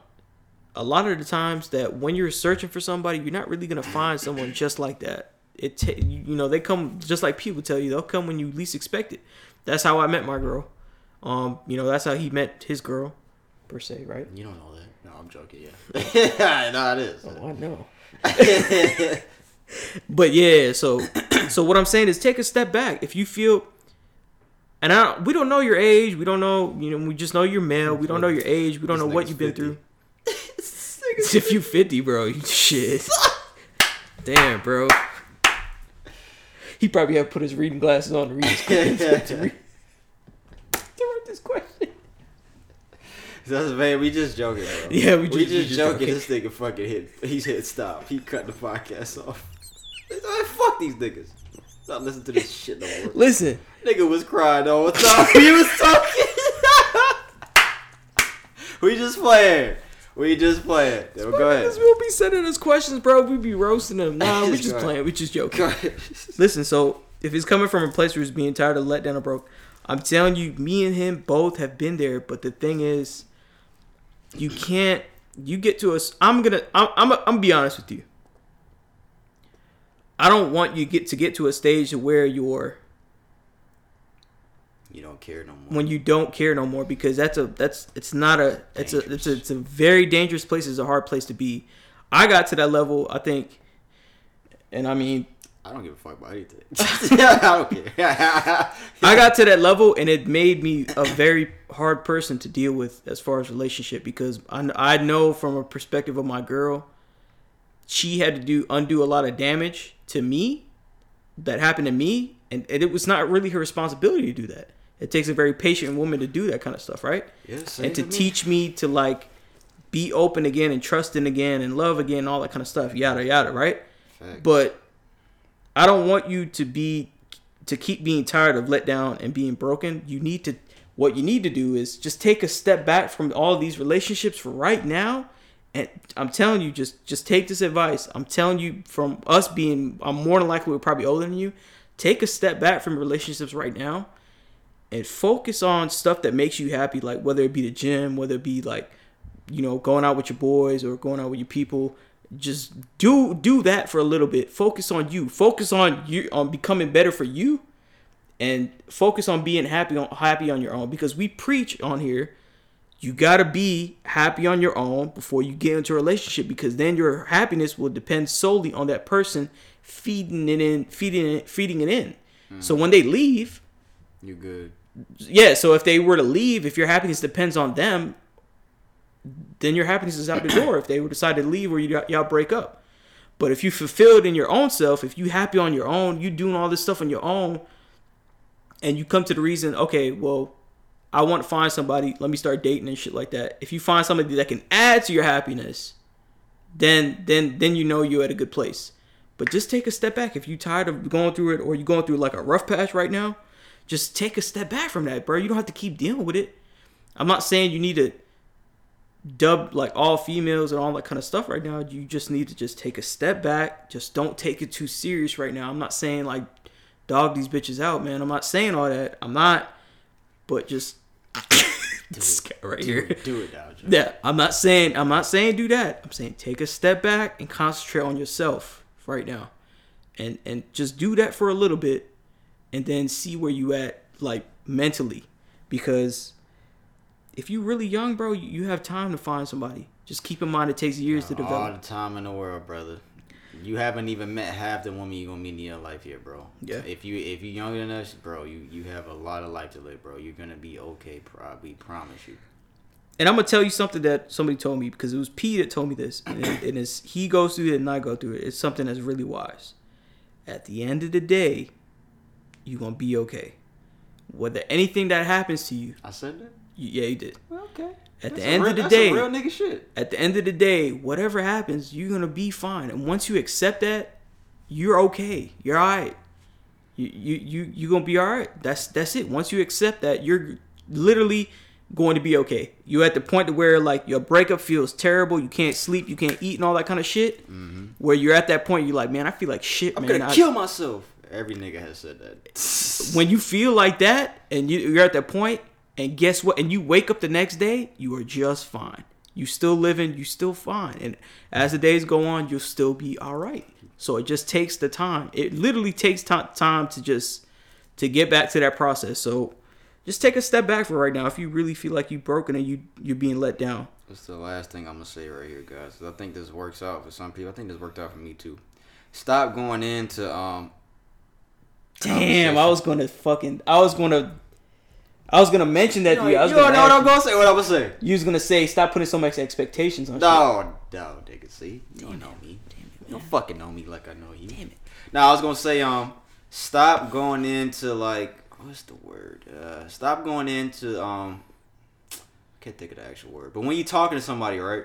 A lot of the times that when you're searching for somebody, you're not really gonna find someone just like that. It ta- you know they come just like people tell you they'll come when you least expect it. That's how I met my girl. Um, you know that's how he met his girl, per se, right? You don't know that. No, I'm joking. Yeah, [LAUGHS] [LAUGHS] no, it is. Oh, I know. [LAUGHS] but yeah, so [CLEARS THROAT] so what I'm saying is take a step back. If you feel and I we don't know your age, we don't know, you know, we just know you're male, we don't know your age, we don't know what you've been through. if you 50, bro, you shit. Damn, bro. He probably have put his reading glasses on to read his to read, to read this question. [LAUGHS] That's man, we just joking, bro. Yeah, we we just- just, we just joking. joking. This nigga fucking hit. He's hit stop. He cut the podcast off. Man, fuck these niggas. Not listen to this shit no more. Listen, Nigga was crying all the time. [LAUGHS] he was talking. [LAUGHS] we just playing. We just playing. Yo, go ahead. We'll be sending us questions, bro. We be roasting them. Nah, we just playing. We just joking. Listen, so if he's coming from a place where he's being tired of let down or broke, I'm telling you, me and him both have been there. But the thing is, you can't. You get to us. I'm gonna. I'm. I'm. I'm gonna be honest with you. I don't want you get to get to a stage where you're You don't care no more. when you don't care no more because that's a that's it's not a it's a it's a it's a very dangerous place. It's a hard place to be. I got to that level, I think, and I mean, I don't give a fuck about anything. [LAUGHS] [LAUGHS] I don't care. I got to that level, and it made me a very hard person to deal with as far as relationship because I, I know from a perspective of my girl, she had to do undo a lot of damage to me that happened to me, and, and it was not really her responsibility to do that. It takes a very patient woman to do that kind of stuff, right? Yeah, and to with me. teach me to like be open again and trusting again and love again, all that kind of stuff, yada yada, right? Facts. But I don't want you to be to keep being tired of let down and being broken. You need to what you need to do is just take a step back from all these relationships for right now. And I'm telling you, just just take this advice. I'm telling you, from us being, I'm more than likely we're probably older than you. Take a step back from relationships right now, and focus on stuff that makes you happy. Like whether it be the gym, whether it be like, you know, going out with your boys or going out with your people just do do that for a little bit. Focus on you. Focus on you on becoming better for you and focus on being happy on happy on your own because we preach on here you got to be happy on your own before you get into a relationship because then your happiness will depend solely on that person feeding it in feeding it feeding it in. So mm. when they leave you're good? yeah so if they were to leave if your happiness depends on them then your happiness is out the door. If they decide to leave or you, y'all break up. But if you fulfilled in your own self if you happy on your own you doing all this stuff on your own and you come to the reason okay well i want to find somebody let me start dating and shit like that. If you find somebody that can add to your happiness then then then you know you're at a good place. But just take a step back. If you're tired of going through it or you're going through like a rough patch right now just take a step back from that bro. You don't have to keep dealing with it. I'm not saying you need to dub like all females and all that kind of stuff right now you just need to just take a step back. Just don't take it too serious right now. I'm not saying like dog these bitches out man. I'm not saying all that. I'm not. But just [LAUGHS] [LAUGHS] this guy right Do here. it, do it now, Joe. [LAUGHS] yeah, I'm not saying I'm not saying do that. I'm saying take a step back and concentrate on yourself right now, and and just do that for a little bit, and then see where you at like mentally, because if you really young, bro, you, have time to find somebody. Just keep in mind it takes years to develop. All the time in the world, brother. You haven't even met half the woman you're gonna meet in your life here, bro. Yeah. If you if you're younger than us, bro, you you have a lot of life to live, bro. You're gonna be okay, probably promise you. and I'm gonna tell you something that somebody told me because it was P that told me this, and, it, and it's he goes through it and I go through it. It's something that's really wise. At the end of the day, you're gonna be okay. Whether anything that happens to you, I said that. You, yeah, you did. Okay. At the end real, of the that's day, real nigga shit. at the end of the day, whatever happens, you're gonna be fine. And once you accept that, you're okay. You're alright. You you you you gonna be alright. That's that's it. Once you accept that, you're literally going to be okay. You're at the point to where like your breakup feels terrible. You can't sleep. You can't eat and all that kind of shit. Mm-hmm. Where you're at that point, you're like, man, I feel like shit, I'm man. gonna I- kill myself. Every nigga has said that. when you feel like that and you, you're at that point and guess what and you wake up the next day you are just fine you still living you still fine and as the days go on you'll still be all right so it just takes the time it literally takes ti- time to just to get back to that process so just take a step back for right now if you really feel like you broken and you you're being let down That's the last thing I'm gonna say right here, guys. I think this works out for some people. I think this worked out for me too. Stop going into um. damn i was gonna fucking i was gonna i was gonna mention that You, to you, I was you don't gonna know what I'm gonna say. What I'm gonna say? you was gonna say stop putting so much expectations on shit. No, no, nigga. See, you don't know me. Damn it, You don't fucking know me like I know you. Damn it. Now I was gonna say um, stop going into like what's the word? Uh, stop going into um. I can't think of the actual word, but when you talking to somebody, right?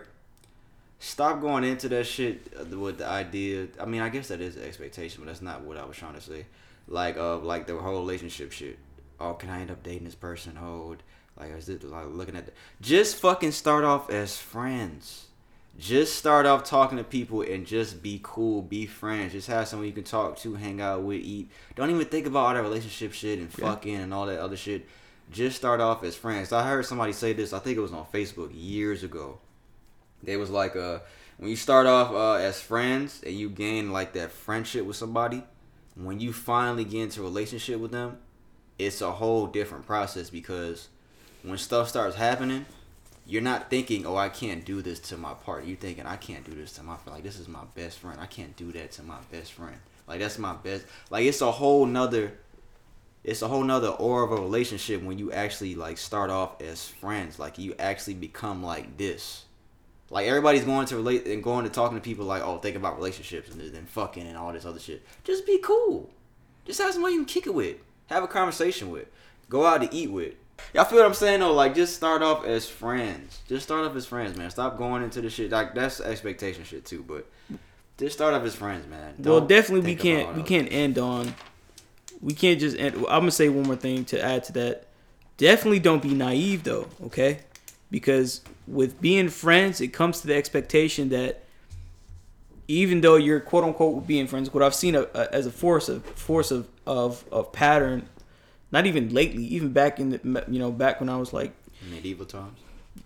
Stop going into that shit uh, with the idea. I mean, I guess that is expectation, but that's not what I was trying to say. Like, uh, like the whole relationship shit. Oh, can I end up dating this person? Oh, like is it like looking at the, just fucking start off as friends. Just start off talking to people and just be cool, be friends. Just have someone you can talk to, hang out with, eat. Don't even think about all that relationship shit and Yeah. fucking and all that other shit. Just start off as friends. I heard somebody say this. I think it was on Facebook years ago. They was like, uh, when you start off uh, as friends and you gain like that friendship with somebody, when you finally get into a relationship with them, it's a whole different process because when stuff starts happening, you're not thinking, oh, I can't do this to my partner. You're thinking, I can't do this to my friend. Like, this is my best friend. I can't do that to my best friend. Like, that's my best. Like, it's a whole nother. It's a whole nother aura of a relationship when you actually like start off as friends. Like, you actually become like this. Like everybody's going to relate and going to talking to people like, oh, think about relationships and then fucking and all this other shit. Just be cool. Just have somebody you can kick it with, have a conversation with, go out to eat with. Y'all feel what I'm saying though? Like just start off as friends. Just start off as friends, man. Stop going into the shit like that's expectation shit too. But just start off as friends, man. well Don't definitely we can't we can't end on we can't just end i'm gonna say one more thing to add to that definitely don't be naive though okay because with being friends it comes to the expectation that even though you're quote unquote being friends what i've seen a, a, as a force of force of, of of pattern not even lately even back in the you know back when i was like medieval times.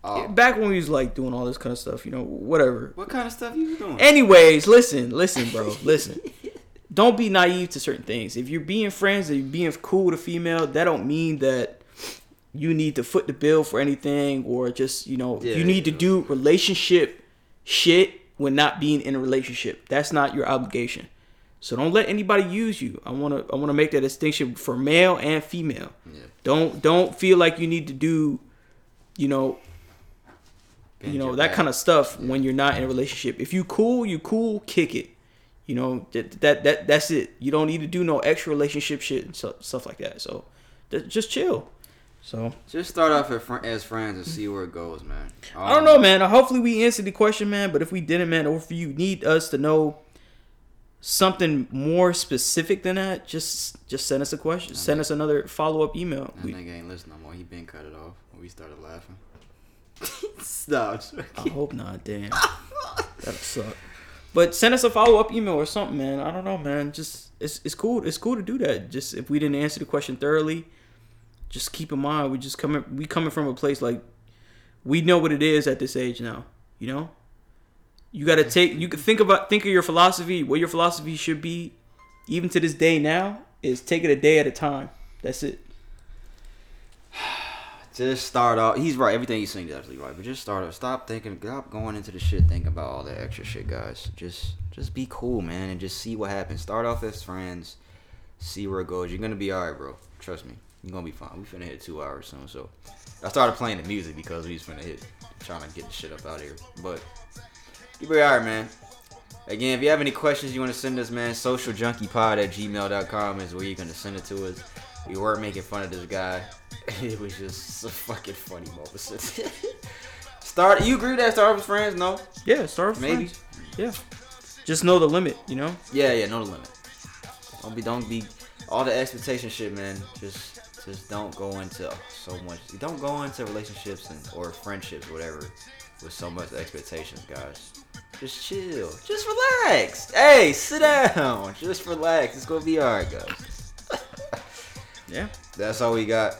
Oh, back when we was like doing all this kind of stuff you know whatever what kind of stuff you doing? Anyways, listen, listen, bro, listen. [LAUGHS] Don't be naive to certain things. If you're being friends and you're being cool with a female, that don't mean that you need to foot the bill for anything or just you know Yeah, you need to do relationship shit when not being in a relationship. That's not your obligation. So don't let anybody use you. I wanna I wanna make that distinction for male and female. Yeah. Don't don't feel like you need to do, you know, Bend you know that back. kind of stuff when you're not in a relationship. If you cool, you cool, kick it. You know that that, that that's it. You don't need to do no extra relationship shit and so, stuff like that. So just chill. So Just start off as, fr- as friends and see where it goes, man. I don't know, man. Hopefully we answered the question, man. But if we didn't, man, or if you need us to know something more specific than that, just just send us a question. Send us another follow up email. That We, nigga ain't listening no more. He been cut it off we started laughing. [LAUGHS] Stop. I hope not. Damn, that'd suck. But send us a follow up email or something, man. I don't know, man. Just it's it's cool. It's cool to do that. Just if we didn't answer the question thoroughly, just keep in mind we just coming we coming from a place like we know what it is at this age now. You know, you got to take. You can think about think of your philosophy. What your philosophy should be, even to this day now, is take it a day at a time. That's it. [SIGHS] Just start off. He's right. Everything he's saying is absolutely right. But just start off. Stop thinking. Stop going into the shit thinking about all that extra shit, guys. Just just be cool, man, and just see what happens. Start off as friends. See where it goes. You're gonna be alright, bro. Trust me. You're gonna be fine. We finna hit two hours soon, so I started playing the music because we just finna hit trying to get the shit up out of here. But you be alright, man. Again, if you have any questions you want to send us, man, socialjunkiepod at gmail.com is where you're gonna send it to us. We were making fun of this guy. [LAUGHS] It was just so fucking funny moments. [LAUGHS] Start you agree with that Star Wars friends? No? Yeah, Star Wars Maybe. friends. Yeah. Just know the limit, you know? Yeah, yeah, know the limit. Don't be don't be all the expectation shit, man. Just just don't go into so much don't go into relationships and or friendships, whatever, with so much expectations, guys. Just chill. Just relax. Hey, sit down. Just relax. It's gonna be alright, guys. [LAUGHS] Yeah. That's all we got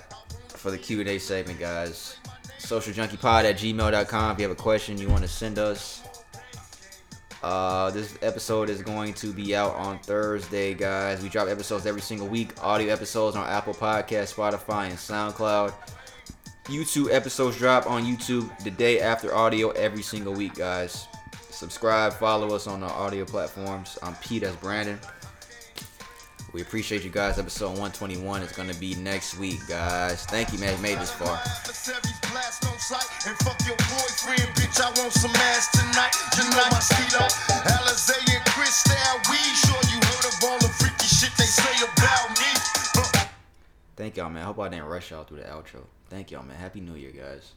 for the Q&A segment, guys. Socialjunkiepod at gmail.com. If you have a question you want to send us. Uh, this episode is going to be out on Thursday, guys. We drop episodes every single week. Audio episodes on Apple Podcast, Spotify, and SoundCloud. YouTube episodes drop on YouTube the day after audio every single week, guys. Subscribe, follow us on our audio platforms. I'm Pete, that's Brandon. We appreciate you guys. Episode 121 is going to be next week, guys. Thank you, man. You made this far. Thank y'all, man. I hope I didn't rush y'all through the outro. Thank y'all, man. Happy New Year, guys.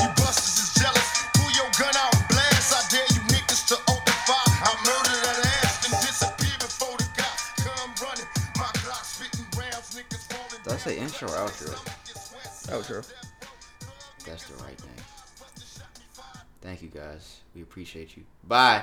You busters is jealous. Pull your gun out and blast. I dare you niggas to open fire. I murder that say intro or outro? Outro. That's the right thing. Thank you, guys. We appreciate you. Bye.